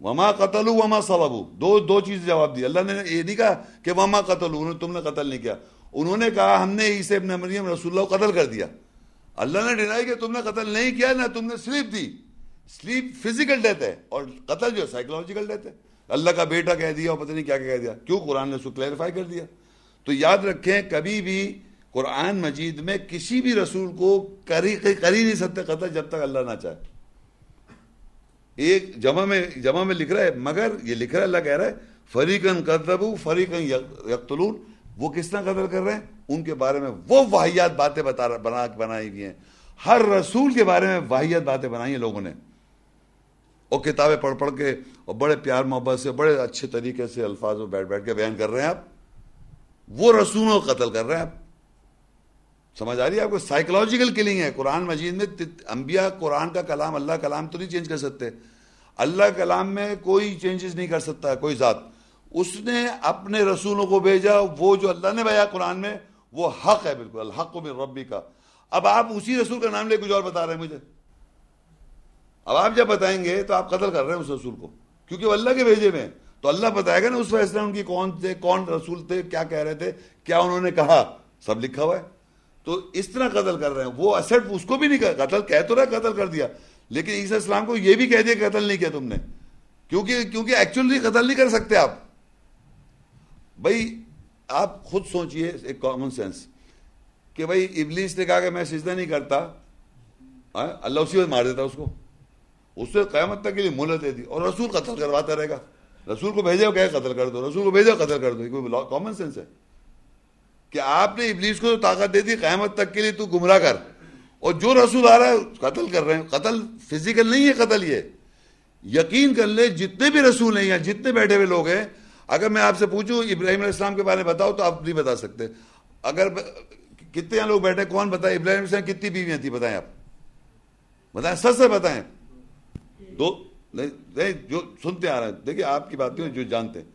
وما قتل وما صلبو دو دو چیز جواب دی۔ اللہ نے یہ نہیں کہا کہ وما قتل تم نے قتل نہیں کیا۔ انہوں نے کہا ہم نے عیسی ابن مریم رسول اللہ کو قتل کر دیا۔ اللہ نے ڈینائی کہ تم نے قتل نہیں کیا، نہ تم نے سلیپ دی۔ سلیپ فزیکل ڈیتھ ہے اور قتل جو ہے سائیکولوجیکل ڈیتھ ہے۔ اللہ کا بیٹا کہہ دیا اور پتہ نہیں کیا کہہ دیا۔ کیوں؟ قرآن نے اس کو کلیریفائی کر دیا۔ تو یاد رکھیں، کبھی بھی قرآن مجید میں کسی بھی رسول کو کری کری نہیں سکتے قتل جب تک اللہ نہ چاہے۔ ایک جمع میں جمع میں لکھ رہا ہے، مگر یہ لکھ رہا ہے، اللہ کہہ رہا ہے فریقن قدبو فریقن یقتلون۔ وہ کس طرح قتل کر رہے ہیں؟ ان کے بارے میں وہ واحیات باتیں بتا بنا بنائی ہوئی ہیں۔ ہر رسول کے بارے میں واحیات باتیں بنائی ہیں لوگوں نے۔ اور کتابیں پڑھ پڑھ کے اور بڑے پیار محبت سے، بڑے اچھے طریقے سے الفاظ میں بیٹھ بیٹھ کے بیان کر رہے ہیں آپ۔ وہ رسولوں کو قتل کر رہے ہیں آپ۔ سمجھ آ رہی ہے؟ آپ کو سائیکولوجیکل کلنگ ہے۔ قرآن مجید میں انبیاء قرآن کا کلام اللہ کلام تو نہیں چینج کر سکتے۔ اللہ کلام میں کوئی چینجز نہیں کر سکتا، کوئی ذات۔ اس نے اپنے رسولوں کو بھیجا، وہ جو اللہ نے بھیجا قرآن میں، وہ حق ہے بالکل، الحق میں ربی کا اب آپ اسی رسول کا نام لے کچھ اور بتا رہے ہیں مجھے۔ اب آپ جب بتائیں گے تو آپ قتل کر رہے ہیں اس رسول کو۔ کیونکہ وہ اللہ کے بھیجے میں تو اللہ بتائے گا نا اس فیصلہ ان کی کون تھے، کون رسول تھے، کیا کہہ رہے تھے، کیا انہوں نے کہا؟ سب لکھا ہوا ہے۔ تو اس طرح قتل کر رہے ہیں۔ وہ اصل اس کو بھی نہیں قتل کہہ تو رہا قتل کر دیا۔ لیکن عیسیٰ اسلام کو یہ بھی کہہ دیا قتل نہیں کیا تم نے۔ کیونکہ کیونکہ ایکچولی قتل نہیں کر سکتے آپ۔ بھائی، آپ خود سوچئے ایک کامن سینس کہ بھائی، ابلیس نے کہا کہ میں سجدہ نہیں کرتا۔ اللہ اسی وقت مار دیتا اس کو۔ اس سے قیامت تک کے لیے مہلت دے دی۔ اور رسول قتل کرواتا رہے گا۔ رسول کو بھیجے ہو کہ قتل کر دو۔ رسول کو بھیجے قتل کر دو۔ کوئی کامن سینس ہے۔ کہ آپ نے ابلیس کو تو طاقت دے دی قیامت تک کے لیے تو گمراہ کر۔ اور جو رسول آ رہا ہے، قتل کر رہے ہیں۔ قتل فزیکل نہیں ہے، قتل یہ۔ یقین کر لیں جتنے بھی رسول ہیں یا جتنے بیٹھے ہوئے لوگ ہیں، اگر میں آپ سے پوچھوں ابراہیم علیہ السلام کے بارے میں بتاؤ تو آپ نہیں بتا سکتے۔ اگر کتنے لوگ بیٹھے، کون بتائے؟ ابراہیم علیہ السلام کتنی بیویاں تھیں بتائیں آپ؟ بتائیں، سچ سے بتائیں۔ دو نہیں جو سنتے آ رہے ہیں۔ دیکھیں آپ کی بات جو جانتے ہیں۔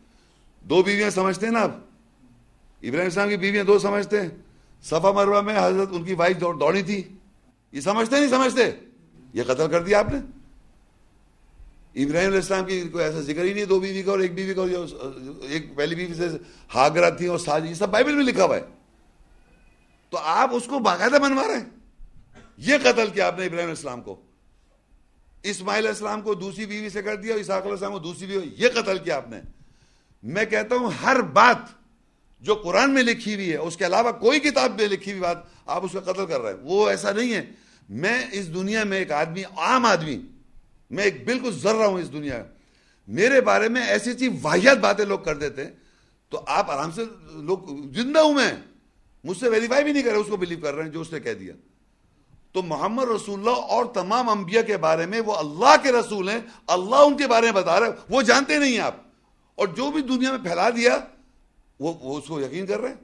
دو بیویاں سمجھتے ہیں نا آپ؟ ابراہیم اسلام کی بیویاں دو سمجھتے ہیں۔ صفا مروا میں حضرت ان کی وائف دوڑی تھی۔ یہ سمجھتے نہیں سمجھتے؟ یہ قتل کر دیا آپ نے۔ ابراہیم علیہ السلام کی کوئی ایسا ذکر ہی نہیں، دو بیوی کا اور ایک بیوی کا ایک پہلی بیوی سے ہاگرہ تھی اور ساج یہ سب بائبل میں لکھا ہوا ہے۔ تو آپ اس کو باقاعدہ منوا رہے ہیں۔ یہ قتل کیا آپ نے ابراہیم علیہ السلام کو؟ اسماعیل علیہ السلام کو دوسری بیوی سے کر دیا علیہ السلام کو دوسری بیوی، یہ قتل کیا آپ نے؟ میں کہتا ہوں ہر بات جو قرآن میں لکھی ہوئی ہے، اس کے علاوہ کوئی کتاب میں لکھی ہوئی بات آپ اس کا قتل کر رہے ہیں۔ وہ ایسا نہیں ہے۔ میں اس دنیا میں ایک آدمی، عام آدمی، میں ایک بالکل ذرہ ہوں اس دنیا میں۔ میرے بارے میں ایسی چیز واحد باتیں لوگ کر دیتے ہیں، تو آپ آرام سے لوگ زندہ ہوں میں۔ مجھ سے ویریفائی بھی نہیں کر رہے، اس کو بلیو کر رہے ہیں جو اس نے کہہ دیا۔ تو محمد رسول اللہ اور تمام انبیاء کے بارے میں وہ اللہ کے رسول ہیں، اللہ ان کے بارے میں بتا رہے وہ جانتے نہیں آپ۔ اور جو بھی دنیا میں پھیلا دیا وہ وہ اس کو یقین کر رہے ہیں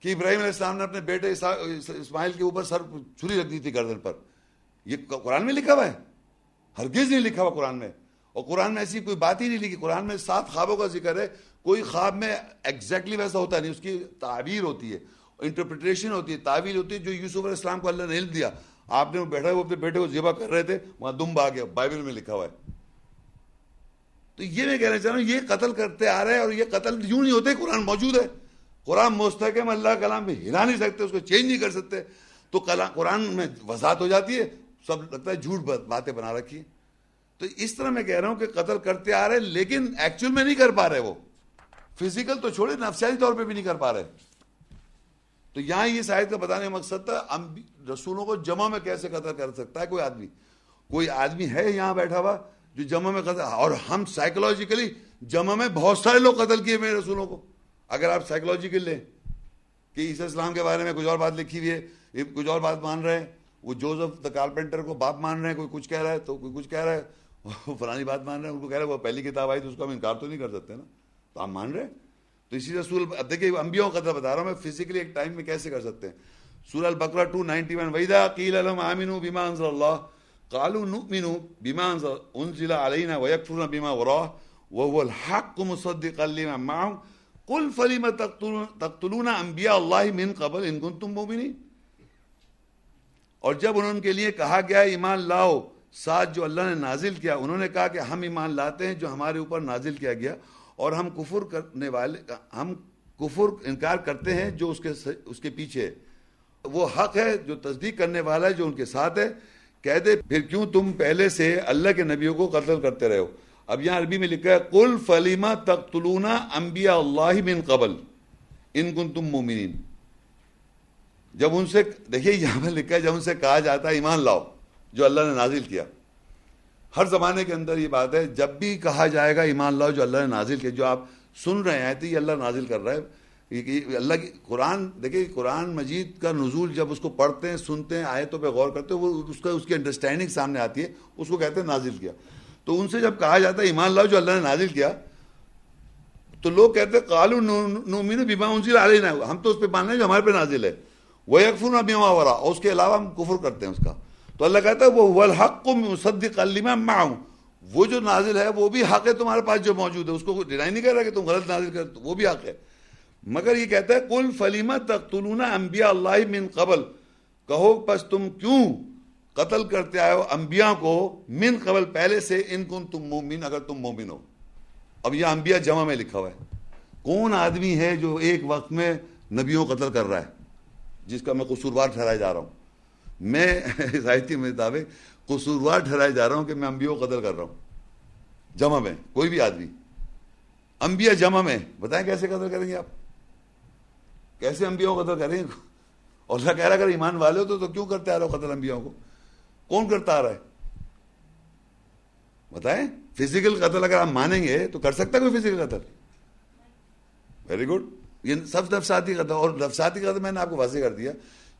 کہ ابراہیم علیہ السلام نے اپنے بیٹے اسماعیل کے اوپر سر چھری رکھ دی تھی گردن پر۔ یہ قرآن میں لکھا ہوا ہے۔ ہرگز نہیں لکھا ہوا قرآن میں۔ اور قرآن میں ایسی کوئی بات ہی نہیں لکھی۔ قرآن میں سات خوابوں کا ذکر ہے۔ کوئی خواب میں ایگزیکٹلی ویسا ہوتا نہیں۔ اس کی تعبیر ہوتی ہے۔ انٹرپریٹیشن ہوتی ہے۔ تعبیر ہوتی ہے جو یوسف علیہ السلام کو اللہ نے علم دیا۔ آپ نے بیٹھا وہ اپنے بیٹے کو ذبح کر رہے تھے۔ وہاں دم آ گیا۔ بائبل میں لکھا ہوا ہے۔ تو یہ میں کہنا چاہ رہا ہوں، یہ قتل کرتے آ رہے ہیں اور یہ قتل یوں نہیں ہوتے، قرآن موجود ہے۔ قرآن مستحکم، اللہ کلام میں ہلا نہیں سکتے، اس کو چینج نہیں کر سکتے۔ تو قرآن میں وضاحت ہو جاتی ہے، سب لگتا ہے جھوٹ باتیں بنا رکھی ہیں۔ تو اس طرح میں کہہ رہا ہوں کہ قتل کرتے آ رہے ہیں، لیکن ایکچوئل میں نہیں کر پا رہے وہ۔ فزیکل تو چھوڑے، نفسیاتی طور پہ بھی نہیں کر پا رہے۔ تو یہاں یہ شاید کا بتانے کا مقصد تھا رسولوں کو جمع میں کیسے قتل کر سکتا ہے کوئی آدمی؟ کوئی آدمی ہے یہاں بیٹھا ہوا؟ جو جمع میں قتل اور ہم سائیکولوجیکلی جمع میں بہت سارے لوگ قتل کیے میرے رسولوں کو۔ اگر آپ سائیکولوجیکل لیں کہ عیسی اسلام کے بارے میں کچھ اور بات لکھی ہوئی ہے کچھ اور بات مان رہے ہیں۔ وہ جوزف دا کارپینٹر کو باپ مان رہے ہیں، کوئی کچھ کہہ رہا ہے تو کوئی کچھ کہہ رہا ہے۔ وہ فلانی بات مان رہے ہیں، ان کو کہہ رہے ہیں وہ پہلی کتاب آئی تو اس کو ہم انکار تو نہیں کر سکتے نا۔ تو آپ مان رہے ہیں؟ تو اسی رسول اب دیکھیے انبیاء قدر بتا رہا ہوں میں فزیکلی ایک ٹائم میں کیسے کر سکتے ہیں۔ سورہ البقرہ 291 ویدا قیل لهم امنوا بما انزل الله قالوا نؤمن بما انزل علينا ويكفرون بما وراه وهو الحق مصدقا لما معهم. قل فلما تقتلون انبیاء اللہ من قبل ان کنتم مؤمنین؟ اور جب انہوں کے لیے کہا گیا ایمان لاؤ، ساتھ جو اللہ نے نازل کیا، انہوں نے کہا کہ ہم ایمان لاتے ہیں جو ہمارے اوپر نازل کیا گیا، اور ہم کفر کرنے والے ہم کفر انکار کرتے ہیں جو اس کے اس کے پیچھے وہ حق ہے جو تصدیق کرنے والا ہے، جو ان کے ساتھ ہے۔ کہہ دے، پھر کیوں تم پہلے سے اللہ کے نبیوں کو قتل کرتے رہے ہو؟ اب یہاں عربی میں لکھا ہے کل فلیما تختلونا انبیاء اللہ من قبل ان کن تم مومنین جب ان سے، دیکھیے یہاں پہ لکھا ہے، جب ان سے کہا جاتا ہے، ایمان لاؤ، جو اللہ نے نازل کیا۔ ہر زمانے کے اندر یہ بات ہے، جب بھی کہا جائے گا، ایمان لاؤ، جو اللہ نے نازل کیا، جو آپ سن رہے ہیں تو یہ اللہ نازل کر رہا ہے۔ اللہ کی قرآن، دیکھیں قرآن مجید کا نزول جب اس کو پڑھتے ہیں، سنتے ہیں، آیتوں پہ غور کرتے ہیں، وہ اس کا، اس کی انڈرسٹینڈنگ سامنے آتی ہے، اس کو کہتے ہیں نازل کیا۔ تو ان سے جب کہا جاتا ہے ایمان لاؤ جو اللہ نے نازل کیا، تو لوگ کہتے ہیں کالو نومین بیما انزل علینا۔ ہم تو اس پہ ماننا ہے جو ہمارے پہ نازل ہے۔ وہ یکفر بیما ورا اور اس کے علاوہ ہم کفر کرتے ہیں اس کا۔ تو اللہ کہتا ہے وہ والحق مصدق لما معه۔ وہ جو نازل ہے، وہ بھی حق ہے تمہارے پاس جو موجود ہے۔ اس کو ڈینائی نہیں کر رہا کہ تم غلط نازل کر، وہ بھی حق ہے۔ مگر یہ کہتا ہے کل فلیمہ تقتلون انبیاء اللہ من قبل؟ کہو، پس تم کیوں قتل کرتے آئے ہو انبیاء کو من قبل؟ پہلے سے ان کن تم مومن، اگر تم مومن ہو۔ اب یہ انبیاء جمع میں لکھا ہوا ہے۔ کون آدمی ہے جو ایک وقت میں نبیوں قتل کر رہا ہے؟ جس کا میں قصوروار ٹھہرایا جا رہا ہوں۔ میں ظاہر مطابق قصوروار ٹھہرائے جا رہا ہوں کہ میں انبیاء کو قتل کر رہا ہوں۔ جمع میں، کوئی بھی آدمی۔ انبیاء جمع میں، بتائیں کیسے قتل کریں گے آپ؟ کیسے انبیاء کو قتل کریں اور اللہ کہہ رہا اگر ایمان والے ہو تو, تو کیوں کرتے آ رہا ہو قتل انبیاء کو؟ کون کرتا آ رہا ہے؟ بتائیں؟ فزیکل قتل اگر آپ مانیں گے تو کر سکتا ہے کوئی فزیکل قتل؟ ویری گڈ یہ سب نفساتی قتل اور نفساتی قتل میں نے آپ کو واضح کر دیا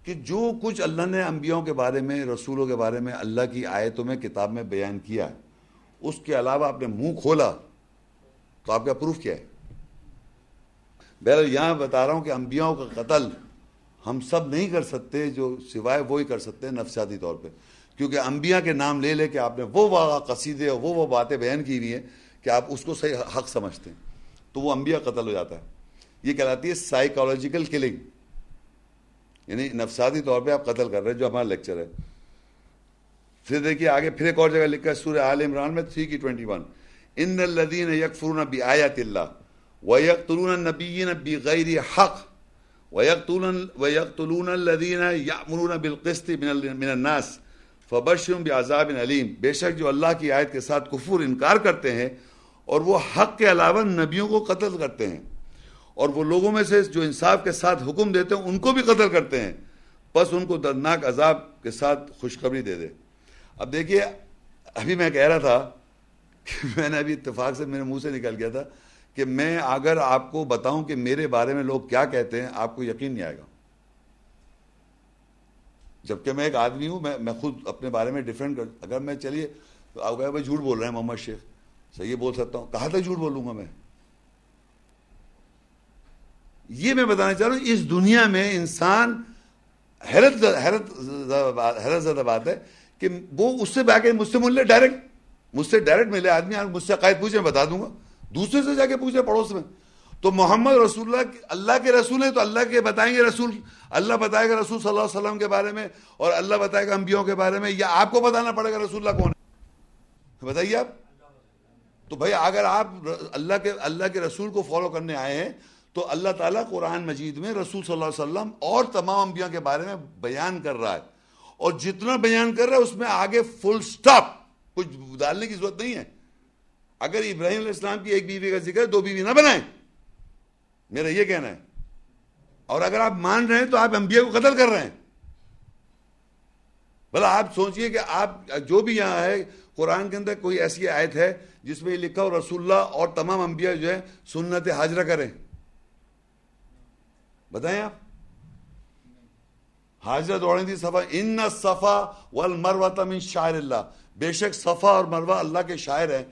کہ جو کچھ اللہ نے انبیاءوں کے بارے میں رسولوں کے بارے میں اللہ کی آیتوں میں کتاب میں بیان کیا اس کے علاوہ آپ نے منہ کھولا تو آپ کا پروف کیا ہے؟ بہرحال یہاں بتا رہا ہوں کہ انبیاؤں کا قتل ہم سب نہیں کر سکتے جو سوائے وہی کر سکتے ہیں نفسیاتی طور پہ۔ کیونکہ انبیاء کے نام لے لے کے آپ نے وہ وہ قصیدے اور وہ وہ باتیں بیان کی ہوئی ہیں کہ آپ اس کو صحیح حق سمجھتے ہیں۔ تو وہ انبیاء قتل ہو جاتا ہے۔ یہ کہلاتی ہے سائیکالوجیکل کلنگ یعنی نفساتی طور پہ آپ قتل کر رہے ہیں، جو ہمارا لیکچر ہے۔ پھر دیکھیے آگے، پھر ایک اور جگہ لکھا ہے، سورہ آل عمران میں تھری کی twenty one in Uddin یکفرون be آیات اللہ وَيَقْتُلُونَ النَّبِيِّينَ بِغَيْرِ حَقٍ وَيَقْتُلُونَ وَيَقْتُلُونَ الَّذِينَ يَأْمُرُونَ بِالْقِسْطِ مِنَ النَّاسِ فَبَشِّرْهُم بِعَذَابٍ عَلِيمٍ بے شک جو اللہ کی آیت کے ساتھ کفر انکار کرتے ہیں اور وہ حق کے علاوہ نبیوں کو قتل کرتے ہیں اور وہ لوگوں میں سے جو انصاف کے ساتھ حکم دیتے ہیں ان کو بھی قتل کرتے ہیں، بس ان کو دردناک عذاب کے ساتھ خوشخبری دے دے۔ اب دیکھیے، ابھی میں کہہ رہا تھا کہ میں نے ابھی اتفاق سے میرے منہ سے نکل گیا تھا۔ کہ میں اگر آپ کو بتاؤں کہ میرے بارے میں لوگ کیا کہتے ہیں، آپ کو یقین نہیں آئے گا۔ جبکہ میں ایک آدمی ہوں، میں میں خود اپنے بارے میں ڈیفرنٹ کر، اگر میں، چلیے تو آپ بھائی جھوٹ بول رہے ہیں محمد شیخ، صحیح بول سکتا ہوں۔ کہاں تک جھوٹ بولوں گا میں۔ یہ میں بتانا چاہ رہا ہوں، اس دنیا میں انسان حیرت حیرت حیرت زدہ بات ہے کہ وہ اس سے بہ کے مجھ سے مل لے ڈائریکٹ مجھ سے ڈائریکٹ ملے آدمی مجھ سے عقائد پوچھے میں بتا دوں گا۔ دوسرے سے جا کے پوچھے پڑوس میں۔ تو محمد رسول اللہ اللہ کے رسول ہیں تو اللہ کے بتائیں گے رسول۔ اللہ بتائے گا رسول صلی اللہ علیہ وسلم کے بارے میں اور اللہ بتائے گا انبیاء کے بارے میں۔ یا آپ کو بتانا پڑے گا رسول اللہ کون ہے؟ بتائیے آپ۔ تو بھائی اگر آپ اللہ کے اللہ کے رسول کو فالو کرنے آئے ہیں تو اللہ تعالیٰ قرآن مجید میں رسول صلی اللہ علیہ وسلم اور تمام انبیاء کے بارے میں بیان کر رہا ہے۔ اور جتنا بیان کر رہا ہے اس میں آگے فل سٹاپ کچھ ڈالنے کی ضرورت نہیں ہے۔ اگر ابراہیم علیہ السلام کی ایک بیوی کا ذکر دو بیوی نہ بنائیں۔ میرا یہ کہنا ہے۔ اور اگر آپ مان رہے ہیں تو آپ انبیاء کو قتل کر رہے ہیں۔ بھلا آپ سوچئے کہ آپ جو بھی یہاں ہے، قرآن کے اندر کوئی ایسی آیت ہے جس میں یہ لکھا ہو، رسول اللہ اور تمام انبیاء جو ہے سنت حاضرہ کریں۔ بتائیں آپ؟ حاضرہ دوڑیں تھی صفا، ان صفا والمروہ من شاعر اللہ بے شک صفا اور مروہ اللہ کے شاعر ہیں۔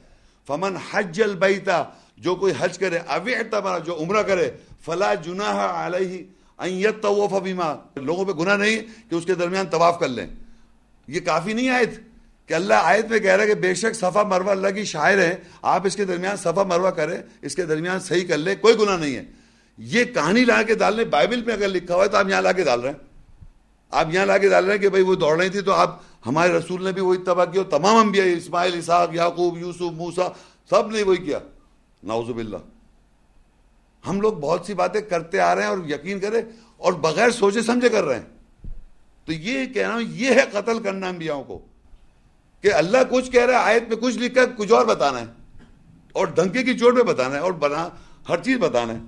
فمن حج البیتا جو کوئی حج کرے، اوی اعتبار جو عمرہ کرے، فلا جناح علیہ ان یتوف بما۔ لوگوں پہ گناہ نہیں کہ اس کے درمیان طواف کر لیں۔ یہ کافی نہیں آیت کہ اللہ آیت میں کہہ رہا ہے کہ بے شک صفا مروہ اللہ کی شاعر ہے آپ اس کے درمیان صفا مروہ کریں، اس کے درمیان صحیح کر لیں، کوئی گناہ نہیں ہے۔ یہ کہانی لا کے ڈال لیں، بائبل میں اگر لکھا ہوا ہے تو آپ یہاں لا کے ڈال رہے ہیں۔ آپ یہاں لا کے ڈال رہے ہیں کہ بھائی وہ دوڑ رہی تھی تو آپ ہمارے رسول نے بھی وہی تباہ کیا تمام انبیاء اسماعیل، اسحاق، یعقوب، یوسف موسا سب نے وہی کیا۔ نعوذ باللہ۔ ہم لوگ بہت سی باتیں کرتے آ رہے ہیں اور یقین کرے اور بغیر سوچے سمجھے کر رہے ہیں۔ تو یہ کہنا، یہ ہے قتل کرنا انبیاءوں کو۔ کہ اللہ کچھ کہہ رہا ہے، آیت میں کچھ لکھا ہے، کچھ اور بتانا ہے۔ اور ڈھنکے کی چوٹ پہ بتانا ہے اور بنا، ہر چیز بتانا ہے۔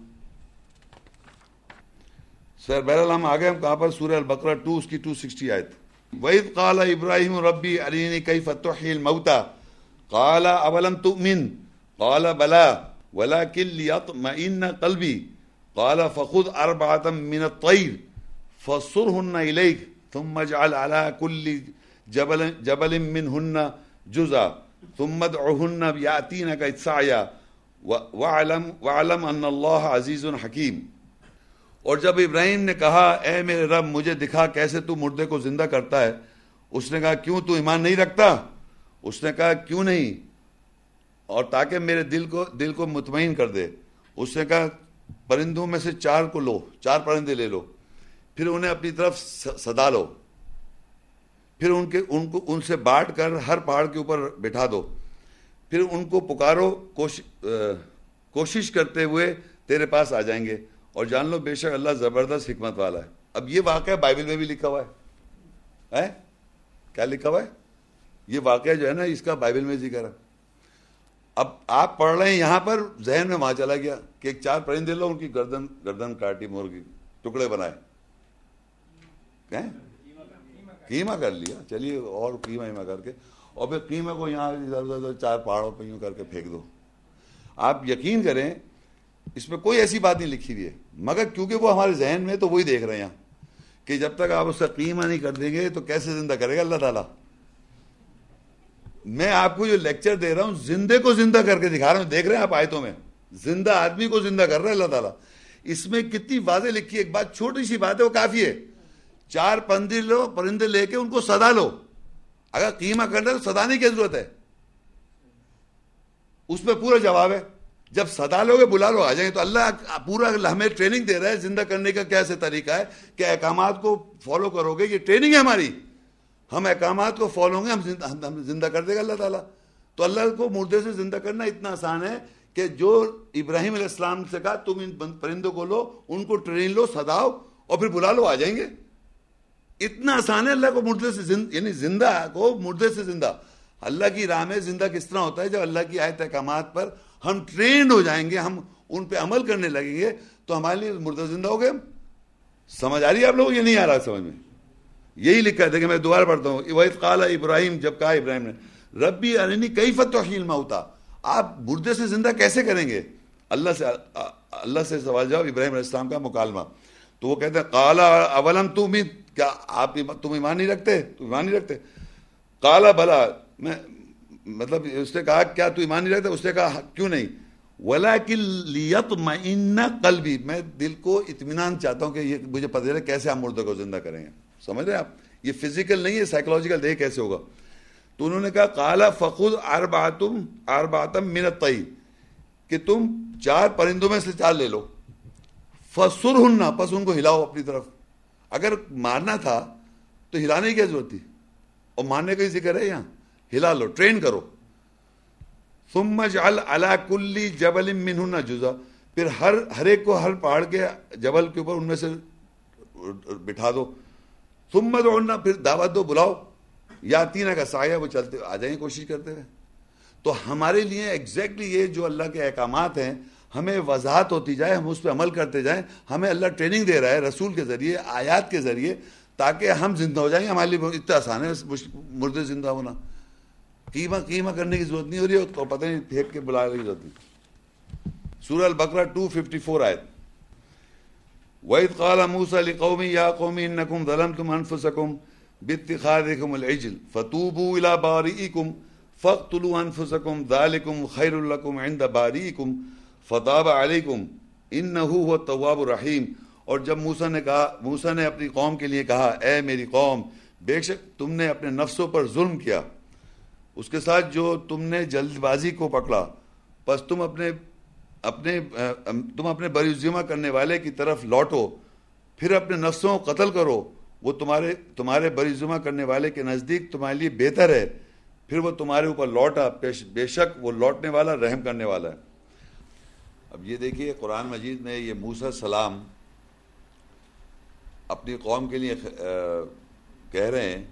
سر، بہرحال ہم آگے ہم کہاں پر؟ سورہ البقرہ ٹو اس کی ٹو سکسٹی آئے تھے وَإِذْ قَالَ إِبْرَاهِيمُ رَبِّي أَرِينِي كَيْفَ تُحْيِي الْمَوْتَى قَالَ أَوَلَمْ تُؤْمِنْ؟ قَالَ بَلَا وَلَكِنْ لِيَطْمَئِنَّ قَلْبِي. قَالَ فَخُذْ أَرْبَعَةً مِنَ الطَّيْرِ فَصُرْهُنَّ إِلَيْكَ ثُمَّ اجْعَلْ عَلَى كُلِّ جبل, جبل منهن جزا ثم ادعهن يأتينك إتسعيا وعلم, وعلم أن الله عزيز حكيم. اور جب ابراہیم نے کہا، اے میرے رب، مجھے دکھا کیسے تو مردے کو زندہ کرتا ہے؟ اس نے کہا، کیوں تو ایمان نہیں رکھتا؟ اس نے کہا، کیوں نہیں؟ اور تاکہ میرے دل کو دل کو مطمئن کر دے۔ اس نے کہا، پرندوں میں سے چار کو لو، چار پرندے لے لو۔ پھر انہیں اپنی طرف صدا لو۔ پھر ان کے ان کو ان سے بانٹ کر ہر پہاڑ کے اوپر بٹھا دو۔ پھر ان کو پکارو کوشش کرتے ہوئے تیرے پاس آ جائیں گے۔ اور جان لو بے شک اللہ زبردست حکمت والا ہے۔ اب یہ واقعہ بائبل میں بھی لکھا ہوا ہے۔ کیا لکھا ہوا ہے؟ یہ واقعہ جو ہے نا، اس کا بائبل میں ذکر ہے۔ اب آپ پڑھ رہے ہیں، یہاں پر ذہن میں وہاں چلا گیا کہ ایک چار پرندے لو، ان کی گردن گردن کاٹی مرغی ٹکڑے بنائے۔ قیمہ کر لیا۔ چلیے، اور قیمہ ہیما کر کے۔ اور پھر قیمہ کو یہاں ادھر ادھر چار پہاڑوں پہ یوں کر کے پھینک دو۔ آپ یقین کریں اس میں کوئی ایسی بات نہیں لکھی ہوئی ہے۔ مگر کیونکہ وہ ہمارے ذہن میں تو وہی دیکھ رہے ہیں کہ جب تک آپ اس کا قیمہ نہیں کر دیں گے تو کیسے زندہ کرے گا اللہ تعالیٰ؟ میں آپ کو جو لیکچر دے رہا ہوں، زندے کو زندہ کر کے دکھا رہا ہوں، دیکھ رہے ہیں آپ آیتوں میں۔ زندہ آدمی کو زندہ کر رہا ہے اللہ تعالیٰ۔ اس میں کتنی واضح لکھی ایک بات چھوٹی سی بات ہے، وہ کافی ہے۔ چار پرندے لو، پرندے لے کے ان کو سدا لو۔ اگر قیمہ کرنا ہے تو صدانے کی ضرورت ہے۔ اس پہ پورا جواب ہے۔ جب صدا لوگے بلا لو آ جائیں تو اللہ پورا ہمیں ٹریننگ دے رہا ہے، زندہ کرنے کا کیسے طریقہ ہے کہ احکامات کو فالو کرو گے یہ ٹریننگ ہے ہماری۔ ہم احکامات کو فالو ہوں گے، ہم زندہ کر دے گا اللہ تعالیٰ۔ تو اللہ کو مردے سے زندہ کرنا اتنا آسان ہے کہ جو ابراہیم علیہ السلام سے کہا، تم ان پرندوں کو لو، ان کو ٹرین لو، سداؤ اور پھر بلا لو آ جائیں گے۔ اتنا آسان ہے اللہ کو مردے سے زند یعنی زندہ کو مردے سے زندہ۔ اللہ کی راہ میں زندہ کس طرح ہوتا ہے؟ جب اللہ کی آیت احکامات پر ہم ٹرینڈ ہو جائیں گے، ہم ان پہ عمل کرنے لگیں گے، تو ہمارے لیے مردہ زندہ ہو گئے۔ سمجھ آ رہی ہے آپ لوگ یہ نہیں آ رہا سمجھ میں؟ یہی لکھا ہے کہ میں دوبارہ پڑھتا ہوں۔ وحید قال ابراہیم جب کہا ابراہیم نے ربی ارنی کئی فتوحیل ہوتا آپ مردے سے زندہ کیسے کریں گے؟ اللہ سے اللہ سے سوال جاؤ ابراہیم علیہ السلام کا مکالمہ۔ تو وہ کہتے ہیں کالا اولم تم کیا آپ تم ایمان نہیں رکھتے؟ تم ایمان نہیں رکھتے؟ کالا بلا، میں مطلب اس نے کہا، کیا تو ایمان نہیں رکھتا اس نے کہا ہاں، کیوں نہیں؟ ولا لیت میں قلبی میں دل کو اطمینان چاہتا ہوں کہ یہ مجھے پتہ چلے کیسے ہم مردے کو زندہ کریں گے۔ سمجھ رہے ہیں آپ؟ یہ فزیکل نہیں ہے سائیکولوجیکل دیکھ کیسے ہوگا۔ تو انہوں نے کہا کالا فخود ارباتم ارباتم منت کہ تم چار پرندوں میں سے چار لے لو۔ فسر ہننا پس ان کو ہلاؤ اپنی طرف۔ اگر مارنا تھا تو ہلانے کی کیا ضرورت تھی؟ اور مارنے کا ہی ذکر ہے یہاں۔ ہلا لو ٹرین کرو۔ ثم جعل علا کلی جبل منہن جزا۔ پھر ہر ہر ایک کو ہر پہاڑ کے جبل کے اوپر ان میں سے بٹھا دو۔ ثم دعونا پھر دعوت دو، بلاؤ۔ یا تینہ کا سایہ وہ چلتے، آ جائیں، کوشش کرتے ہوئے۔ تو ہمارے لیے ایگزیکٹلی یہ جو اللہ کے احکامات ہیں، ہمیں وضاحت ہوتی جائے، ہم اس پہ عمل کرتے جائیں۔ ہمیں اللہ ٹریننگ دے رہا ہے، رسول کے ذریعے، آیات کے ذریعے، تاکہ ہم زندہ ہو جائیں۔ ہمارے لیے اتنا آسان ہے مردے زندہ ہونا۔ قیمہ قیمہ کرنے کی ضرورت نہیں ہو رہی ہے تو پتہ نہیں پھینک کے بلا کی ضرورت نہیں۔ سورہ البقرہ 254 آیت۔ وَإِذْ قَالَ مُوسَى لِقَوْمِ يَا قَوْمِ إِنَّكُمْ ظَلَمْتُمْ أَنفُسَكُمْ بِاتِّخَاذِكُمُ الْعِجْلِ فَتُوبُوا إِلَى بَارِئِكُمْ فَاقْتُلُوا أَنفُسَكُمْ ذَلِكُمْ خَيْرٌ لَكُمْ عِنْدَ بَارِئِكُمْ فَتَابَ عَلَيْكُمْ إِنَّهُ هُوَ التَّوَّابُ الرَّحِيمُ۔ اور جب موسیٰ نے کہا موسیٰ نے اپنی قوم کے لیے کہا، اے میری قوم، بے شک تم نے اپنے نفسوں پر ظلم کیا۔ اس کے ساتھ جو تم نے جلد بازی کو پکڑا پس تم اپنے اپنے تم اپنے بری ذمہ کرنے والے کی طرف لوٹو، پھر اپنے نفسوں کو قتل کرو۔ وہ تمہارے تمہارے بری کرنے والے کے نزدیک تمہارے لیے بہتر ہے۔ پھر وہ تمہارے اوپر لوٹا بے شک وہ لوٹنے والا، رحم کرنے والا ہے۔ اب یہ دیکھیے، قرآن مجید میں یہ موسیٰ سلام اپنی قوم کے لیے کہہ رہے ہیں۔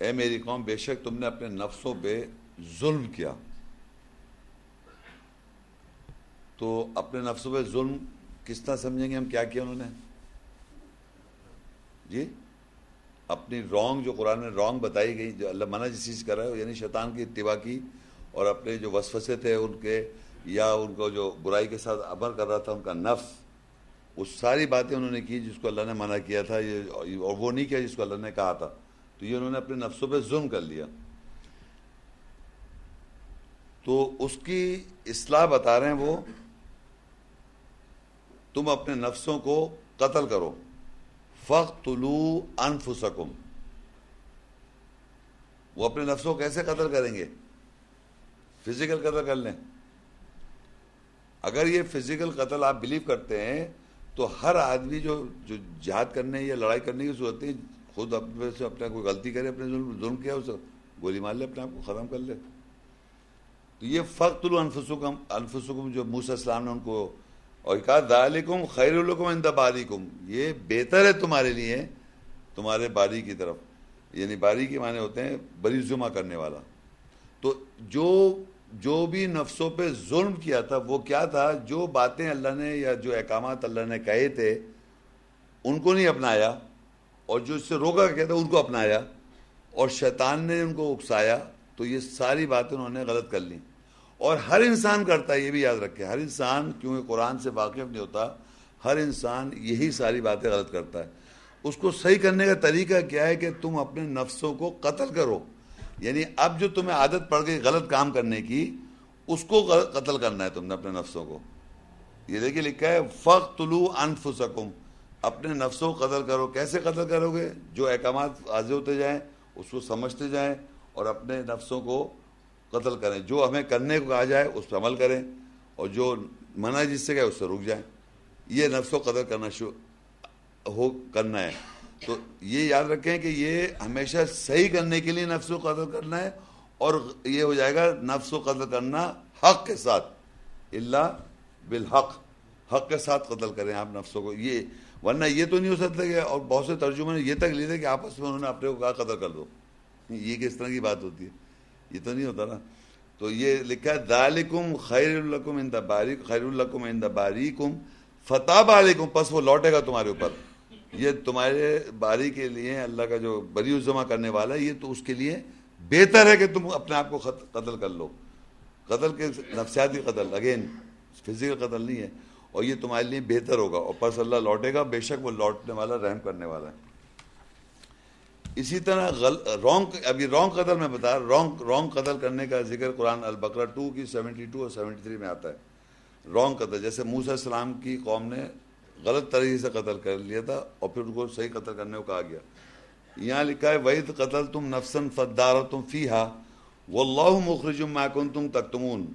اے میری قوم، بے شک تم نے اپنے نفسوں پہ ظلم کیا۔ تو اپنے نفسوں پہ ظلم کس طرح سمجھیں گے ہم؟ کیا کیا انہوں نے؟ جی؟ اپنی رونگ جو قرآن میں رونگ بتائی گئی، جو اللہ منع جس چیز کر رہا ہے یعنی شیطان کی اتباع کی اور اپنے جو وسوسے تھے ان کے، یا ان کو جو برائی کے ساتھ عمل کر رہا تھا ان کا نفس، وہ ساری باتیں انہوں نے کی جس کو اللہ نے منع کیا تھا، یہ اور وہ نہیں کیا جس کو اللہ نے کہا تھا۔ تو یہ انہوں نے اپنے نفسوں پہ ظلم کر لیا۔ تو اس کی اصلاح بتا رہے ہیں وہ، تم اپنے نفسوں کو قتل کرو۔ فخ طلو انفسکم۔ وہ اپنے نفسوں کو کیسے قتل کریں گے؟ فزیکل قتل کر لیں۔ اگر یہ فزیکل قتل آپ بلیو کرتے ہیں، تو ہر آدمی جو جو جہاد کرنے یا لڑائی کرنے کی ضرورت نہیں خود اپنے سے اپنے کوئی غلطی کرے، اپنے ظلم ظلم کیا اسے گولی مار لے اپنے آپ کو ختم کر لے۔ تو یہ فخت الانفسکم انفسکم جو موسیٰ السلام نے ان کو اور کہا، ذالکم خیر الکم عند باریکم۔ یہ بہتر ہے تمہارے لیے، تمہارے باری کی طرف۔ یعنی باری کے معنی ہوتے ہیں بری ظلمہ کرنے والا۔ تو جو جو بھی نفسوں پہ ظلم کیا تھا، وہ کیا تھا؟ جو باتیں اللہ نے یا جو احکامات اللہ نے کہے تھے، ان کو نہیں اپنایا۔ اور جو اس سے روکا کہتا ان کو اپنایا اور شیطان نے ان کو اکسایا، تو یہ ساری باتیں انہوں نے غلط کر لیں۔ اور ہر انسان کرتا ہے، یہ بھی یاد رکھے ہر انسان، کیونکہ قرآن سے واقف نہیں ہوتا، ہر انسان یہی ساری باتیں غلط کرتا ہے۔ اس کو صحیح کرنے کا طریقہ کیا ہے کہ تم اپنے نفسوں کو قتل کرو۔ یعنی اب جو تمہیں عادت پڑ گئی غلط کام کرنے کی، اس کو قتل کرنا ہے تم نے اپنے نفسوں کو۔ یہ دیکھیے لکھا ہے فخ طلوع انفسکم اپنے نفسوں کو قتل کرو۔ کیسے قتل کرو گے؟ جو احکامات واضح ہوتے جائیں، اس کو سمجھتے جائیں اور اپنے نفسوں کو قتل کریں۔ جو ہمیں کرنے کو کہا جائے، اس پہ عمل کریں اور جو منع جس سے گئے، اس سے رک جائیں۔ یہ نفس و قدر کرنا شروع ہو، کرنا ہے۔ تو یہ یاد رکھیں کہ یہ ہمیشہ صحیح کرنے کے لیے نفس و قدر کرنا ہے اور یہ ہو جائے گا نفس و قدر کرنا حق کے ساتھ۔ اللہ بالحق، حق کے ساتھ قتل کریں آپ نفسوں کو۔ یہ ورنہ یہ تو نہیں ہو سکتا کہ اور بہت سے ترجمے نے یہ تک لی تھے کہ آپس میں انہوں نے اپنے کو کہا قدر کر دو۔ یہ کس طرح کی بات ہوتی ہے؟ یہ تو نہیں ہوتا نا۔ تو یہ لکھا ہے دالکم خیر الکم ان باریک خیر الکم ان باریکم فتح علیکم۔ پس وہ لوٹے گا تمہارے اوپر۔ یہ تمہارے باری کے لیے اللہ کا جو بری الزما کرنے والا ہے، یہ تو اس کے لیے بہتر ہے کہ تم اپنے آپ کو قتل کر لو۔ قتل کے نفسیاتی قتل اگین فزیکل قتل نہیں ہے۔ اور یہ تمہارے لیے بہتر ہوگا۔ اور پس اللہ لوٹے گا، بے شک وہ لوٹنے والا، رحم کرنے والا ہے۔ اسی طرح غل رونگ ابھی رونگ قتل میں بتا رونگ رونگ قتل کرنے کا ذکر قرآن البقرہ ٹو کی سیونٹی ٹو اور سیونٹی تھری میں آتا ہے۔ رونگ قتل، جیسے موسیٰ السلام کی قوم نے غلط طریقے سے قتل کر لیا تھا اور پھر ان کو صحیح قتل کرنے کو کہا گیا۔ یہاں لکھا ہے وحید قتل تم نفسن فدار تم فی ہا و اللہ مخرج کن تم تختمون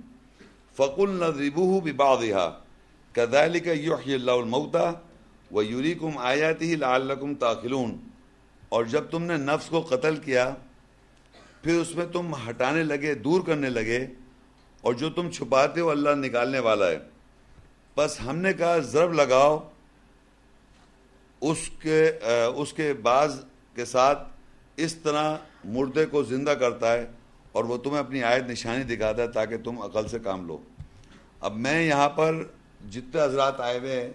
فقل نظریبو ببادہ کدال کا یوحی اللہ المعتا و یوری کم آیاتی لعلکم تاخلون اور جب تم نے نفس کو قتل کیا، پھر اس میں تم ہٹانے لگے، دور کرنے لگے، اور جو تم چھپاتے ہو اللہ نکالنے والا ہے۔ بس ہم نے کہا، ضرب لگاؤ۔ اس کے اس کے بعض کے ساتھ اس طرح مردے کو زندہ کرتا ہے، اور وہ تمہیں اپنی آیت نشانی دکھاتا ہے تاکہ تم عقل سے کام لو۔ اب میں یہاں پر جتنے حضرات آئے ہوئے ہیں،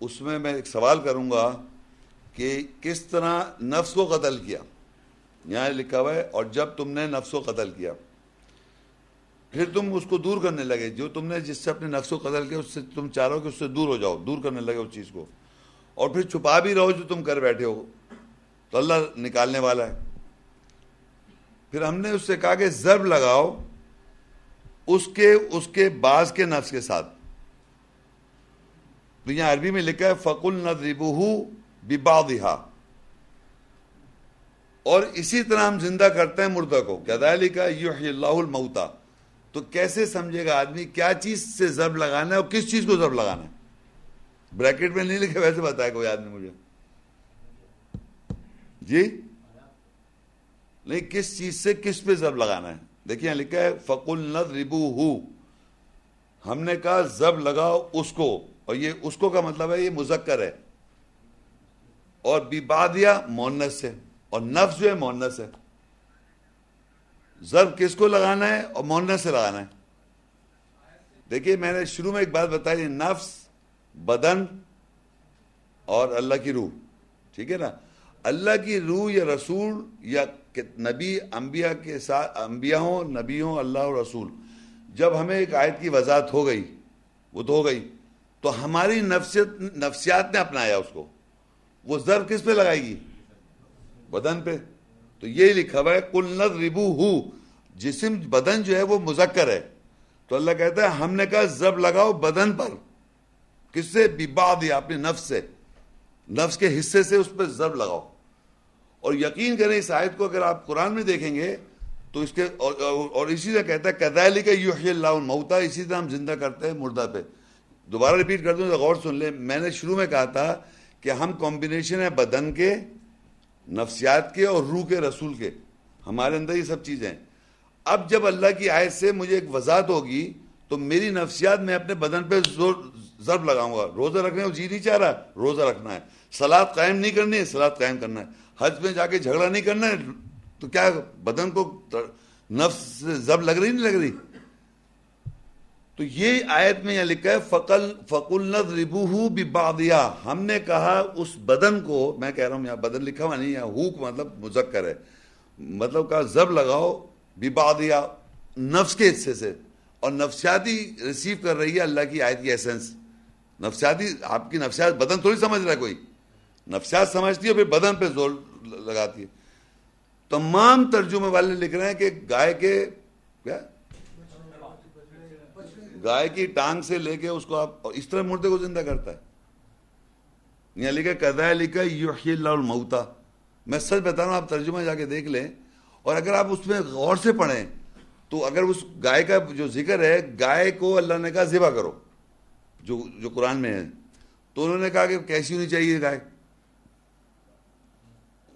اس میں میں ایک سوال کروں گا کہ کس طرح نفس کو قتل کیا؟ یہاں لکھا ہوا ہے، اور جب تم نے نفس کو قتل کیا، پھر تم اس کو دور کرنے لگے۔ جو تم نے جس سے اپنے نفس کو قتل کیا، اس سے تم چاہو کہ اس سے دور ہو جاؤ، دور کرنے لگے اس چیز کو۔ اور پھر چھپا بھی رہو جو تم کر بیٹھے ہو۔ تو اللہ نکالنے والا ہے۔ پھر ہم نے اس سے کہا کہ ضرب لگاؤ اس کے اس کے باز کے نفس کے ساتھ۔ تو یہاں عربی میں لکھا ہے، فقل نہ اور اسی طرح ہم زندہ کرتے ہیں مردہ کو۔ کیا یحیی اللہ الموتا تو کیسے سمجھے گا آدمی کیا چیز سے ضرب لگانا ہے اور کس چیز کو ضرب لگانا ہے؟ بریکٹ میں نہیں لکھے، ویسے بتایا کوئی آدمی مجھے۔ جی؟ نہیں، کس چیز سے کس پہ زب لگانا ہے؟ دیکھیے لکھا ہے فکل ند ہم نے کہا زب لگاؤ اس کو۔ اور یہ اس کو کا مطلب ہے یہ مذکر ہے۔ اور بیبادیا مونس سے اور نفس جو ہے مونس ہے۔ ضرب کس کو لگانا ہے اور مونس سے لگانا ہے۔ دیکھیے میں نے شروع میں ایک بات بتائی نفس، بدن اور اللہ کی روح۔ ٹھیک ہے نا؟ اللہ کی روح یا رسول یا نبی، انبیاء کے ساتھ انبیاء ہوں نبی ہوں اللہ اور رسول۔ جب ہمیں ایک آیت کی وضاحت ہو گئی، وہ تو ہو گئی۔ تو ہماری نفسیت نفسیات نے اپنایا اس کو۔ وہ ضرب کس پہ لگائے گی؟ بدن پہ۔ تو یہ لکھا ہوا ہے کل نظ ربو ہو جسم بدن جو ہے وہ مذکر ہے۔ تو اللہ کہتا ہے، ہم نے کہا، ضرب لگاؤ بدن پر۔ کس سے؟ ببا دیا اپنے نفس سے۔ نفس کے حصے سے اس پہ ضرب لگاؤ۔ اور یقین کریں، اس آیت کو اگر آپ قرآن میں دیکھیں گے، تو اس کے اور اسی سے کہتا ہے قدائلی کا یو اللہ الموتا اسی طرح ہم زندہ کرتے ہیں مردہ پہ۔ دوبارہ ریپیٹ کر دوں تو غور سن لیں۔ میں نے شروع میں کہا تھا کہ ہم کمبینیشن ہے بدن کے، نفسیات کے اور روح کے، رسول کے۔ ہمارے اندر یہ سب چیزیں اب جب اللہ کی آیت سے مجھے ایک وضاحت ہوگی، تو میری نفسیات میں اپنے بدن پہ زور، ضرب لگاؤں گا۔ روزہ رکھنے کو جی نہیں چاہ رہا، روزہ رکھنا ہے۔ سلاد قائم نہیں کرنی ہے سلاد قائم کرنا ہے۔ حج میں جا کے جھگڑا نہیں کرنا ہے، تو کیا بدن کو نفس سے زب لگ رہی نہیں لگ رہی؟ تو یہ آیت میں یہ لکھا ہے، فقل فقل ربو ببادیا ہم نے کہا اس بدن کو، میں کہہ رہا ہوں یہاں بدن لکھا ہوا نہیں، یہاں ہوک مطلب مذکر ہے۔ مطلب کہا زب لگاؤ ببادیا نفس کے حصے سے۔ اور نفسیاتی ریسیو کر رہی ہے اللہ کی آیت کی ایسنس نفسیاتی، آپ کی نفسیات، بدن تھوڑی سمجھ رہا ہے کوئی؟ نفسیات سمجھتی ہے، پھر بدن پہ زور لگاتی ہے۔ تمام ترجمے والے لکھ رہے ہیں کہ گائے کے، کیا؟ گائے کی ٹانگ سے لے کے اس کو آپ اس طرح مردے کو زندہ کرتا ہے۔ یہاں لکھا کدا لکھا یحیی اللہ الموتا میں سچ بتا رہا ہوں آپ ترجمہ جا کے دیکھ لیں۔ اور اگر آپ اس میں غور سے پڑھیں، تو اگر اس گائے کا جو ذکر ہے، گائے کو اللہ نے کہا، ذبح کرو۔ جو جو قرآن میں ہے۔ تو انہوں نے کہا کہ کیسی ہونی چاہیے گائے؟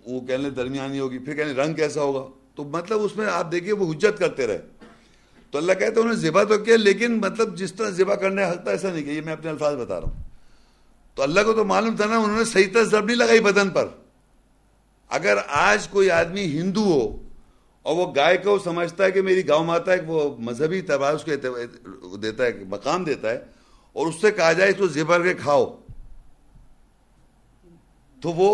وہ کہنے درمیانی ہوگی۔ پھر کہنے رنگ کیسا ہوگا؟ تو مطلب اس میں آپ دیکھیے، وہ حجت کرتے رہے۔ تو اللہ کہتے انہوں نے ذبح تو کیا، لیکن مطلب جس طرح ذبح کرنے حق تھا، ایسا نہیں کیا، یہ میں اپنے الفاظ بتا رہا ہوں۔ تو اللہ کو تو معلوم تھا نا، انہوں نے صحیح طرح ضرب نہیں لگائی بدن پر۔ اگر آج کوئی آدمی ہندو ہو اور وہ گائے کو سمجھتا ہے کہ میری گاؤں ماتا ہے وہ مذہبی تباہ اس کو دیتا ہے مقام دیتا ہے، اور اس سے کہا جائے اس کو زبر کے کھاؤ۔ تو وہ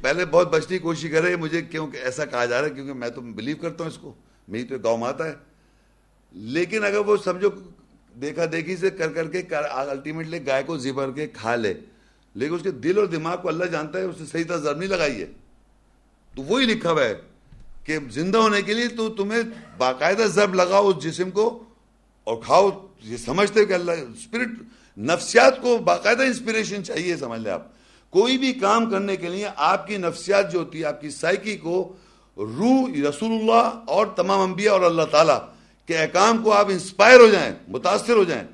پہلے بہت بچنے کی کوشش کر رہے مجھے کیوں ایسا کہا جا رہا ہے، کیونکہ میں تو بلیو کرتا ہوں اس کو۔ میری تو گاؤں ماتا ہے۔ لیکن اگر وہ سمجھو دیکھا دیکھی سے کر کر کے الٹیمیٹلی گائے کو زبر کے کھا لے، لیکن اس کے دل اور دماغ کو اللہ جانتا ہے اس نے صحیح طرح ضرب نہیں لگائی ہے۔ تو وہی لکھا ہوا ہے کہ زندہ ہونے کے لیے تو تمہیں باقاعدہ ضرب لگاؤ اس جسم کو اور کھاؤ۔ یہ سمجھتے کہ اللہ اسپرٹ نفسیات کو باقاعدہ انسپریشن چاہیے، سمجھ لیں آپ۔ کوئی بھی کام کرنے کے لیے آپ کی نفسیات جو ہوتی ہے، آپ کی سائیکی کو روح رسول اللہ اور تمام انبیاء اور اللہ تعالیٰ کے احکام کو آپ انسپائر ہو جائیں، متاثر ہو جائیں،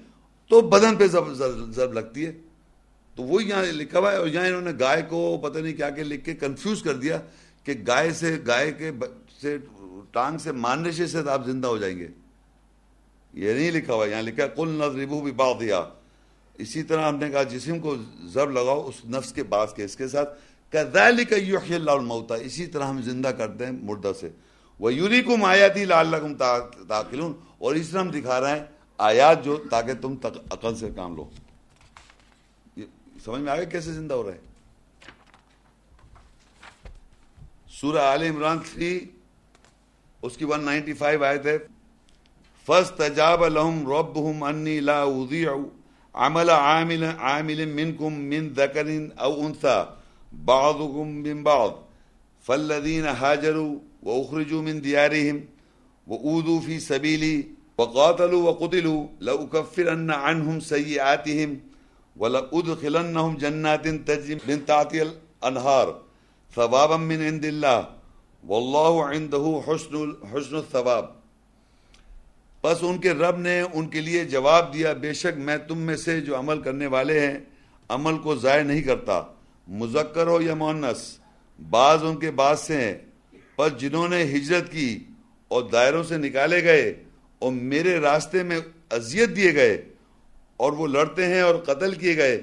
تو بدن پہ ضرب لگتی ہے۔ تو وہی یہاں لکھا ہوا ہے اور یہاں انہوں نے گائے کو پتہ نہیں کیا کہ لکھ کے کنفیوز کر دیا کہ گائے سے، گائے کے سے ٹانگ سے ماننے سے آپ زندہ ہو جائیں گے۔ یہ نہیں لکھا ہوا، یہاں لکھا کل نظربو بھی باغ دیا اسی طرح ہم نے کہا جسم کو ضرب لگاؤ اس نفس کے بعض کے اس کے ساتھ۔ کذالک یحیی اللہ الموتا اسی طرح ہم زندہ کرتے ہیں مردہ سے۔ وہ یوری کم آیاتی لعلکم تاقلون اور اس طرح ہم دکھا رہے ہیں آیات جو تاکہ تم تک عقل سے کام لو۔ سمجھ میں آگے کیسے زندہ ہو رہے ہیں؟ سورہ آل عمران 3 اس کی 195 آیت ہے۔ فَاسْتَجَابَ لَهُمْ رَبُّهُمْ أَنِّي لَا أُضِيعُ عمل عامل عامل منكم من ذكر او انثى بعضكم من بعض۔ فالذين هاجروا واخرجوا من ديارهم واوذوا في سبيلي وقاتلوا وقتلوا لاكفرن عنهم سيئاتهم ولادخلنهم جنات تجري من تحتها الانهار ثوابا من عند الله. والله عنده حسن حسن الثواب. بس ان کے رب نے ان کے لیے جواب دیا، بے شک میں تم میں سے جو عمل کرنے والے ہیں، عمل کو ضائع نہیں کرتا۔ مذکر ہو یا مونس بعض ان کے بعض سے ہیں۔ پس جنہوں نے ہجرت کی اور دائروں سے نکالے گئے اور میرے راستے میں اذیت دیے گئے اور وہ لڑتے ہیں اور قتل کیے گئے،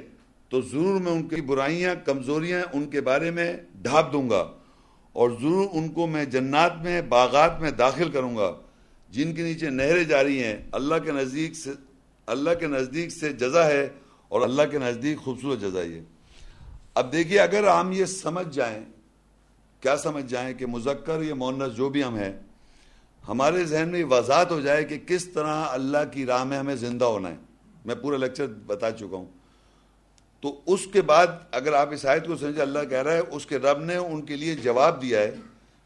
تو ضرور میں ان کی برائیاں، کمزوریاں ان کے بارے میں ڈھانپ دوں گا اور ضرور ان کو میں جنات میں، باغات میں داخل کروں گا۔ جن کے نیچے نہریں جاری ہیں، اللہ کے نزدیک سے، اللہ کے نزدیک سے جزا ہے اور اللہ کے نزدیک خوبصورت جزا یہ۔ اب دیکھیے، اگر ہم یہ سمجھ جائیں کیا سمجھ جائیں کہ مذکر یا مونس جو بھی ہم ہیں، ہمارے ذہن میں وضاحت ہو جائے کہ کس طرح اللہ کی راہ میں ہمیں زندہ ہونا ہے۔ میں پورا لیکچر بتا چکا ہوں۔ تو اس کے بعد اگر آپ اس آیت کو سمجھے اللہ کہہ رہا ہے، اس کے رب نے ان کے لیے جواب دیا ہے۔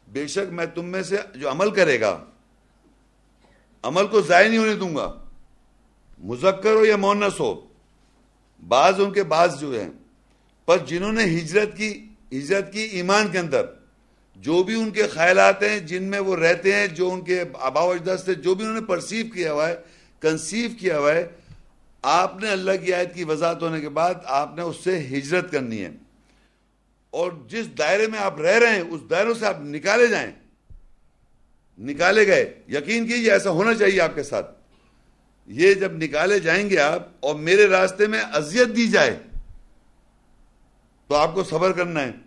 بے شک میں تم میں سے جو عمل کرے گا، عمل کو ضائع نہیں ہونے دوں گا۔ مذکر ہو یا مونس ہو، بعض ان کے بعض جو ہیں۔ پر جنہوں نے ہجرت کی ہجرت کی ایمان کے اندر جو بھی ان کے خیالات ہیں، جن میں وہ رہتے ہیں، جو ان کے آبا و اجداد سے جو بھی انہوں نے پرسیو کیا ہوا ہے کنسیو کیا ہوا ہے، آپ نے اللہ کی آیت کی وضاحت ہونے کے بعد آپ نے اس سے ہجرت کرنی ہے۔ اور جس دائرے میں آپ رہ رہے ہیں، اس دائروں سے آپ نکالے جائیں۔ نکالے گئے۔ یقین کیجیے ایسا ہونا چاہیے آپ کے ساتھ۔ یہ جب نکالے جائیں گے آپ، اور میرے راستے میں اذیت دی جائے، تو آپ کو صبر کرنا ہے۔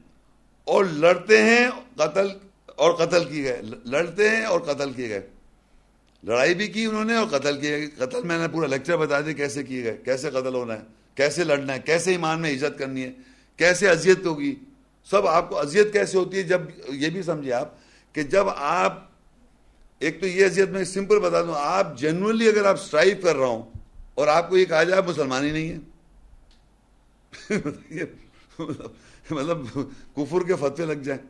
اور لڑتے ہیں قتل اور قتل کیے گئے، لڑتے ہیں اور قتل کیے گئے۔ لڑائی بھی کی انہوں نے اور قتل کیے گئے قتل میں نے پورا لیکچر بتا دیا کیسے کیے گئے، کیسے قتل ہونا ہے، کیسے لڑنا ہے، کیسے ایمان میں عزت کرنی ہے، کیسے اذیت ہوگی۔ سب آپ کو اذیت کیسے ہوتی ہے؟ جب یہ بھی سمجھے آپ کہ جب آپ، ایک تو یہ حیثیت میں سمپل بتا دوں، آپ جنرلی اگر آپ سٹرائیو کر رہا ہوں اور آپ کو یہ کہا جائے مسلمان ہی نہیں ہے مطلب کفر کے فتوے لگ جائیں۔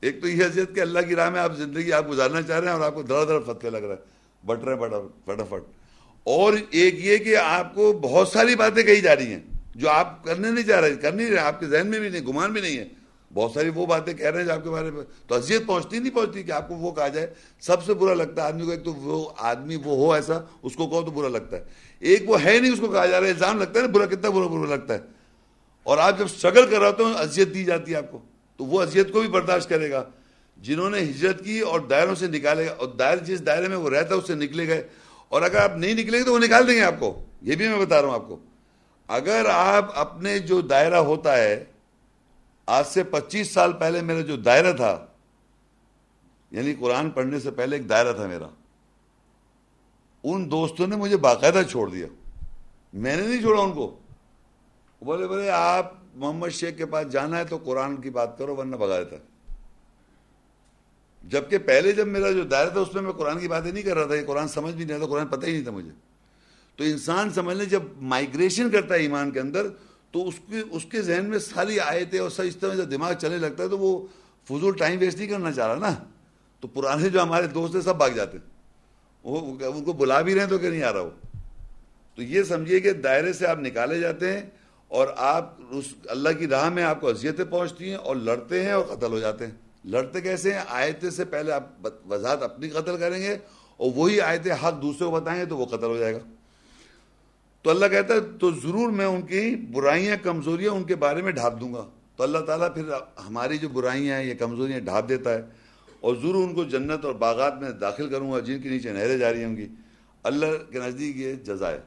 ایک تو یہ حیثیت کہ اللہ کی راہ میں آپ زندگی آپ گزارنا چاہ رہے ہیں اور آپ کو دھڑا دھڑ فتوے لگ رہا ہے بٹ رہے ہیں فٹافٹ اور ایک یہ کہ آپ کو بہت ساری باتیں کہی جا رہی ہیں جو آپ کرنے نہیں چاہ رہے کر نہیں رہے، آپ کے ذہن میں بھی نہیں، گمان بھی نہیں ہے۔ بہت ساری وہ باتیں کہہ رہے ہیں آپ کے بارے میں تو اذیت پہنچتی نہیں پہنچتی کہ آپ کو وہ کہا جائے۔ سب سے برا لگتا ہے آدمی کو، ایک تو وہ آدمی وہ ہو ایسا، اس کو کہو تو برا لگتا ہے۔ ایک وہ ہے نہیں، اس کو کہا جا رہا ہے، الزام لگتا ہے نا، برا کتنا برا برا لگتا ہے۔ اور آپ جب اسٹرگل کر رہا ہوتے ہیں، اذیت دی جاتی ہے آپ کو، تو وہ اذیت کو بھی برداشت کرے گا۔ جنہوں نے ہجرت کی اور دائروں سے نکالے گا اور دائر جس دائرے میں وہ رہتا ہے، اس سے نکلے گئے۔ اور اگر آپ نہیں نکلیں گے تو وہ نکال دیں گے آپ کو۔ یہ بھی میں بتا رہا ہوں آپ کو۔ اگر آپ اپنے جو دائرہ ہوتا ہے، آج سے پچیس سال پہلے میرا جو دائرہ تھا یعنی قرآن پڑھنے سے پہلے ایک دائرہ تھا میرا۔ ان دوستوں نے مجھے باقاعدہ چھوڑ دیا۔ میں نے نہیں چھوڑا ان کو۔ بولے بولے، آپ محمد شیخ کے پاس جانا ہے تو قرآن کی بات کرو، ورنہ بگا دیتا جبکہ پہلے جب میرا جو دائرہ تھا، اس میں میں قرآن کی باتیں نہیں کر رہا تھا، یہ قرآن سمجھ بھی نہیں تھا قرآن پتہ ہی نہیں تھا مجھے۔ تو انسان سمجھ لیں جب مائگریشن کرتا ہے ایمان کے اندر، تو اس کے اس کے ذہن میں ساری آیتیں اور سب اس طرح جب دماغ چلنے لگتا ہے، تو وہ فضول ٹائم ویسٹ نہیں کرنا چاہ رہا نا۔ تو پرانے جو ہمارے دوست ہیں، سب بھاگ جاتے ہیں۔ وہ، ان کو بلا بھی رہے ہیں تو کہ نہیں آ رہا وہ۔ تو یہ سمجھیے کہ دائرے سے آپ نکالے جاتے ہیں اور آپ اس اللہ کی راہ میں آپ کو اذیتیں پہنچتی ہیں اور لڑتے ہیں اور قتل ہو جاتے ہیں۔ لڑتے کیسے ہیں؟ آیتیں سے پہلے آپ وضاحت اپنی قتل کریں گے اور وہی آیتیں حق دوسرے کو بتائیں گے تو وہ قتل ہو جائے گا۔ تو اللہ کہتا ہے، تو ضرور میں ان کی برائیاں، کمزوریاں ان کے بارے میں ڈھانپ دوں گا۔ تو اللہ تعالیٰ پھر ہماری جو برائیاں ہیں، یہ کمزوریاں ڈھانپ دیتا ہے اور ضرور ان کو جنت اور باغات میں داخل کروں گا، جن کے نیچے نہریں جاری ہوں گی۔ اللہ کے نزدیک یہ جزائے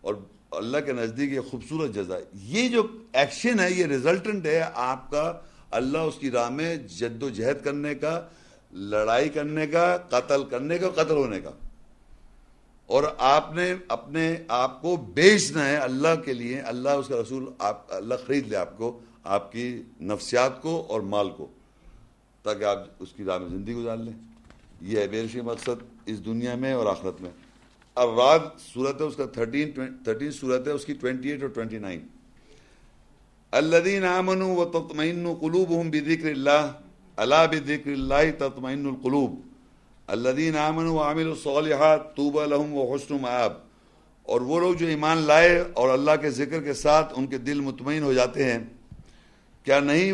اور اللہ کے نزدیک یہ خوبصورت جزائے یہ جو ایکشن ہے، یہ ریزلٹنٹ ہے آپ کا اللہ اس کی راہ میں جد و جہد کرنے کا، لڑائی کرنے کا، قتل کرنے کا، قتل ہونے کا۔ اور آپ نے اپنے آپ کو بیچنا ہے اللہ کے لیے، اللہ اس کا رسول آپ، اللہ خرید لے آپ کو، آپ کی نفسیات کو اور مال کو، تاکہ آپ اس کی راہ میں زندگی گزار لیں۔ یہ ہے بیرشی مقصد اس دنیا میں اور آخرت میں۔ اور رات صورت ہے اس کا تھرٹین تھرٹین صورت ہے، اس کی ٹوینٹی ایٹ اور ٹوینٹی نائن الدین امن و تطمئن قلوب ہوں بکر اللہ اللہ بکر اللہ تطمئن القلوب۔ الدین امن و عامل الصالحات طوبہ لہم و حسن معاب اور وہ لوگ جو ایمان لائے اور اللہ کے ذکر کے ساتھ ان کے دل مطمئن ہو جاتے ہیں، کیا نہیں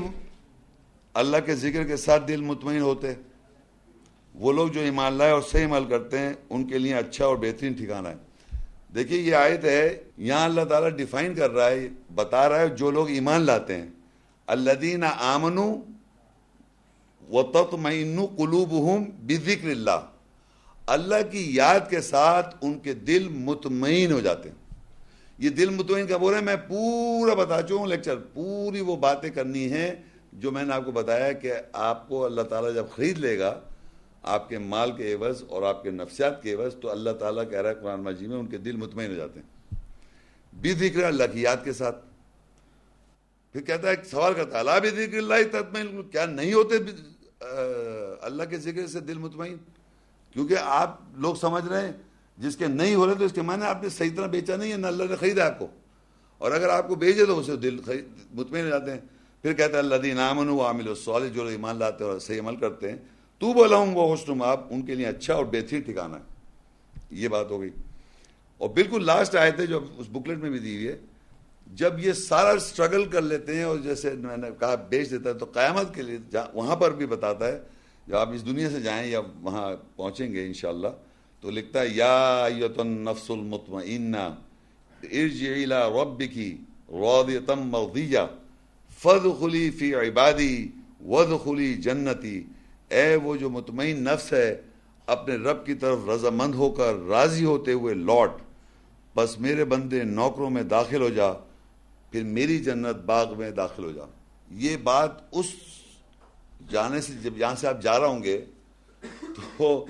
اللہ کے ذکر کے ساتھ دل مطمئن ہوتے؟ وہ لوگ جو ایمان لائے اور صحیح عمل کرتے ہیں، ان کے لیے اچھا اور بہترین ٹھکانا ہے۔ دیکھیے، یہ آیت ہے، یہاں اللہ تعالیٰ ڈیفائن کر رہا ہے، بتا رہا ہے جو لوگ ایمان لاتے ہیں۔ الدین آمنو و تطمئن قلوبہم بذکر اللہ۔ اللہ کی یاد کے ساتھ ان کے دل مطمئن ہو جاتے ہیں۔ یہ دل مطمئن کا بول رہے ہیں میں پورا بتا چکا ہوں لیکچر پوری وہ باتیں کرنی ہیں جو میں نے آپ کو بتایا کہ آپ کو اللہ تعالیٰ جب خرید لے گا آپ کے مال کے عوض اور آپ کے نفسیات کے عوض تو اللہ تعالیٰ کہہ رہا ہے قرآن مجید میں ان کے دل مطمئن ہو جاتے ہیں۔ بھی ذکر اللہ کی یاد کے ساتھ۔ پھر کہتا ہے، سوال کرتا ہے، اللہ بھی ذکر، اللہ تطمئن۔ کیا نہیں ہوتے اللہ کے ذکر سے دل مطمئن؟ کیونکہ آپ لوگ سمجھ رہے ہیں، جس کے نہیں ہو رہے تو اس کے معنی آپ نے صحیح طرح بیچا نہیں ہے، نہ اللہ نے خریدا آپ کو۔ اور اگر آپ کو بھیجے تو اسے دل مطمئن ہو جاتے ہیں۔ پھر کہتا ہے اللہ دین امن و عامل و جو ایمان لاتے اور صحیح عمل کرتے ہیں تو بولا ہوں وہ حسن آپ ان کے لیے اچھا اور بہترین ٹھکانا ہے۔ یہ بات ہو گئی۔ اور بالکل لاسٹ آئے تھے جو اس بکلیٹ میں بھی دی ہوئی ہے۔ جب یہ سارا اسٹرگل کر لیتے ہیں اور جیسے میں نے کہا، بیچ دیتا ہے تو قیامت کے لیے وہاں پر بھی بتاتا ہے، جب آپ اس دنیا سے جائیں یا وہاں پہنچیں گے انشاءاللہ، تو لکھتا ہے، یا نفس المطمئنہ، ارجع الى ربکی راضیتم مرضیہ فدخلی فی عبادی ودخلی جنتی۔ اے وہ جو مطمئن نفس ہے، اپنے رب کی طرف رضامند ہو کر راضی ہوتے ہوئے لوٹ، بس میرے بندے نوکروں میں داخل ہو جا، پھر میری جنت باغ میں داخل ہو جا۔ یہ بات اس جانے سے جب یہاں سے آپ جا رہا ہوں گے، تو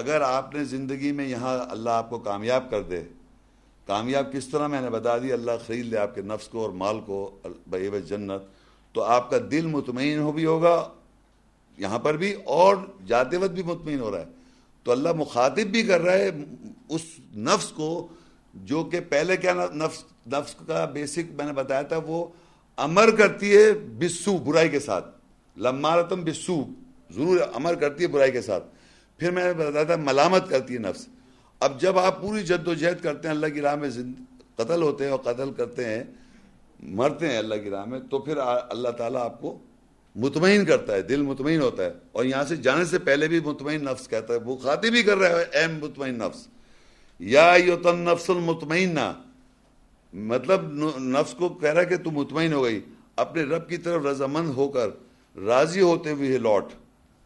اگر آپ نے زندگی میں یہاں اللہ آپ کو کامیاب کر دے، کامیاب کس طرح میں نے بتا دی، اللہ خرید لے آپ کے نفس کو اور مال کو بے جنت، تو آپ کا دل مطمئن ہو بھی ہوگا یہاں پر بھی اور جاتے وقت بھی مطمئن ہو رہا ہے۔ تو اللہ مخاطب بھی کر رہا ہے اس نفس کو جو کہ پہلے کیا نفس نفس کا بیسک میں نے بتایا تھا، وہ امر کرتی ہے بسو، برائی کے ساتھ۔ لمارتم بسو، ضرور امر کرتی ہے برائی کے ساتھ۔ پھر میں نے بتایا تھا، ملامت کرتی ہے نفس۔ اب جب آپ پوری جد و جہد کرتے ہیں، اللہ کی راہ میں قتل ہوتے ہیں اور قتل کرتے ہیں، مرتے ہیں اللہ کی راہ میں، تو پھر اللہ تعالیٰ آپ کو مطمئن کرتا ہے، دل مطمئن ہوتا ہے۔ اور یہاں سے جانے سے پہلے بھی مطمئن نفس کہتا ہے۔ وہ خاطی بھی کر رہا ہے، اے مطمئن نفس۔ یا یوتن نفس المطمئن مطلب نفس کو کہہ رہا ہے کہ تو مطمئن ہو گئی۔ اپنے رب کی طرف رضامند ہو کر راضی ہوتے ہوئے لوٹ۔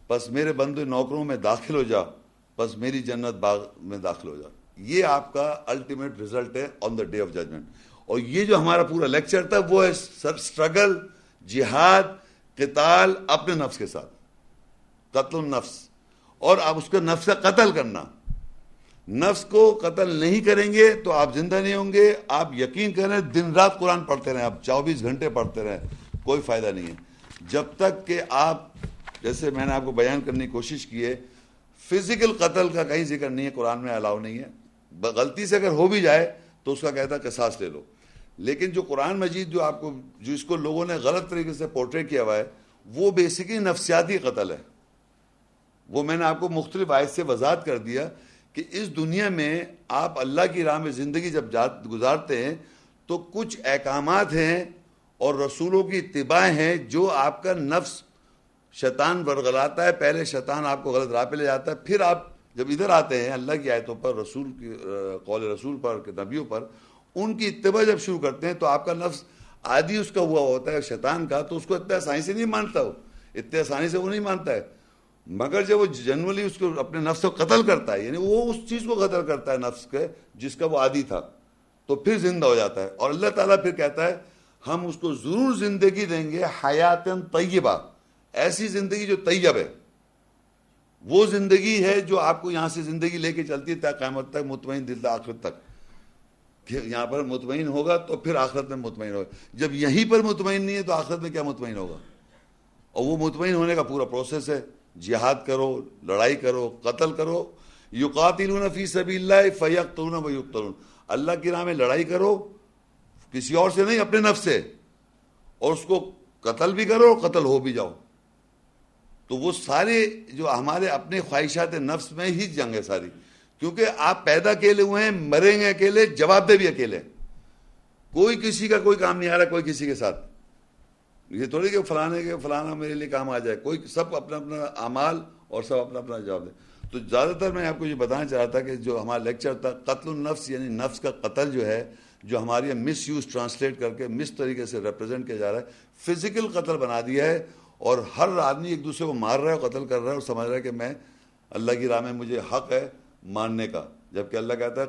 بس میرے بندے نوکروں میں داخل ہو جا۔ بس میری جنت باغ میں داخل ہو جا۔ یہ آپ کا الٹیمیٹ ریزلٹ ہے on the day of judgement اور یہ جو ہمارا پورا لیکچر تھا، وہ ہے سر اسٹرگل جہاد قتال اپنے نفس کے ساتھ۔ قتل النفس۔ اور آپ اس کا نفس کا قتل کرنا۔ نفس کو قتل نہیں کریں گے تو آپ زندہ نہیں ہوں گے۔ آپ یقین کریں دن رات قرآن پڑھتے رہیں۔ آپ چوبیس گھنٹے پڑھتے رہیں۔ کوئی فائدہ نہیں ہے۔ جب تک کہ آپ، جیسے میں نے آپ کو بیان کرنے کی کوشش کی ہے، فزیکل قتل کا کہیں ذکر نہیں ہے، قرآن میں الاؤ نہیں ہے۔ غلطی سے اگر ہو بھی جائے تو اس کا کہتا قصاص لے لو۔ لیکن جو قرآن مجید جو آپ کو جو اس کو لوگوں نے غلط طریقے سے پورٹریٹ کیا ہوا ہے، وہ بیسکلی نفسیاتی قتل ہے۔ وہ میں نے آپ کو مختلف آیت سے وضاحت کر دیا کہ اس دنیا میں آپ اللہ کی راہ میں زندگی جب گزارتے ہیں، تو کچھ احکامات ہیں اور رسولوں کی اتباع ہیں جو آپ کا نفس شیطان ورغلاتا ہے۔ پہلے شیطان آپ کو غلط راہ پہ لے جاتا ہے، پھر آپ جب ادھر آتے ہیں اللہ کی آیتوں پر، رسول کی قول رسول پر، نبیوں پر ان کی اتباع جب شروع کرتے ہیں تو آپ کا نفس عادی اس کا ہوا ہوتا ہے، شیطان کا، تو اس کو اتنے آسانی سے نہیں مانتا ہو اتنے آسانی سے وہ نہیں مانتا ہے۔ مگر جب وہ جنرلی اس کو اپنے نفس کو قتل کرتا ہے یعنی وہ اس چیز کو قتل کرتا ہے نفس کے، جس کا وہ عادی تھا، تو پھر زندہ ہو جاتا ہے۔ اور اللہ تعالیٰ پھر کہتا ہے، ہم اس کو ضرور زندگی دیں گے حیات طیبہ۔ ایسی زندگی جو طیب ہے۔ وہ زندگی ہے جو آپ کو یہاں سے زندگی لے کے چلتی ہے قیامت تک، مطمئن دل آخرت تک۔ یہاں پر مطمئن ہوگا تو پھر آخرت میں مطمئن ہوگا۔ جب یہیں پر مطمئن نہیں ہے تو آخرت میں کیا مطمئن ہوگا؟ اور وہ مطمئن ہونے کا پورا پروسیس ہے۔ جہاد کرو، لڑائی کرو، قتل کرو۔ یقاتلون فی سبیل اللہ فیقتلون و یقتلون اللہ کی راہ میں لڑائی کرو، کسی اور سے نہیں، اپنے نفس سے۔ اور اس کو قتل بھی کرو، قتل ہو بھی جاؤ۔ تو وہ سارے جو ہمارے اپنے خواہشات نفس میں ہی جنگ ہے ساری۔ کیونکہ آپ پیدا اکیلے ہوئے ہیں، مریں گے اکیلے، جواب دے بھی اکیلے کوئی کسی کا کوئی کام نہیں آ رہا، کوئی کسی کے ساتھ۔ یہ تھوڑی کہ فلانے کے، فلانا میرے لیے کام آ جائے۔ کوئی سب اپنا اپنا اعمال اور سب اپنا اپنا جواب دے۔ تو زیادہ تر میں آپ کو یہ بتانا چاہ رہا تھا کہ جو ہمارا لیکچر تھا، قتل النفس یعنی نفس کا قتل جو ہے، جو ہماری مس یوز ٹرانسلیٹ کر کے مس طریقے سے ریپرزینٹ کیا جا رہا ہے۔ فزیکل قتل بنا دیا ہے اور ہر آدمی ایک دوسرے کو مار رہا ہے، قتل کر رہا ہے اور سمجھ رہا ہے کہ میں اللہ کی راہ میں مجھے حق ہے۔ ماننے کا۔ جبکہ اللہ کہتا ہے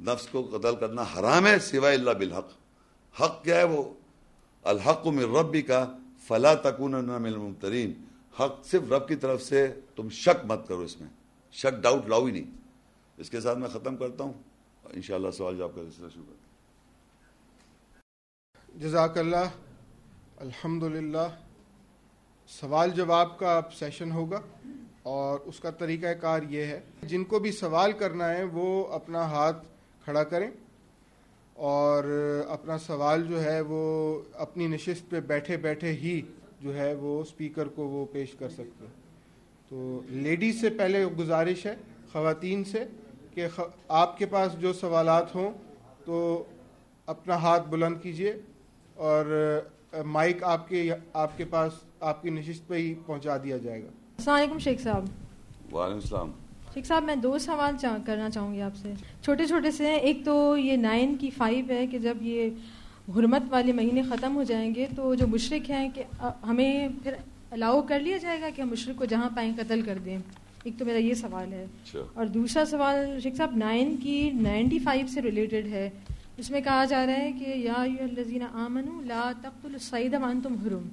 نفس کو قتل کرنا حرام ہے، سوائے اللہ بالحق۔ حق کیا ہے وہ؟ الحق من ربی کا فلا تکون المترین حق صرف رب کی طرف سے، تم شک مت کرو اس میں۔ شک، ڈاؤٹ، لاؤ ہی نہیں۔ اس کے ساتھ میں ختم کرتا ہوں۔ انشاءاللہ سوال جواب کا سلسلہ شروع کرتا جزاک اللہ۔ الحمدللہ۔ سوال جواب کا اب سیشن ہوگا۔ اور اس کا طریقہ کار یہ ہے جن کو بھی سوال کرنا ہے وہ اپنا ہاتھ کھڑا کریں اور اپنا سوال جو ہے وہ اپنی نشست پہ بیٹھے بیٹھے ہی جو ہے وہ اسپیکر کو وہ پیش کر سکتے تو لیڈیز سے پہلے گزارش ہے، خواتین سے کہ آپ کے پاس جو سوالات ہوں تو اپنا ہاتھ بلند کیجیے اور مائک آپ کے آپ کے پاس، آپ کی نشست پہ ہی پہنچا دیا جائے گا۔ السلام علیکم شیخ صاحب۔ وعلیکم السلام۔ شیخ صاحب میں دو سوال کرنا چاہوں گی آپ سے۔ چھوٹے چھوٹے سے ہیں۔ ایک تو یہ نائن کی فائیو ہے کہ جب یہ حرمت والے مہینے ختم ہو جائیں گے تو جو مشرق ہیں کہ ہمیں پھر الاؤ کر لیا جائے گا کہ ہم مشرق کو جہاں پائیں قتل کر دیں؟ ایک تو میرا یہ سوال ہے۔ اچھا۔ اور دوسرا سوال شیخ صاحب نائن کی نائنٹی فائیو سے ریلیٹڈ ہے۔ اس میں کہا جا رہا ہے کہ یا الذین آمنوا لا تقتلوا الصید وانتم حرم۔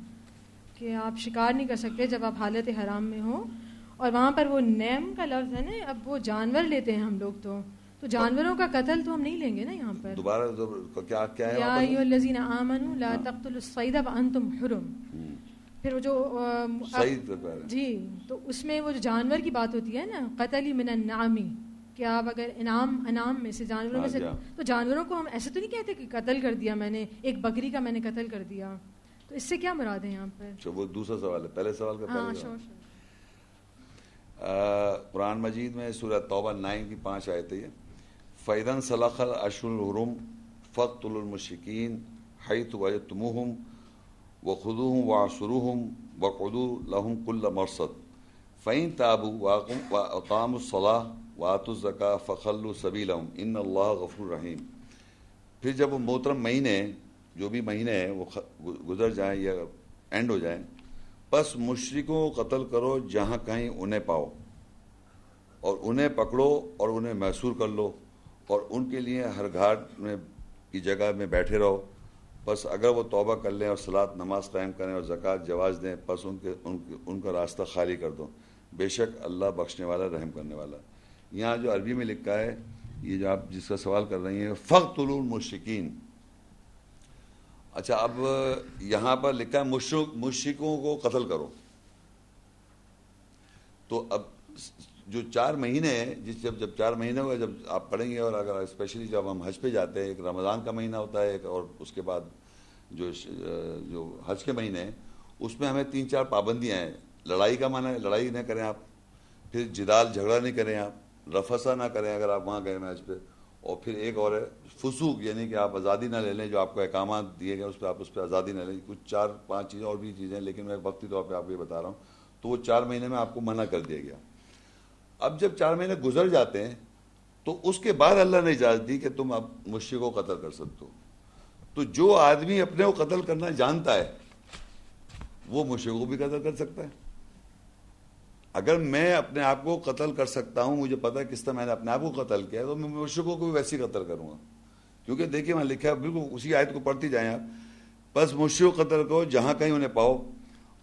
کہ آپ شکار نہیں کر سکتے جب آپ حالت حرام میں ہو اور وہاں پر وہ نیم کا لفظ ہے نا اب وہ جانور لیتے ہیں ہم لوگ تو۔ تو جانوروں کا قتل تو ہم نہیں لیں گے نا یہاں پر۔ دوبارہ کیا کیا ہے یا الذین آمنوا لا ہاں۔ تقتلوا الصید وانتم حرم۔ پھر وہ جو جی تو اس میں وہ جو جانور کی بات ہوتی ہے نا قتل من النعمی کہ آپ اگر انعام انعام میں سے جانوروں میں سے ہاں، تو جانوروں کو ہم ایسے تو نہیں کہتے کہ قتل کر دیا میں نے ایک بکری کا میں نے قتل کر دیا۔ تو اس سے کیا مراد ہے یہاں پر؟ اچھا، وہ دوسرا سوال ہے پہلے سوال کا ہاں شور قرآن مجید میں سورہ توبہ نائن کی پانچ آئے تھے فیدن صلاح اشر الحرم فخت المشکین حیت وجتمہم و خدوہم و سروہم وقدو لہم کل مرصد۔ فعین تابو واقم و اقام الصلاح وات الزکا فخل سبیلم ان اللہ غفور رحیم پھر جب وہ محترم مہینے جو بھی مہینے ہیں، وہ گزر جائیں یا اینڈ ہو جائیں، بس مشرقوں کو قتل کرو جہاں کہیں انہیں پاؤ، اور انہیں پکڑو اور انہیں محسور کر لو، اور ان کے لیے ہر گھاٹ میں کی جگہ میں بیٹھے رہو۔ بس اگر وہ توبہ کر لیں اور سلاد نماز قائم کریں اور زکوٰۃ، جواز دیں، بس ان کے، ان ان کا راستہ خالی کر دو۔ بے شک اللہ بخشنے والا، رحم کرنے والا۔ یہاں جو عربی میں لکھا ہے، یہ جو آپ جس کا سوال کر رہی ہیں فخت المشقین اچھا اب یہاں پر لکھا ہے مشرق، مشرقوں کو قتل کرو۔ تو اب جو چار مہینے ہیں، جس جب جب چار مہینے ہوئے، جب آپ پڑھیں گے اور اگر اسپیشلی جب ہم حج پہ جاتے ہیں، ایک رمضان کا مہینہ ہوتا ہے، ایک اور اس کے بعد جو جو حج کے مہینے ہیں، اس میں ہمیں تین چار پابندیاں ہیں۔ لڑائی کا معنی ہے لڑائی نہ کریں آپ۔ پھر جدال جھگڑا نہیں کریں آپ۔ رفسا نہ کریں اگر آپ وہاں گئے میچ پہ۔ اور پھر ایک اور ہے، فسوق یعنی کہ آپ آزادی نہ لے لیں، جو آپ کو احکامات دیے گئے، اس پہ آپ اس پہ آزادی نہ لیں۔ کچھ چار، پانچ چیزیں اور بھی چیزیں لیکن میں وقتی طور پہ آپ کو یہ بتا رہا ہوں۔ تو وہ چار مہینے میں آپ کو منع کر دیا گیا۔ اب جب چار مہینے گزر جاتے ہیں، تو اس کے بعد اللہ نے اجازت دی کہ تم اب مشرق کو قتل کر سکتے ہو۔ تو جو آدمی اپنے کو قتل کرنا جانتا ہے، وہ مشرق کو بھی قتل کر سکتا ہے۔ اگر میں اپنے آپ کو قتل کر سکتا ہوں، مجھے پتا ہے کس طرح میں نے اپنے آپ کو قتل کیا تو میں مشرقوں کو بھی ویسے ہی قتل کروں گا۔ کیونکہ دیکھیے میں لکھا بالکل اسی آیت کو پڑھتی جائیں آپ۔ بس مشرق قتل کرو، جہاں کہیں انہیں پاؤ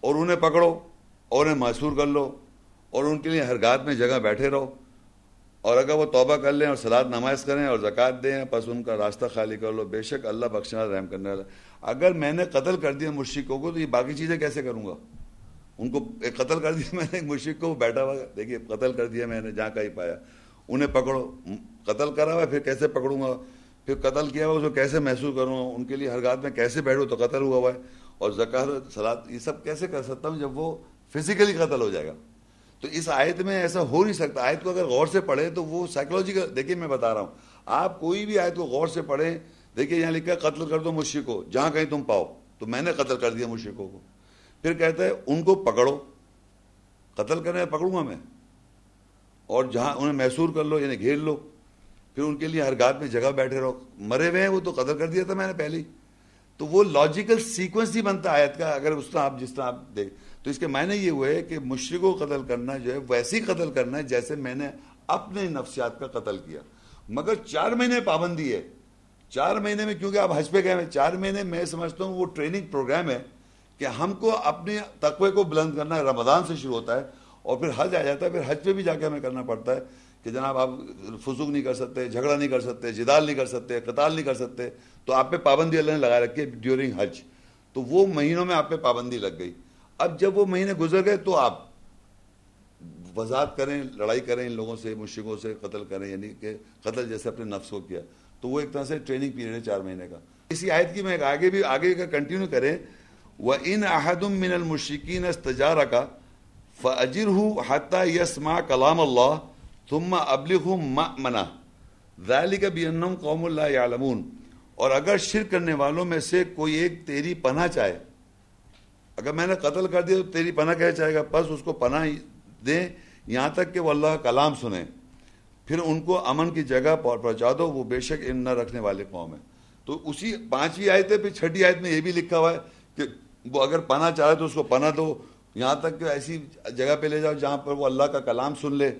اور انہیں پکڑو اور انہیں محسور کر لو اور ان کے لیے ہر گات میں جگہ بیٹھے رہو۔ اور اگر وہ توبہ کر لیں اور سلاد نماز کریں اور زکوٰۃ دیں، بس ان کا راستہ خالی کر لو۔ بے شک اللہ بخشنا رحم کرنے والا۔ اگر میں نے قتل کر دیا مشرقوں کو، تو یہ باقی چیزیں کیسے کروں گا؟ ان کو قتل کر دیا میں نے، ایک مشرق کو بیٹھا ہوا، دیکھیے، قتل کر دیا میں نے، جہاں کہیں پایا۔ انہیں پکڑو، قتل کرا ہوا پھر کیسے پکڑوں گا؟ پھر قتل کیا ہوا، اس کو کیسے محسوس کروں؟ ان کے لیے ہر گات میں کیسے بیٹھوں تو قتل ہوا ہوا ہے۔ اور زکات سلاد یہ سب کیسے کر سکتا ہوں جب وہ فزیکلی قتل ہو جائے گا؟ تو اس آیت میں ایسا ہو نہیں سکتا۔ آیت کو اگر غور سے پڑھے تو وہ سائیکولوجیکل دیکھیے میں بتا رہا ہوں۔ آپ کوئی بھی آیت کو غور سے پڑھیں، دیکھیے یہاں لکھا قتل کر دو مشرق کو جہاں کہیں تم پاؤ۔ تو میں نے قتل کر دیا مشرقوں کو۔ پھر کہتا ہے، ان کو پکڑو۔ قتل کرنے پکڑوں گا میں۔ اور جہاں انہیں محسور کر لو یعنی گھیر لو۔ پھر ان کے لیے ہر گات میں جگہ بیٹھے رہو۔ مرے ہوئے ہیں، وہ تو قتل کر دیا تھا میں نے پہلے تو وہ لاجیکل سیکوینس ہی بنتا آیت کا، اگر اس طرح آپ جس طرح آپ دیکھ۔ تو اس کے معنی یہ ہوئے کہ مشرق کو قتل کرنا جو ہے، ویسے ہی قتل کرنا ہے جیسے میں نے اپنے نفسیات کا قتل کیا۔ مگر چار مہینے پابندی ہے۔ چار مہینے میں کیونکہ آپ حج پہ گئے ہیں، چار مہینے میں سمجھتا ہوں وہ ٹریننگ پروگرام ہے۔ کہ ہم کو اپنے تقوی کو بلند کرنا ہے، رمضان سے شروع ہوتا ہے اور پھر حج آ جاتا ہے، پھر حج پہ بھی جا کے ہمیں کرنا پڑتا ہے کہ جناب آپ فضوق نہیں کر سکتے، جھگڑا نہیں کر سکتے، جدال نہیں کر سکتے، قتال نہیں کر سکتے، تو آپ پہ پابندی اللہ نے لگا رکھی ہے ڈیورنگ حج۔ تو وہ مہینوں میں آپ پہ پابندی لگ گئی۔ اب جب وہ مہینے گزر گئے تو آپ وضاحت کریں، لڑائی کریں ان لوگوں سے مشرقوں سے، قتل کریں یعنی کہ قتل جیسے اپنے نفس کو کیا۔ تو وہ ایک طرح سے ٹریننگ پیریڈ ہے چار مہینے کا۔ اسی آیت کی میں آگے بھی، آگے کا کنٹینیو کریں وہ ان احدم من المشقین استجارہ کا فجر ہوں حتیٰ یسما کلام اللہ تم ابلغ منا ذالک بینہم قوم اللہ اور اگر شرک کرنے والوں میں سے کوئی ایک تیری پناہ چاہے اگر میں نے قتل کر دیا تو تیری پناہ کہہ چاہے گا؟ بس اس کو پناہ دیں، یہاں تک کہ وہ اللہ کا کلام سنیں۔ پھر ان کو امن کی جگہ پہنچا دو، وہ بے شک ان نہ رکھنے والے قوم ہیں۔ تو اسی پانچویں آیت ہے، پھر چھٹی آیت میں یہ بھی لکھا ہوا ہے کہ وہ اگر پناہ چاہے تو اس کو پناہ دو۔ یہاں تک کہ ایسی جگہ پہ لے جاؤ جہاں پر وہ اللہ کا کلام سن لے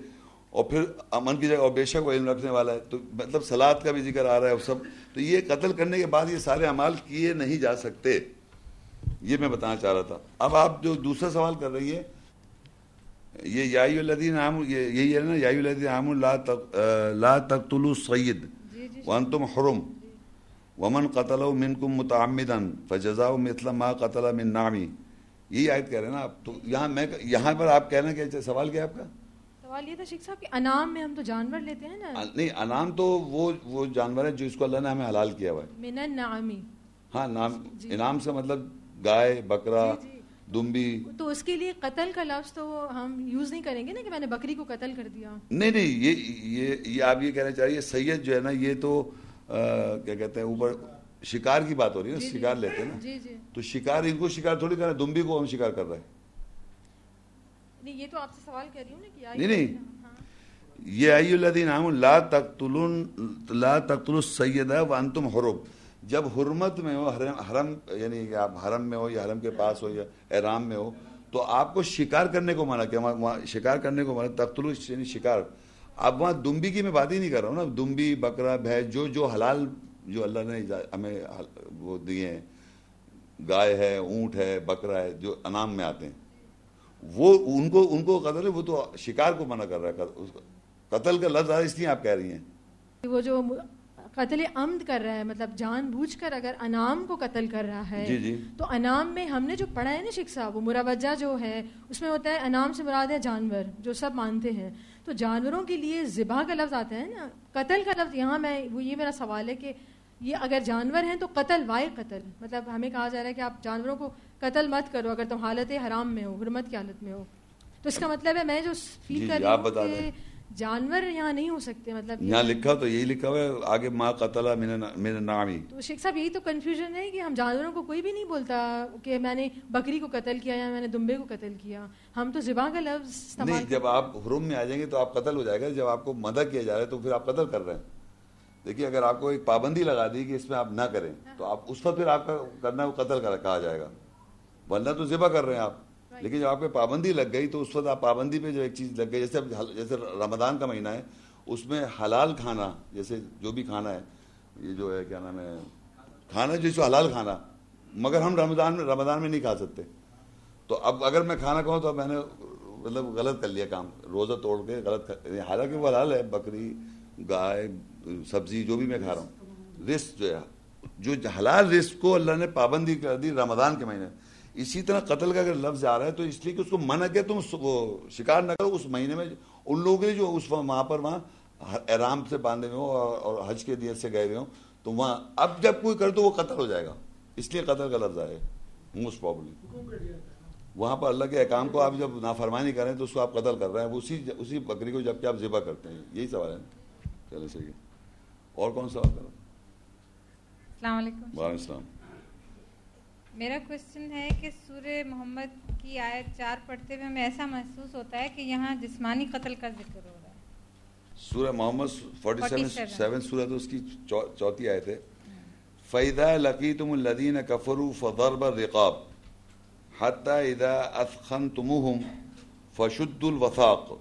اور پھر امن کی جگہ اور بے شک وہ علم رکھنے والا ہے۔ تو مطلب سلاد کا بھی ذکر آ رہا ہے اور سب۔ تو یہ قتل کرنے کے بعد یہ سارے اعمال کیے نہیں جا سکتے۔ یہ میں بتانا چاہ رہا تھا۔ اب آپ جو دوسرا سوال کر رہی ہے یہ یائی الدین عام یہی ہے نا یائی الدین عام لا تقتلوا سید وانتم حرم۔ ومن قتل منکم متعمدن فجزاء مثل ما قتل من نعمی یہی آیت کہہ رہے ہیں نا آپ تو یہاں میں یہاں پر آپ کہنا کہ سوال کیا آپ کا؟ سوال یہ تھا شیخ صاحب کہ انام میں ہم تو جانور لیتے ہیں نا؟ نہیں انام تو وہ وہ جانور ہے جو اس کو اللہ نے ہمیں حلال کیا ہوا ہے۔ من النعمی ہاں نام انعام سے مطلب گائے بکرا دمبی۔ تو اس کے لیے قتل کا لفظ تو ہم یوز نہیں کریں گے نا کہ میں نے بکری کو قتل کر دیا۔ نہیں نہیں یہ یہ یہ آپ یہ کہنا چاہیے سید جو ہے نا یہ تو کیا کہتے ہیں اوپر شکار کی بات ہو رہی ہے نا شکار لیتے ہیں نا۔ تو شکار ان کو شکار تھوڑی کرنا دمبی کو ہم شکار کر رہے ہیں۔ نہیں یہ تو آپ سے سوال کر رہی ہوں نہیں نہیں۔ یہ آئی الدین لا تقتلون لا تقتل السیدہ وانتم حرم۔ جب حرمت میں ہو حرم حرم یعنی کہ آپ حرم میں ہو یا حرم کے پاس ہو یا احرام میں ہو تو آپ کو شکار کرنے کو منع کیا شکار کرنے کو منع تقتل یعنی شکار۔ اب وہاں دمبی کی میں بات ہی نہیں کر رہا ہوں نا۔ دمبی بکرا بھینس جو جو حلال جو اللہ نے ہمیں وہ دیے ہیں۔ گائے ہے اونٹ ہے بکرا ہے جو انعام میں آتے ہیں۔ وہ ان کو ان کو قتل ہے وہ تو شکار کو منع کر رہا ہے۔ قتل کا لفظ اس لیے آپ کہہ رہی ہیں۔ وہ جو قتل عمد کر رہا ہے مطلب جان بوجھ کر اگر انعام کو قتل کر رہا ہے جی جی۔ تو انعام میں ہم نے جو پڑھا ہے نا صاحب وہ مروجہ جو ہے اس میں ہوتا ہے انعام سے مراد ہے جانور جو سب مانتے ہیں۔ تو جانوروں کے لیے ذبح کا لفظ آتا ہے نا قتل کا لفظ یہاں میں وہ یہ میرا سوال ہے کہ یہ اگر جانور ہیں تو قتل وائے قتل مطلب ہمیں کہا جا رہا ہے کہ آپ جانوروں کو قتل مت کرو اگر تم حالت حرام میں ہو حرمت کی حالت میں ہو تو اس کا مطلب ہے میں جو فیل جی، کر جی، رہی آپ ہوں۔ جانور یہاں نہیں ہو سکتے مطلب یہاں لکھا تو یہی لکھا ہوا ہے آگے ماں قتل میرے نامی تو شیخ صاحب یہی تو کنفیوژن ہے کہ ہم جانوروں کو کوئی بھی نہیں بولتا کہ میں نے بکری کو قتل کیا یا میں نے دمبے کو قتل کیا۔ ہم تو زباں کا لفظ نہیں جب آپ حرم میں آ جائیں گے تو آپ قتل ہو جائے گا جب آپ کو مدہ کیا جا رہا ہے تو پھر آپ قتل کر رہے ہیں۔ دیکھیے اگر آپ کو ایک پابندی لگا دی کہ اس میں آپ نہ کریں تو آپ اس وقت پھر آپ کا کرنا وہ قتل کہا جائے گا۔ ورنہ تو ذبح کر رہے ہیں آپ۔ لیکن جب آپ پہ پابندی لگ گئی تو اس وقت آپ پابندی پہ جو ایک چیز لگ گئی، جیسے جیسے رمضان کا مہینہ ہے، اس میں حلال کھانا، جیسے جو بھی کھانا ہے، یہ جو ہے، کیا نام ہے، کھانا جو حلال کھانا، مگر ہم رمضان میں رمضان میں نہیں کھا سکتے۔ تو اب اگر میں کھانا کھاؤں تو میں نے مطلب غلط کر لیا کام۔ روزہ توڑ کے غلط یعنی حالانکہ وہ حلال ہے، بکری، گائے، سبزی، جو بھی میں کھا رہا ہوں۔ رسک جو ہے، جو حلال رسک کو اللہ نے پابندی کر دی رمضان کے مہینے۔ اسی طرح قتل کا اگر لفظ آ رہا ہے تو اس لیے کہ اس کو منع کیا تم وہ شکار نہ کرو اس مہینے میں ان لوگوں کے جو اس وہاں پر وہاں احرام سے باندھے ہوئے ہوں اور حج کے دیت سے گئے ہوئے ہوں تو وہاں اب جب کوئی کر تو وہ قتل ہو جائے گا۔ اس لیے قتل کا لفظ آئے موسٹ پرابلی وہاں پر اللہ کے احکام کو آپ جب نافرمانی کریں تو اس کو آپ قتل کر رہے ہیں۔ اسی اسی بکری کو جبکہ آپ ذبح کرتے ہیں۔ یہی سوال ہے۔ چلے صحیح اور کون سوال کرو؟ السلام علیکم۔ وعلیکم السلام۔ میرا کوشچن ہے کہ سورہ محمد کی آیت چار پڑھتے ہوئے ہمیں ایسا محسوس ہوتا ہے کہ یہاں جسمانی قتل کا ذکر ہو رہا ہے۔ سورہ محمد فورٹی سیون سیون سورہ تو اس کی چوتھی آیت ہے۔ فیدا لقیتم الدین کفرو فضرب الرقاب حتیٰ اذا اثخنتموہم فشد الوثاق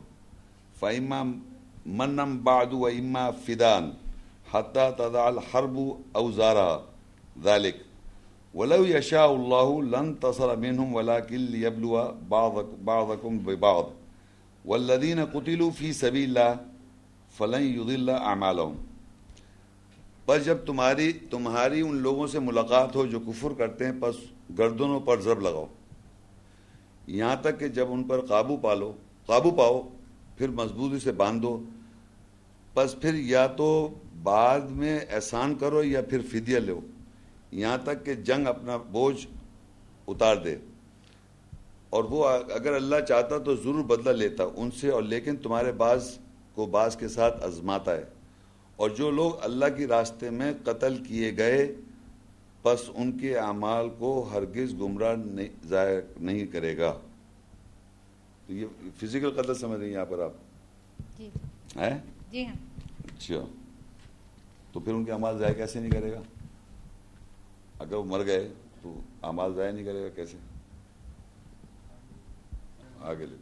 فإما منم بعد وإما فدان حتى تضع الحرب أوزارها ذلك ولو يشاء الله لن تصر منهم ولكن ليبلو بعضكم ببعض والذين قتلوا في سبيل الله فلن يضل اعمالهم پر جب تمہاری تمہاری ان لوگوں سے ملاقات ہو جو کفر کرتے ہیں، پس گردنوں پر ضرب لگاؤ۔ یہاں تک کہ جب ان پر قابو پالو قابو پاؤ، پھر مضبوطی سے باندھو۔ پس پھر یا تو بعد میں احسان کرو یا پھر فدیہ لو۔ یہاں تک کہ جنگ اپنا بوجھ اتار دے۔ اور وہ اگر اللہ چاہتا تو ضرور بدلہ لیتا ان سے اور لیکن تمہارے بعض کو بعض کے ساتھ ازماتا ہے۔ اور جو لوگ اللہ کی راستے میں قتل کیے گئے پس ان کے اعمال کو ہرگز گمراہ ضائع نہیں کرے گا۔ تو یہ فزیکل قتل سمجھ رہی ہیں یہاں پر آپ؟ جی۔ ہے جی ہاں۔ اچھا۔ تو پھر ان کے اعمال ضائع کیسے نہیں کرے گا؟ اگر وہ مر گئے تو اعمال ضائع نہیں کرے گا، کیسے؟ آگے لے۔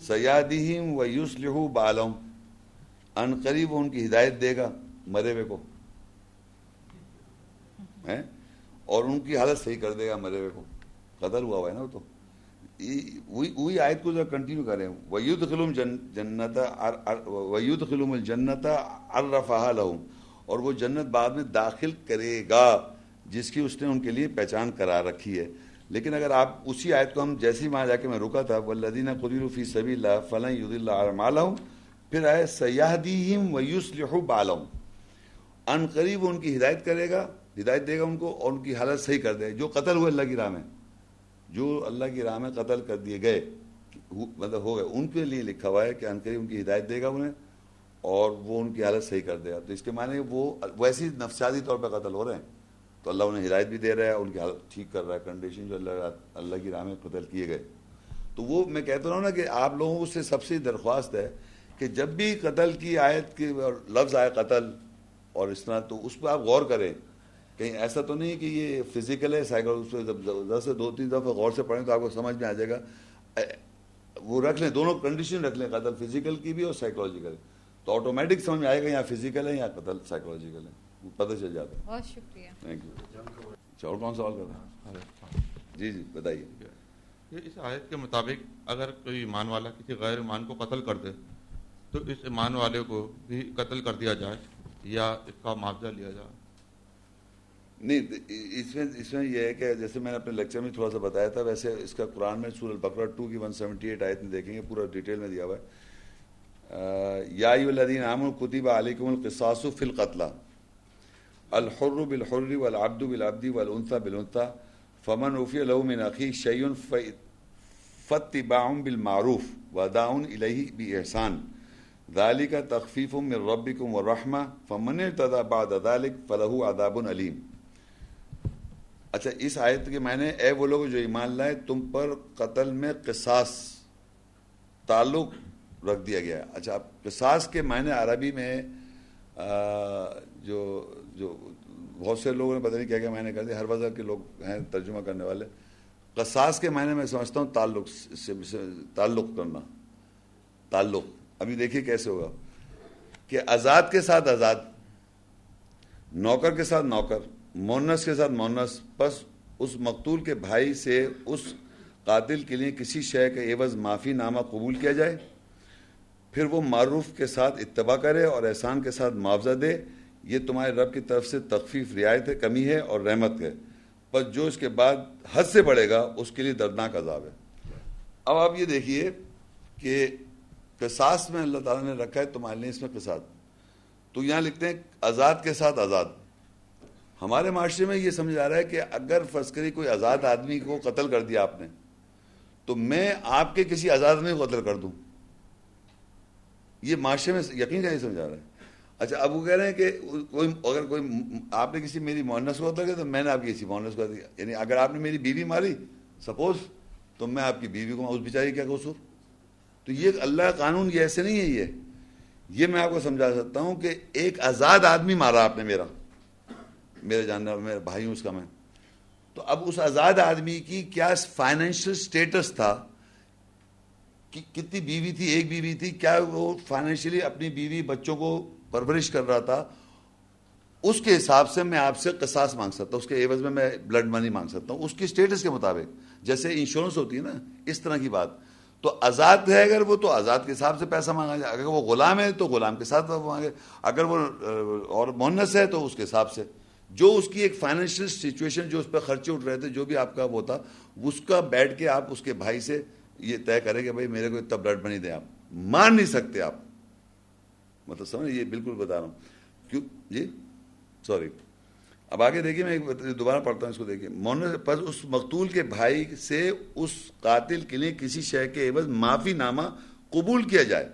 سیادہم و یوسلح بالم ان قریب ان کی ہدایت دے گا مرے ہوئے کو۔ اور ان کی حالت صحیح کر دے گا مرے ہوئے کو۔ قتل ہوا ہوا ہے نا وہ تو۔ وہی آیت کو ذرا کنٹینیو کریں۔ ویود خلوم جنت ویود خلوم الجنت الرفاہ لہم۔ اور وہ جنت بعد میں داخل کرے گا۔ جس کی اس نے ان کے لیے پہچان کرا رکھی ہے۔ لیکن اگر آپ اسی آیت کو ہم جیسی وہاں جا کے میں رکا تھا والذین قدروا فی سبیل اللہ فلن یضل اعمالهم پھر آئے سیہدیہم ویصلح بالهم ان قریب ان کی ہدایت کرے گا، ہدایت دے گا ان کو اور ان کی حالت صحیح کر دے۔ جو قتل ہوئے اللہ کی راہ میں، جو اللہ کی راہ میں قتل کر دیے گئے مطلب ہو گئے۔ ان کے لیے لکھا ہوا ہے کہ ان قریب ان کی ہدایت دے گا انہیں اور وہ ان کی حالت صحیح کر دے گا۔ تو اس کے معنی وہ ویسی نفسیاتی طور پہ قتل ہو رہے ہیں۔ تو اللہ انہیں ہدایت بھی دے رہا ہے، ان کی حالت ٹھیک کر رہا ہے کنڈیشن جو اللہ اللہ کی راہ میں قتل کیے گئے۔ تو وہ میں کہتا ہوں نا کہ آپ لوگوں سے سب سے درخواست ہے کہ جب بھی قتل کی آیت کی لفظ آئے قتل اور اس طرح، تو اس پہ آپ غور کریں۔ کہیں ایسا تو نہیں کہ یہ فزیکل ہے سائیکل سے دو تین دفعہ غور سے پڑھیں تو آپ کو سمجھ میں آ جائے گا۔ وہ رکھ لیں، دونوں کنڈیشن رکھ لیں، قتل فزیکل کی بھی اور سائیکولوجیکل تو آٹومیٹک سمجھ میں آئے گا یا فزیکل ہے یا قتل سائیکولوجیکل ہے۔ پتہ چل جاتا ہے۔ بہت شکریہ۔ تھینک یو اچھا اور کون سوال کر رہے ہیں جی جی بتائیے۔ یہ اس آیت کے مطابق اگر کوئی ایمان والا کسی غیر ایمان کو قتل کر دے تو اس ایمان والے کو بھی قتل کر دیا جائے یا اس کا معاوضہ لیا جائے؟ نہیں اس میں اس میں یہ ہے کہ جیسے میں نے اپنے لیکچر میں تھوڑا سا بتایا تھا ویسے اس کا قرآن میں سور البقرہ ٹو کی ون سیونٹی ایٹ آیت میں دیکھیں گے پورا ڈیٹیل میں دیا ہوا ہے۔ یا الدین عام القطب علیکم القصاص فی القتلہ الحر بالحر والعبد بالعبد والانثى بالانثى فمن عفی له من اخی شیء فتباع بالمعروف وداع الیہ باحسان ذالک تخفیف من ربکم ورحمہ فمن ارتدى بعد ذلك فله عذاب علیم اچھا اس آیت کے معنی اے وہ لوگ جو ایمان لائے، تم پر قتل میں قصاص تعلق رکھ دیا گیا اچھا اب قصاص کے معنی عربی میں جو جو بہت سے لوگوں نے پتہ نہیں کیا کیا معنی کر دیا، ہر وجہ کے لوگ ہیں ترجمہ کرنے والے۔ قصاص کے معنی میں سمجھتا ہوں تعلق سے تعلق کرنا، تعلق۔ ابھی دیکھیے کیسے ہوگا۔ کہ آزاد کے ساتھ آزاد، نوکر کے ساتھ نوکر، مونس کے ساتھ مونس، بس اس مقتول کے بھائی سے اس قاتل کے لیے کسی شے کا عوض معافی نامہ قبول کیا جائے، پھر وہ معروف کے ساتھ اتباع کرے اور احسان کے ساتھ معاوضہ دے۔ یہ تمہارے رب کی طرف سے تخفیف، رعایت ہے، کمی ہے اور رحمت ہے۔ پر جو اس کے بعد حد سے بڑھے گا، اس کے لیے دردناک عذاب ہے۔ اب آپ یہ دیکھیے کہ قصاص میں اللہ تعالیٰ نے رکھا ہے، تمہارے لیے اس میں قصاص۔ تو یہاں لکھتے ہیں، آزاد کے ساتھ آزاد۔ ہمارے معاشرے میں یہ سمجھ آ رہا ہے کہ اگر فرض کری کوئی آزاد آدمی کو قتل کر دیا آپ نے، تو میں آپ کے کسی آزاد آدمی کو قتل کر دوں۔ یہ معاشرے میں یقین کا نہیں سمجھا رہا ہے۔ اچھا اب وہ کہہ رہے ہیں کہ کوئی، اگر کوئی آپ نے کسی میری مونس کو قتل کیا تو میں نے آپ کی کسی مونس کو قتل یعنی اگر آپ نے میری بیوی ماری، سپوز، تو میں آپ کی بیوی کو اس بیچاری کیا قصور؟ تو یہ اللہ کا قانون یہ ایسے نہیں ہے، یہ یہ میں آپ کو سمجھا سکتا ہوں کہ ایک آزاد آدمی مارا آپ نے میرا، میرے جاننے میرے بھائی ہوں اس کا میں۔ تو اب اس آزاد آدمی کی کیا فائنینشل سٹیٹس تھا؟ کتنی بیوی تھی؟ ایک بیوی تھی، کیا وہ فائنینشلی اپنی بیوی بچوں کو پرورش کر رہا تھا، اس کے حساب سے میں آپ سے قصاص مانگ سکتا ہوں، اس کے عوض میں میں بلڈ منی مانگ سکتا ہوں۔ اس کی سٹیٹس کے مطابق، جیسے انشورنس ہوتی ہے نا، اس طرح کی بات۔ تو آزاد ہے اگر وہ، تو آزاد کے حساب سے پیسہ مانگا جائے۔ اگر وہ غلام ہے، تو غلام کے ساتھ مانگے۔ اگر وہ اور مونس ہے، تو اس کے حساب سے۔ جو اس کی ایک فائنینشیل سچویشن جو اس پہ خرچے اٹھ رہے تھے، جو بھی آپ کا وہ تھا، اس کا بیٹھ کے آپ اس کے بھائی سے یہ طے کریں کہ بھائی میرے کو اتنا بلڈ بنی دیں آپ۔ مان نہیں سکتے آپ۔ مطلب سمجھ یہ بالکل بتا رہا ہوں۔ کیوں؟ جی؟ سوری اب آگے دیکھیے میں دوبارہ پڑھتا ہوں اس کو دیکھیے۔ مون پس اس مقتول کے بھائی سے اس قاتل کے لیے کسی شے کے عوض معافی نامہ قبول کیا جائے۔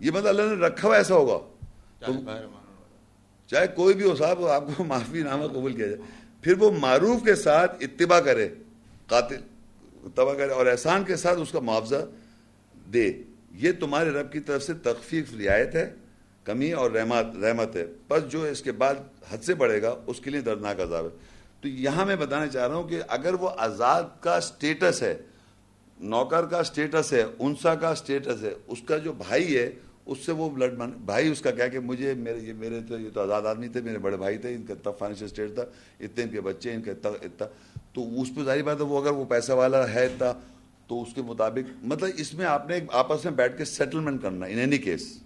یہ مطلب اللہ نے رکھا ہوا ایسا ہوگا۔ چاہے کوئی بھی ہو صاحب آپ کو معافی نامہ قبول کیا جائے۔ پھر وہ معروف کے ساتھ اتباع کرے قاتل اتباع کرے اور احسان کے ساتھ اس کا معاوضہ دے۔ یہ تمہارے رب کی طرف سے تخفیف رعایت ہے۔ کمی اور رحمت رحمت ہے۔ بس جو اس کے بعد حد سے بڑھے گا، اس کے لیے دردناک عذاب ہے۔ تو یہاں میں بتانا چاہ رہا ہوں کہ اگر وہ آزاد کا سٹیٹس ہے، نوکر کا سٹیٹس ہے، انسا کا سٹیٹس ہے، اس کا جو بھائی ہے، اس سے وہ بلڈ مان بھائی اس کا کیا کہ مجھے میرے یہ میرے تو یہ تو آزاد آدمی تھے، میرے بڑے بھائی تھے، ان کا اتنا فائنینشیل اسٹیٹ تھا، اتنے ان کے بچے، ان کا اتنا اتنا۔ تو اس پہ ظاہر بات ہے، وہ اگر وہ پیسہ والا ہے اتنا، تو اس کے مطابق مطلب اس میں آپ نے آپس میں بیٹھ کے سیٹلمنٹ کرنا ان اینی کیس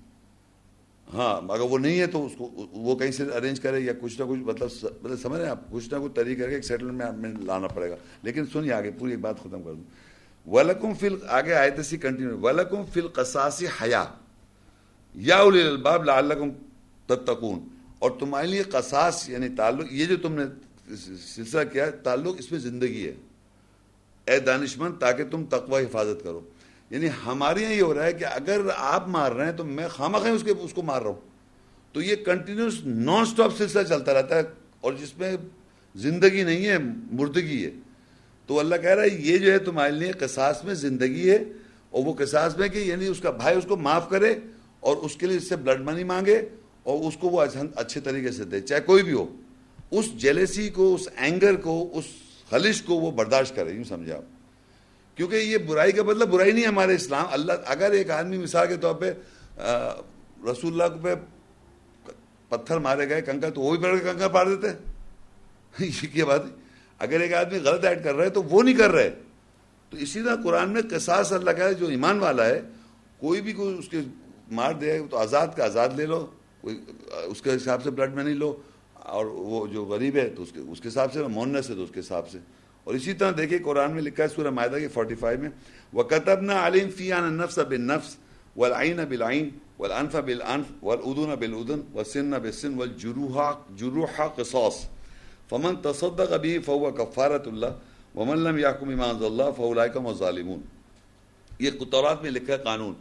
ہاں اگر وہ نہیں ہے تو اس کو، وہ کہیں سے ارینج کرے یا کچھ نہ کچھ مطلب مطلب سمجھ رہے ہیں آپ؟ کچھ نہ کچھ طریقے ایک سیٹلمنٹ میں لانا پڑے گا۔ لیکن سنیے آگے، پوری ایک بات ختم کر دوں۔ ولکم فل آگے آئے تھے کنٹینیو ولکم فل قصاصی حیا یا الباب لعلکم تتقون۔ اور تمہارے لیے قصاص یعنی تعلق، یہ جو تم نے سلسلہ کیا تعلق اس میں زندگی ہے۔ اے دانشمند، تاکہ تم تقوی حفاظت کرو۔ یعنی ہمارے یہاں یہ ہو رہا ہے کہ اگر آپ مار رہے ہیں تو میں خامہ خواہ اس کے اس کو مار رہا ہوں۔ تو یہ کنٹینیوس نان سٹاپ سلسلہ چلتا رہتا ہے اور جس میں زندگی نہیں ہے، مردگی ہے۔ تو اللہ کہہ رہا ہے، یہ جو ہے تمہارے لیے قصاص میں زندگی ہے اور وہ قصاص میں کہ یعنی اس کا بھائی اس کو معاف کرے اور اس کے لیے اس سے بلڈ منی مانگے اور اس کو وہ اچھا- اچھے طریقے سے دے، چاہے کوئی بھی ہو۔ اس جیلیسی کو، اس اینگر کو، اس خلش کو وہ برداشت کرے، یوں سمجھے آپ کیونکہ یہ برائی کا مطلب برائی نہیں ہے ہمارے اسلام، اللہ، اگر ایک آدمی مثال کے طور پہ رسول اللہ پہ پتھر مارے گئے کنکر، تو وہ بھی پڑھ کے کنکر پاڑ دیتے؟ یہ کیا بات ہے؟ اگر ایک آدمی غلط ایڈ کر رہا ہے تو وہ نہیں کر رہے۔ تو اسی طرح قرآن میں قصاص اللہ کا ہے، جو ایمان والا ہے، کوئی بھی کوئی اس کے مار دے، تو آزاد کا آزاد لے لو، کوئی اس کے حساب سے بلڈ میں نہیں لو، اور وہ جو غریب ہے تو اس کے اس کے حساب سے، مونس ہے تو اس کے حساب سے۔ اور اسی طرح دیکھیے قرآن میں لکھا ہے سورہ معاہدہ کی فورٹی فائیو میں وہ کتب نہ عالم فی عن نفس بن نفس والعین بالعین والانف بالانف والادن بالادن والسن بالسن والجروح، جروح قصاص۔ فمن تصدق به فهو کفارت اللہ ومن لم يحكم بما انزل الله فاولئك هم الظالمون۔ یہ تورات میں لکھا ہے قانون۔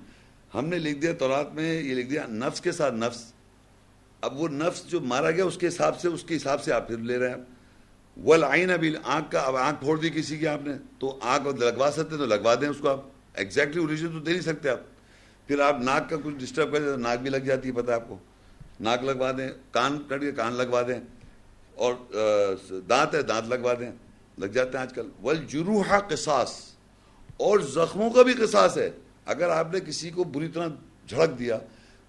ہم نے لکھ دیا تورات میں، یہ لکھ دیا نفس کے ساتھ نفس۔ اب وہ نفس جو مارا گیا، اس کے حساب سے، اس کے حساب سے آپ پھر لے رہے ہیں۔ والعین ابھی آنکھ کا اب آنکھ پھوڑ دی کسی کی آپ نے، تو آنکھ لگوا سکتے تو لگوا دیں اس کو آپ۔ ایگزیکٹلی اوریجن تو دے نہیں سکتے آپ۔ پھر آپ ناک کا کچھ ڈسٹرب کر دیں تو ناک بھی لگ جاتی ہے، پتہ آپ کو۔ ناک لگوا دیں، کان کٹ کے کان لگوا دیں۔ اور دانت ہے، دانت لگوا دیں۔ لگ جاتے ہیں آج کل۔ والجروح قصاص۔ اور زخموں کا بھی قصاص ہے۔ اگر آپ نے کسی کو بری طرح جھڑک دیا،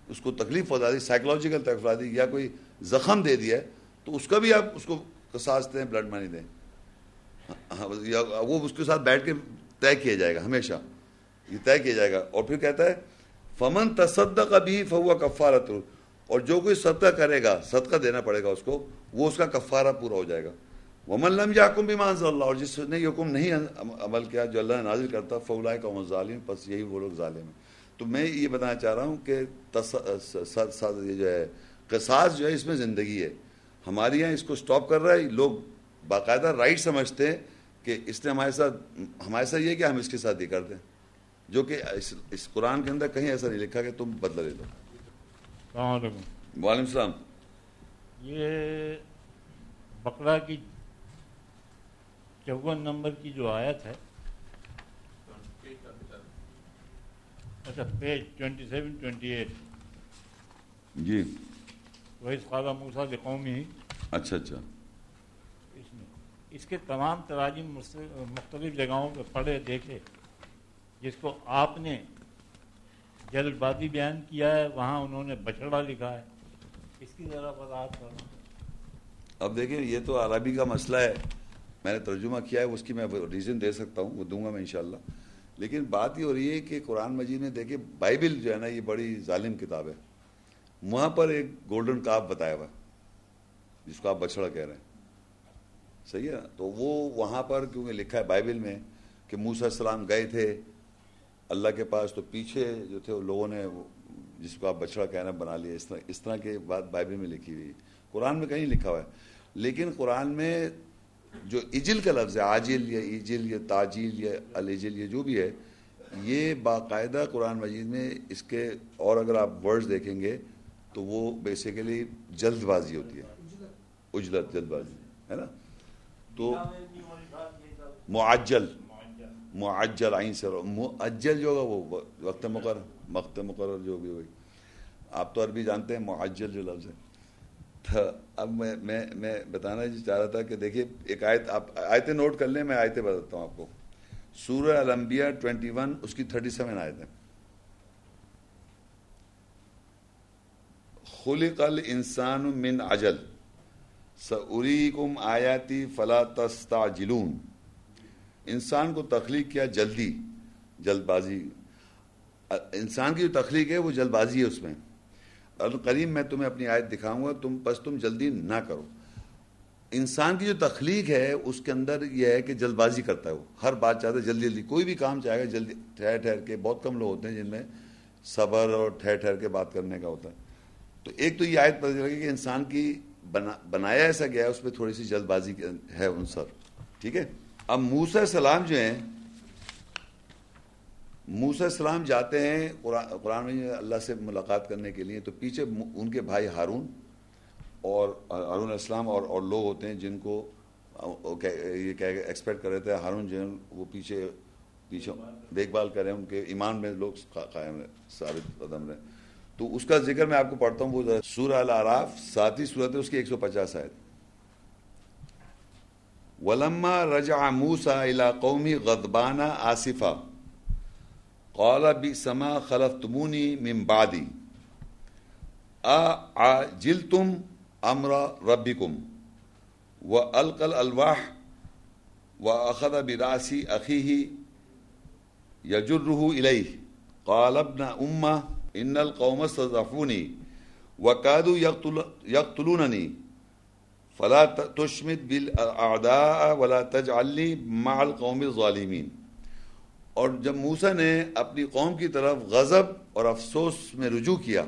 اس کو تکلیف پہنچا دی سائیکلوجیکل تکلیف دی، یا کوئی زخم دے دیا ہے تو اس کا بھی آپ اس کو قصاص دیں بلڈ منی دیں۔ ہاں، وہ اس کے ساتھ بیٹھ کے طے کیا جائے گا، ہمیشہ۔ یہ طے کیا جائے گا۔ اور پھر کہتا ہے، فمن تصدق بھی فوا کفارت اور جو کوئی صدقہ کرے گا، صدقہ دینا پڑے گا اس کو، وہ اس کا کفارہ پورا ہو جائے گا۔ وہ ملم یاکم بھی مانز اللہ اور جس نے یہ حکم نہیں عمل کیا، جو اللہ نے نازل کرتا فولائے کا ظالم پس یہی وہ لوگ ظالم ہیں۔ تو میں یہ بتانا چاہ رہا ہوں کہ جو ہے، قصاص جو ہے، اس میں زندگی ہے۔ ہمارے یہاں اس کو سٹاپ کر رہا ہے۔ لوگ باقاعدہ رائٹ سمجھتے ہیں کہ اس نے ہمارے ساتھ ہمارے ساتھ یہ کہ ہم اس کے ساتھ یہ کر دیں۔ جو کہ اس قرآن کے اندر کہیں ایسا نہیں لکھا کہ تم بدلہ لے دو السلام علیکم۔ وعلیکم السلام۔ یہ بکرا کی چون نمبر کی جو آیت ہے اچھا page twenty seven twenty eight جی۔ وہی خالہ موسا قومی اچھا اچھا۔ اس میں۔ اس کے تمام تراجم مختلف جگہوں پہ پڑھے دیکھے۔ جس کو آپ نے جلد بازی بیان کیا ہے وہاں انہوں نے بچڑا لکھا ہے۔ اس کی ذرا وضاحت کرنا اب دیکھیں یہ تو عربی کا مسئلہ ہے۔ میں نے ترجمہ کیا ہے اس کی میں ریزن دے سکتا ہوں وہ دوں گا میں انشاءاللہ۔ لیکن بات یہ ہو رہی ہے کہ قرآن مجید میں دیکھیں بائبل جو ہے نا یہ بڑی ظالم کتاب ہے۔ وہاں پر ایک گولڈن کاپ بتایا ہوا جس کو آپ بچڑا کہہ رہے ہیں۔ صحیح ہے؟ تو وہ وہاں پر کیونکہ لکھا ہے بائبل میں کہ موسیٰ السلام گئے تھے، اللہ کے پاس تو پیچھے جو تھے، وہ لوگوں نے جس کو آپ بچڑا کہنا بنا لیا۔ اس طرح اس طرح کی بات بائبل میں لکھی ہوئی قرآن میں کہیں لکھا ہوا ہے، لیکن قرآن میں جو اجل کا لفظ ہے، عاجل یا ایجل یا تاجیل یا الجل یہ جو بھی ہے، یہ باقاعدہ قرآن مجید میں اس کے اور اگر آپ ورڈز دیکھیں گے تو وہ بیسیکلی جلد بازی ہوتی ہے۔ اجلت جلد بازی ہے نا؟ تو معجل معجل عین سے معجل جو ہوگا وہ وقت مقرر وقت مقرر جو بھی ہوگی آپ تو عربی جانتے ہیں، معجل جو لفظ ہے۔ تو اب میں میں میں بتانا جی چاہ رہا تھا کہ دیکھیے، ایک آیت، آپ آیتیں نوٹ کر لیں، میں آیتیں بتاتا ہوں آپ کو۔ سورہ الانبیاء ٹوینٹی ون، اس کی تھرٹی سیون آیتیں۔ خلق الانسان من عجل. سأریکم آیاتی فلا تستعجلون. انسان کو تخلیق کیا جلدی جلد بازی انسان کی جو تخلیق ہے وہ جلد بازی ہے اس میں. القریم میں تمہیں اپنی آیت دکھاؤں گا، تم بس تم جلدی نہ کرو. انسان کی جو تخلیق ہے، اس کے اندر یہ ہے کہ جلد بازی کرتا ہے وہ. ہر بات چاہتا ہے جلدی جلدی، کوئی بھی کام چاہے گا، جلدی، ٹھہر ٹھہر کے، بہت کم لوگ ہوتے ہیں جن میں صبر اور ٹھہر ٹھہر کے بات کرنے کا ہوتا ہے. تو ایک تو یہ آیت پتہ چلے گی کہ انسان کی بنا، بنایا ایسا گیا ہے، اس میں تھوڑی سی جلد بازی ہے ان سر ٹھیک ہے؟ اب موسیٰ السلام جو ہیں، موسیٰ السلام جاتے ہیں قرآن میں اللہ سے ملاقات کرنے کے لیے، تو پیچھے ان کے بھائی ہارون اور ہارون السلام اور اور لوگ ہوتے ہیں جن کو یہ کہہ ایکسپیکٹ کر رہے تھے، ہارون جن وہ پیچھے پیچھے دیکھ بھال کریں ان کے ایمان میں لوگ قائم ثابت قدم رہے تو اس کا ذکر میں آپ کو پڑھتا ہوں، وہ سورہ العراف ساتھی صورت ہے، اس کی ایک سو پچاس آیت۔ ولما رجع موسى الى قومي غضبان آسفا قال بئسما خلفتموني من بعدي أعجلتم أمر ربكم؟ وألقى الألواح، وأخذ برأس أخيه يجره إليه۔ قال ابن أمة إن القوم استضعفوني وكادوا يقتل يقتلونني فلا تشمت بالاعداء ولا تجعلني مع القوم الظالمين اور جب موسا نے اپنی قوم کی طرف غضب اور افسوس میں رجوع کیا،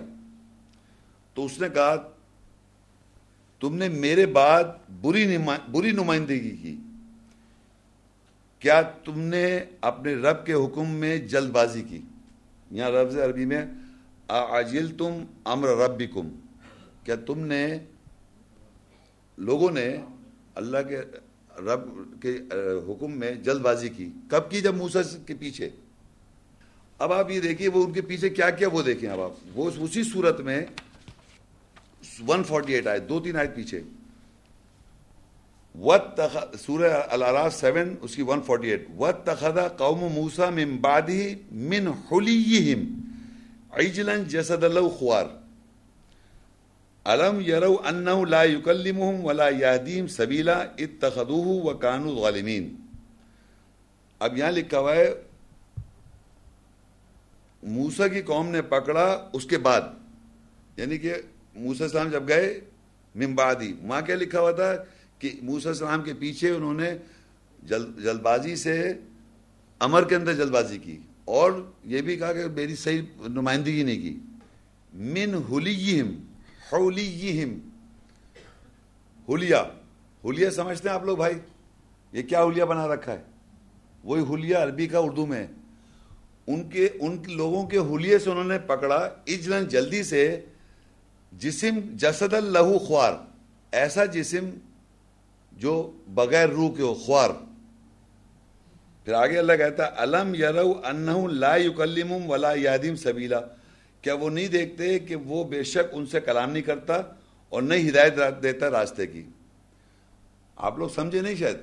تو اس نے کہا، تم نے میرے بعد بری نما- بری نمائندگی کی۔ کیا تم نے اپنے رب کے حکم میں جلد بازی کی؟ یہاں لفظ عربی میں عاجل تم امر ربکم، کیا تم نے لوگوں نے اللہ کے رب کے حکم میں جلد بازی کی؟ کب کی؟ جب موسا کے پیچھے۔ اب آپ یہ دیکھیے، وہ ان کے پیچھے کیا کیا وہ دیکھیں اب آپ۔ وہ اسی صورت میں ون فورٹی ایٹ آئے، دو تین آئے پیچھے۔ وت سورہ الاراف سیون، اس کی ون فورٹی ایٹ۔ وت تخدا قوم موسا من بعدی من حلیہم۔ عجلن جسد اللہ خوار. علم یرو انہو لا یکلمہم ولا یہدیم سبیلا اتخذوہ وکانو ظالمین. اب یہاں لکھا ہوا ہے، موسیٰ کی قوم نے پکڑا اس کے بعد. یعنی کہ موسیٰ السلام جب گئے، من بعدی. وہاں کیا لکھا ہوا تھا؟ کہ موسیٰ السلام کے پیچھے انہوں نے جلد جلد بازی سے امر کے اندر جلد بازی کی. اور یہ بھی کہا کہ میری صحیح نمائندگی نہیں کی۔ من حلیہم حلیہم حلیہ حلیہ سمجھتے ہیں آپ لوگ بھائی؟ یہ کیا حلیہ بنا رکھا ہے؟ وہی حلیہ عربی کا اردو میں ہے۔ ان کے، ان لوگوں کے حلیے سے انہوں نے پکڑا اجلن جلدی سے جسم جسد لہو خوار۔ ایسا جسم جو بغیر روح کے ہو، خوار۔ پھر آگے اللہ کہتا ہے، الم یرو انہم لا یکلمم ولا یادیم سبیلا۔ کیا وہ نہیں دیکھتے کہ وہ بے شک ان سے کلام نہیں کرتا اور نہیں ہدایت دیتا راستے کی؟ آپ لوگ سمجھے نہیں شاید؟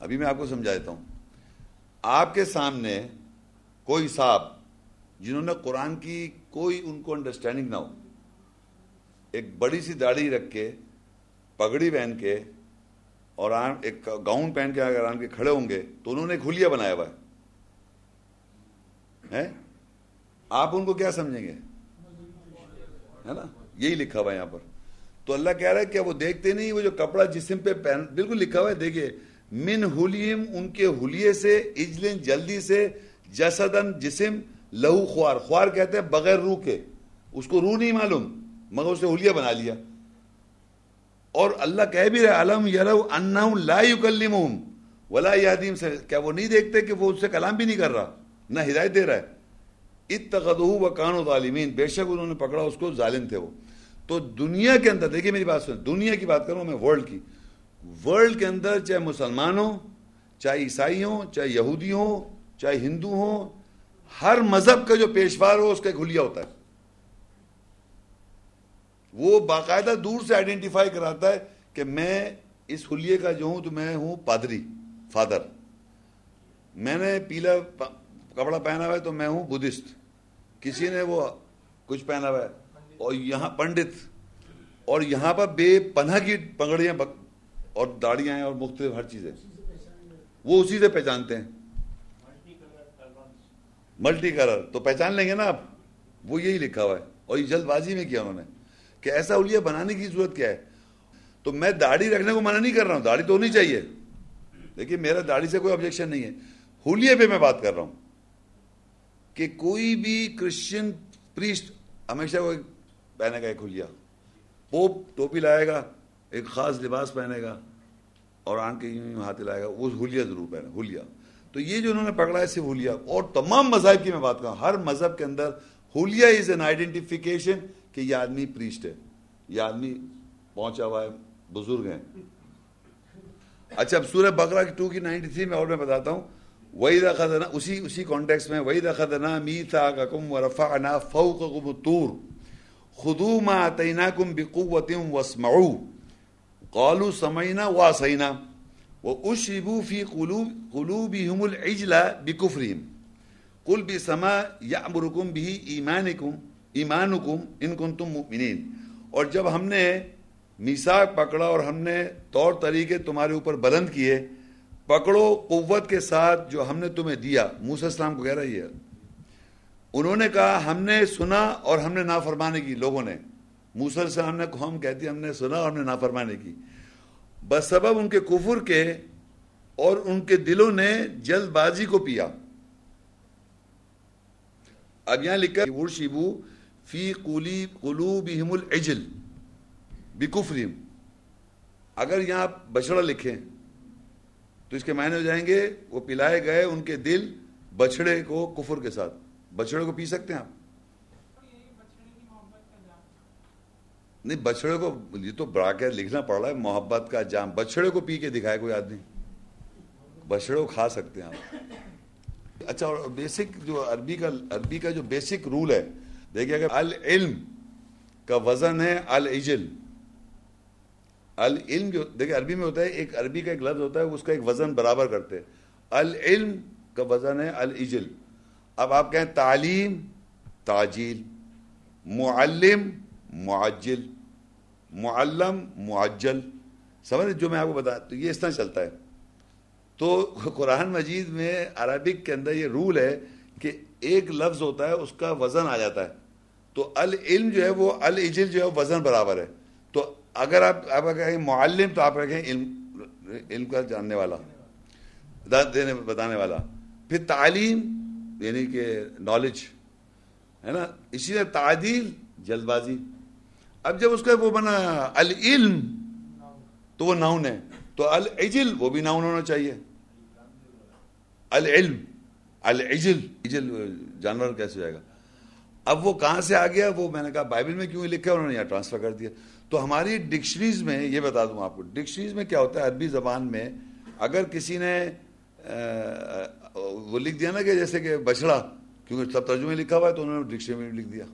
ابھی میں آپ کو سمجھا دیتا ہوں۔ آپ کے سامنے کوئی صاحب جنہوں نے قرآن کی کوئی ان کو انڈرسٹینڈنگ نہ ہو، ایک بڑی سی داڑھی رکھ کے، پگڑی پہن کے اور ایک گاؤن پہن کے اگر آن کے کھڑے ہوں گے تو انہوں نے ایک بنایا ہوا ہے۔ آپ ان کو کیا سمجھیں گے؟ ہے نا؟ یہی لکھا ہوا ہے یہاں پر۔ تو اللہ کہہ رہا ہے کہ وہ دیکھتے نہیں، وہ جو کپڑا جسم پہ پہن بالکل لکھا ہوا ہے، دیکھیے، من حلیم ان کے حلیے سے اجلن جلدی سے جسدن جسم، لہو خوار خوار کہتے ہیں بغیر روح کے۔ اس کو روح نہیں معلوم، مگر اسے حلیہ بنا لیا۔ اور اللہ کہہ بھی رہے علم یرو انہم لا یکلمہم ولا یادیم سے کیا وہ نہیں دیکھتے کہ وہ اس سے کلام بھی نہیں کر رہا؟ نہ ہدایت دے رہا ہے۔ اتخذوہ وکانو ظالمین۔ بے شک انہوں نے پکڑا اس کو، ظالم تھے وہ۔ تو دنیا کے اندر، دیکھیے میری بات سن، دنیا کی بات کروں میں ورلڈ کی۔ ورلڈ کے اندر چاہے مسلمان ہوں چاہے عیسائی ہوں، چاہے یہودی ہوں، چاہے ہندو ہوں، ہر مذہب کا جو پیشوار ہو، اس کا ایک حلیہ ہوتا ہے۔ وہ باقاعدہ دور سے آئیڈینٹیفائی کراتا ہے کہ میں اس حلیے کا جو ہوں تو میں ہوں پادری فادر میں نے پیلا کپڑا پہنا ہوا ہے تو میں ہوں بدھسٹ کسی نے وہ کچھ پہنا ہوا ہے؟ اور یہاں پنڈت. اور یہاں پر بے پناہ کی پگڑیاں اور داڑیاں ہیں اور مختلف ہر چیزیں. وہ اسی سے پہچانتے ہیں. Multi colour. تو پہچان لیں گے نا آپ؟ وہ یہی لکھا ہوا ہے. اور یہ جلد بازی میں کیا انہوں نے؟ کہ ایسا حلیہ بنانے کی ضرورت کیا ہے؟ تو میں داڑھی رکھنے کو منع نہیں کر رہا ہوں، داڑھی تو ہونی چاہیے۔ دیکھیے، میرا داڑھی سے کوئی آبجیکشن نہیں ہے۔ حلیے پہ میں بات کر رہا ہوں کہ کوئی بھی کرسچن پریسٹ ہمیشہ وہ پہنے گا ایک حلیہ پوپ ٹوپی لائے گا، ایک خاص لباس پہنے گا اور آن کے یوں ہاتھ لائے گا، وہ حلیہ ضرور پہنے حلیہ تو یہ جو انہوں نے پکڑا ہے، صرف حلیہ اور تمام مذاہب کی میں بات کروں ہر مذہب کے اندر حلیہ از این آئیڈینٹیفیکیشن کہ یہ آدمی پریسٹ ہے، یہ آدمی پہنچا ہوا ہے، بزرگ ہیں۔ اچھا اب سورہ بقرہ کی ٹو کی نائنٹی تھری میں اور میں بتاتا ہوں۔ وہی خدنا اسی اسی کانٹیکس میں وہی خدنا می تھا کم و رفا فوق تور خدو ما تعینہ اتیناکم بقوت واسمعو قالوا سمعنا واسینا واشربوا في قلوب، قلوبهم العجل بكفرهم۔ قل بسما یامرکم به ایمانکم ایمانکم ان کنتم مؤمنین۔ اور جب ہم نے میثاق پکڑا اور ہم نے طور طریقے تمہارے اوپر بلند کیے، پکڑو قوت کے ساتھ جو ہم نے تمہیں دیا۔ موسی السلام کو کہہ رہا ہے۔ انہوں نے کہا، ہم نے سنا اور ہم نے نافرمانے کی لوگوں نے۔ موسی السلام نے ہم کہتی ہم نے سنا اور ہم نے نافرمانے کی۔ بس سبب ان کے کفر کے اور ان کے دلوں نے جلد بازی کو پیا۔ اب یہاں لکھا ورشبو فی قلوبہم العجل بکفریم اگر یہاں بچڑا لکھیں تو اس کے معنی ہو جائیں گے وہ پلائے گئے ان کے دل بچڑے کو کفر کے ساتھ۔ بچڑے کو پی سکتے ہیں آپ؟ نہیں بچڑے کو یہ تو بڑا کے لکھنا پڑ رہا ہے، محبت کا جام۔ بچڑے کو پی کے دکھائے، کوئی آدمی بچڑے کو کھا سکتے ہیں آپ۔ اچھا اور بیسک جو عربی کا عربی کا جو بیسک رول ہے دیکھیے اگر العلم کا وزن ہے العجل، العلم جو دیکھیں عربی میں ہوتا ہے، ایک عربی کا ایک لفظ ہوتا ہے، اس کا ایک وزن برابر کرتے العلم کا وزن ہے العجل۔ اب آپ کہیں تعلیم تاجیل معلم، معجل۔ معلم، معجل۔ سمجھ جو میں آپ کو بتا، تو یہ اس طرح چلتا ہے۔ تو قرآن مجید میں عربک کے اندر یہ رول ہے کہ ایک لفظ ہوتا ہے، اس کا وزن آ جاتا ہے۔ تو العلم جو ہے وہ العجل جو ہے وزن برابر ہے۔ تو اگر آپ آپ کہیں معلم تو آپ کہیں علم علم کا جاننے والا دینے بتانے والا۔ پھر تعلیم یعنی کہ نالج ہے نا؟ اسی طرح تعدیل جلد بازی اب جب اس کا وہ بنا العلم، تو وہ ناؤن ہے۔ تو العجل، وہ بھی ناؤن ہونا چاہیے۔ العلم، العجل، عجل جانور کیسے جائے گا؟ اب وہ کہاں سے آ گیا؟ وہ میں نے کہا بائبل میں کیوں لکھا انہوں نے یہاں ٹرانسفر کر دیا۔ تو ہماری ڈکشنریز میں یہ بتا دوں آپ کو، ڈکشنریز میں کیا ہوتا ہے؟ عربی زبان میں اگر کسی نے وہ لکھ دیا نا کہ جیسے کہ بچڑا، کیونکہ سب ترجمے لکھا ہوا ہے تو انہوں نے ڈکشنری میں لکھ دیا۔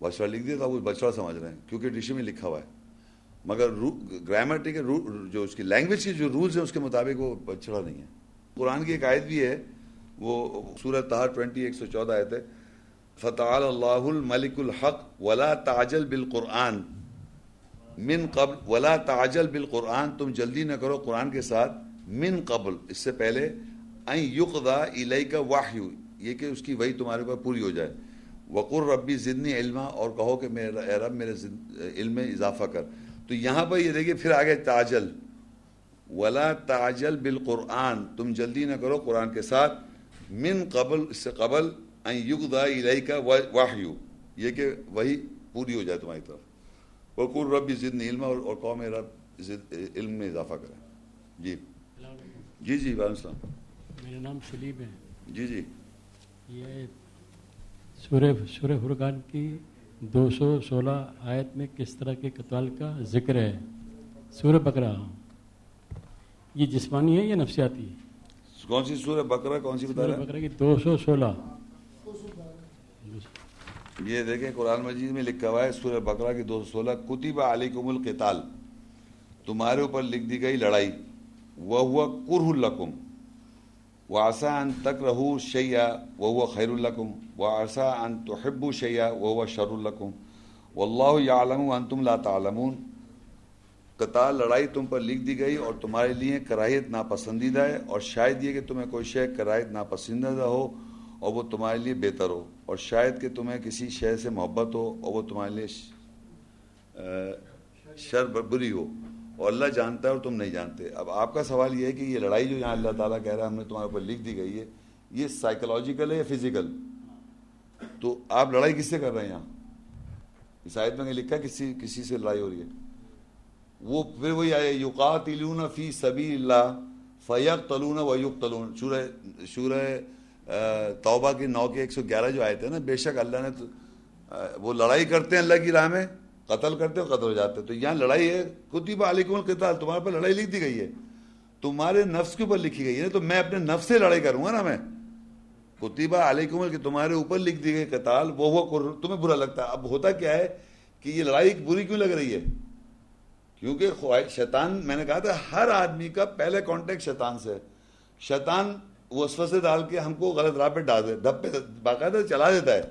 بچڑا لکھ دیا تو وہ بچڑا سمجھ رہے ہیں، کیونکہ ڈکشنری میں لکھا ہوا ہے۔ مگر گرامیٹی کے جو اس کی لینگویج کے جو رولز ہیں، اس کے مطابق وہ بچڑا نہیں ہے۔ قرآن کی ایک آیت بھی ہے، وہ سورت تہار ٹوینٹی ایک سو چودہ آیت ہے۔ فتح اللہ الملک الحق ولا تاجل بالقرآن من قبل ولا تاجل بالقرآن تم جلدی نہ کرو قرآن کے ساتھ من قبل اس سے پہلے این یقدا الی کا یہ کہ اس کی وہی تمہارے اوپر پوری ہو جائے وقر ربی ضدنی علما اور کہو کہ میرا اے رب میرے علم میں اضافہ کر تو یہاں پر یہ دیکھیے پھر آگے تاجل ولا تاجل بالقرآن تم جلدی نہ کرو قرآن کے ساتھ من قبل اس سے قبل این یقدا الی کا واحیو یہ کہ وہی پوری ہو جائے تمہاری طرف۔ وقر ربی ضدنی علما اور کہو میرا علم میں اضافہ کرے جی۔ جی جی وعلیکم السلام۔ میرا نام سلیم ہے۔ جی جی۔ یہ سورہ سورہ فرقان کی دو سو سولہ آیت میں کس طرح کے قتال کا ذکر ہے؟ سورہ بکرا یہ جسمانی ہے یا نفسیاتی کون سی سورہ بکرا کون سی بتا سورہ رہے بکرا کی دو سو سولہ۔ یہ دیکھیں قرآن مجید میں لکھا ہوا ہے سورہ بکرا کی دو سو سولہ، کتب علیکم القتال۔ تمہارے اوپر لکھ دی گئی لڑائی۔ وہ ہوا کرہ القم و آسا ان تک رہو شیا وہ خیر القم و آسا ان تحب شیا وہ شر القم و اللہ عالم ان تم لا تعلمون۔ قطار لڑائی تم پر لکھ دی گئی اور تمہارے لیے کراہیت ناپسندیدہ ہے اور شاید یہ کہ تمہیں کوئی شے کراہیت ناپسندیدہ ہو اور وہ تمہارے لیے بہتر ہو۔ اور شاید کہ تمہیں کسی شے سے محبت ہو اور وہ تمہارے لیے شر بری ہو اور اللہ جانتا ہے اور تم نہیں جانتے۔ اب آپ کا سوال یہ ہے کہ یہ لڑائی جو یہاں اللہ تعالیٰ کہہ رہا ہے، ہم نے تمہارے اوپر لکھ دی گئی ہے، یہ سائیکولوجیکل ہے یا فزیکل تو آپ لڑائی کس سے کر رہے ہیں یہاں؟ اس آیت میں لکھا ہے کسی کسی سے لڑائی ہو رہی ہے۔ وہ پھر وہی آئے یقاتلون فی سبیل اللہ فیق تلون و یق تلون شورہ شورہ توبہ کی نو کے ایک سو گیارہ جو آئے تھے نا، بے شک اللہ نے وہ لڑائی کرتے ہیں اللہ کی راہ میں، قتل کرتے ہو قتل ہو جاتے ہیں۔ تو یہاں لڑائی ہے کتب علیکم القتال تمہارے پر لڑائی لکھ دی گئی ہے۔ تمہارے نفس کے اوپر لکھی گئی ہے تو میں اپنے نفس سے لڑائی کروں گا نا میں۔ کتبہ علیکم کہ تمہارے اوپر لکھ دی گئی قتال، وہ وہ تمہیں برا لگتا۔ ہے اب ہوتا کیا ہے کہ یہ لڑائی بری کیوں لگ رہی ہے؟ کیونکہ خواہش شیطان، میں نے کہا تھا، ہر آدمی کا پہلے کانٹیکٹ شیطان سے شیطان وسوسے ڈال کے ہم کو غلط راہ پہ ڈال دے دب پہ باقاعدہ چلا دیتا ہے۔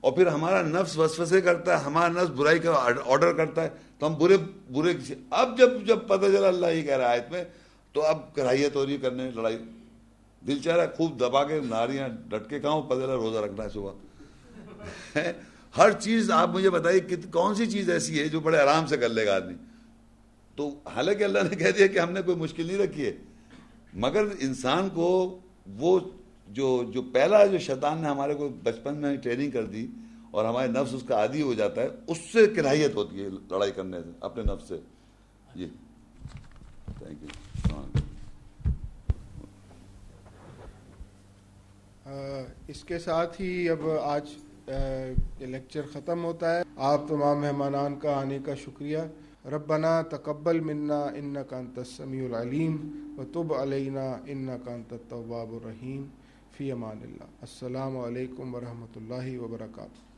اور پھر ہمارا نفس وسوسے کرتا ہے، ہمارا نفس برائی کا آرڈر کرتا ہے۔ تو ہم برے برے کسی، اب جب جب پتہ چلا اللہ ہی کہہ رہا ہے آیت میں، تو اب کراہیت ہو رہی کرنے، لڑائی۔ دل چاہ رہا ہے خوب دبا کے ناریاں ڈٹ کے کہاں پتہ چلا روزہ رکھنا ہے صبح۔ ہر چیز آپ مجھے بتائیے کہ کون سی چیز ایسی ہے جو بڑے آرام سے کر لے گا آدمی؟ تو حالانکہ اللہ نے کہہ دیا کہ ہم نے کوئی مشکل نہیں رکھی ہے۔ مگر انسان کو وہ جو جو پہلا جو شیطان نے ہمارے کو بچپن میں ٹریننگ کر دی اور ہمارے نفس اس کا عادی ہو جاتا ہے، اس سے کراہیت ہوتی ہے لڑائی کرنے سے، اپنے نفس سے۔ جی تھینک یو اس کے ساتھ ہی اب آج لیکچر ختم ہوتا ہے۔ آپ تمام مہمانان کا آنے کا شکریہ۔ ربنا تقبل منا ان کا انت العلیم و تب علینا ان کانت انت التواب الرحیم، فی امان اللہ۔ السلام علیکم ورحمۃ اللہ وبرکاتہ۔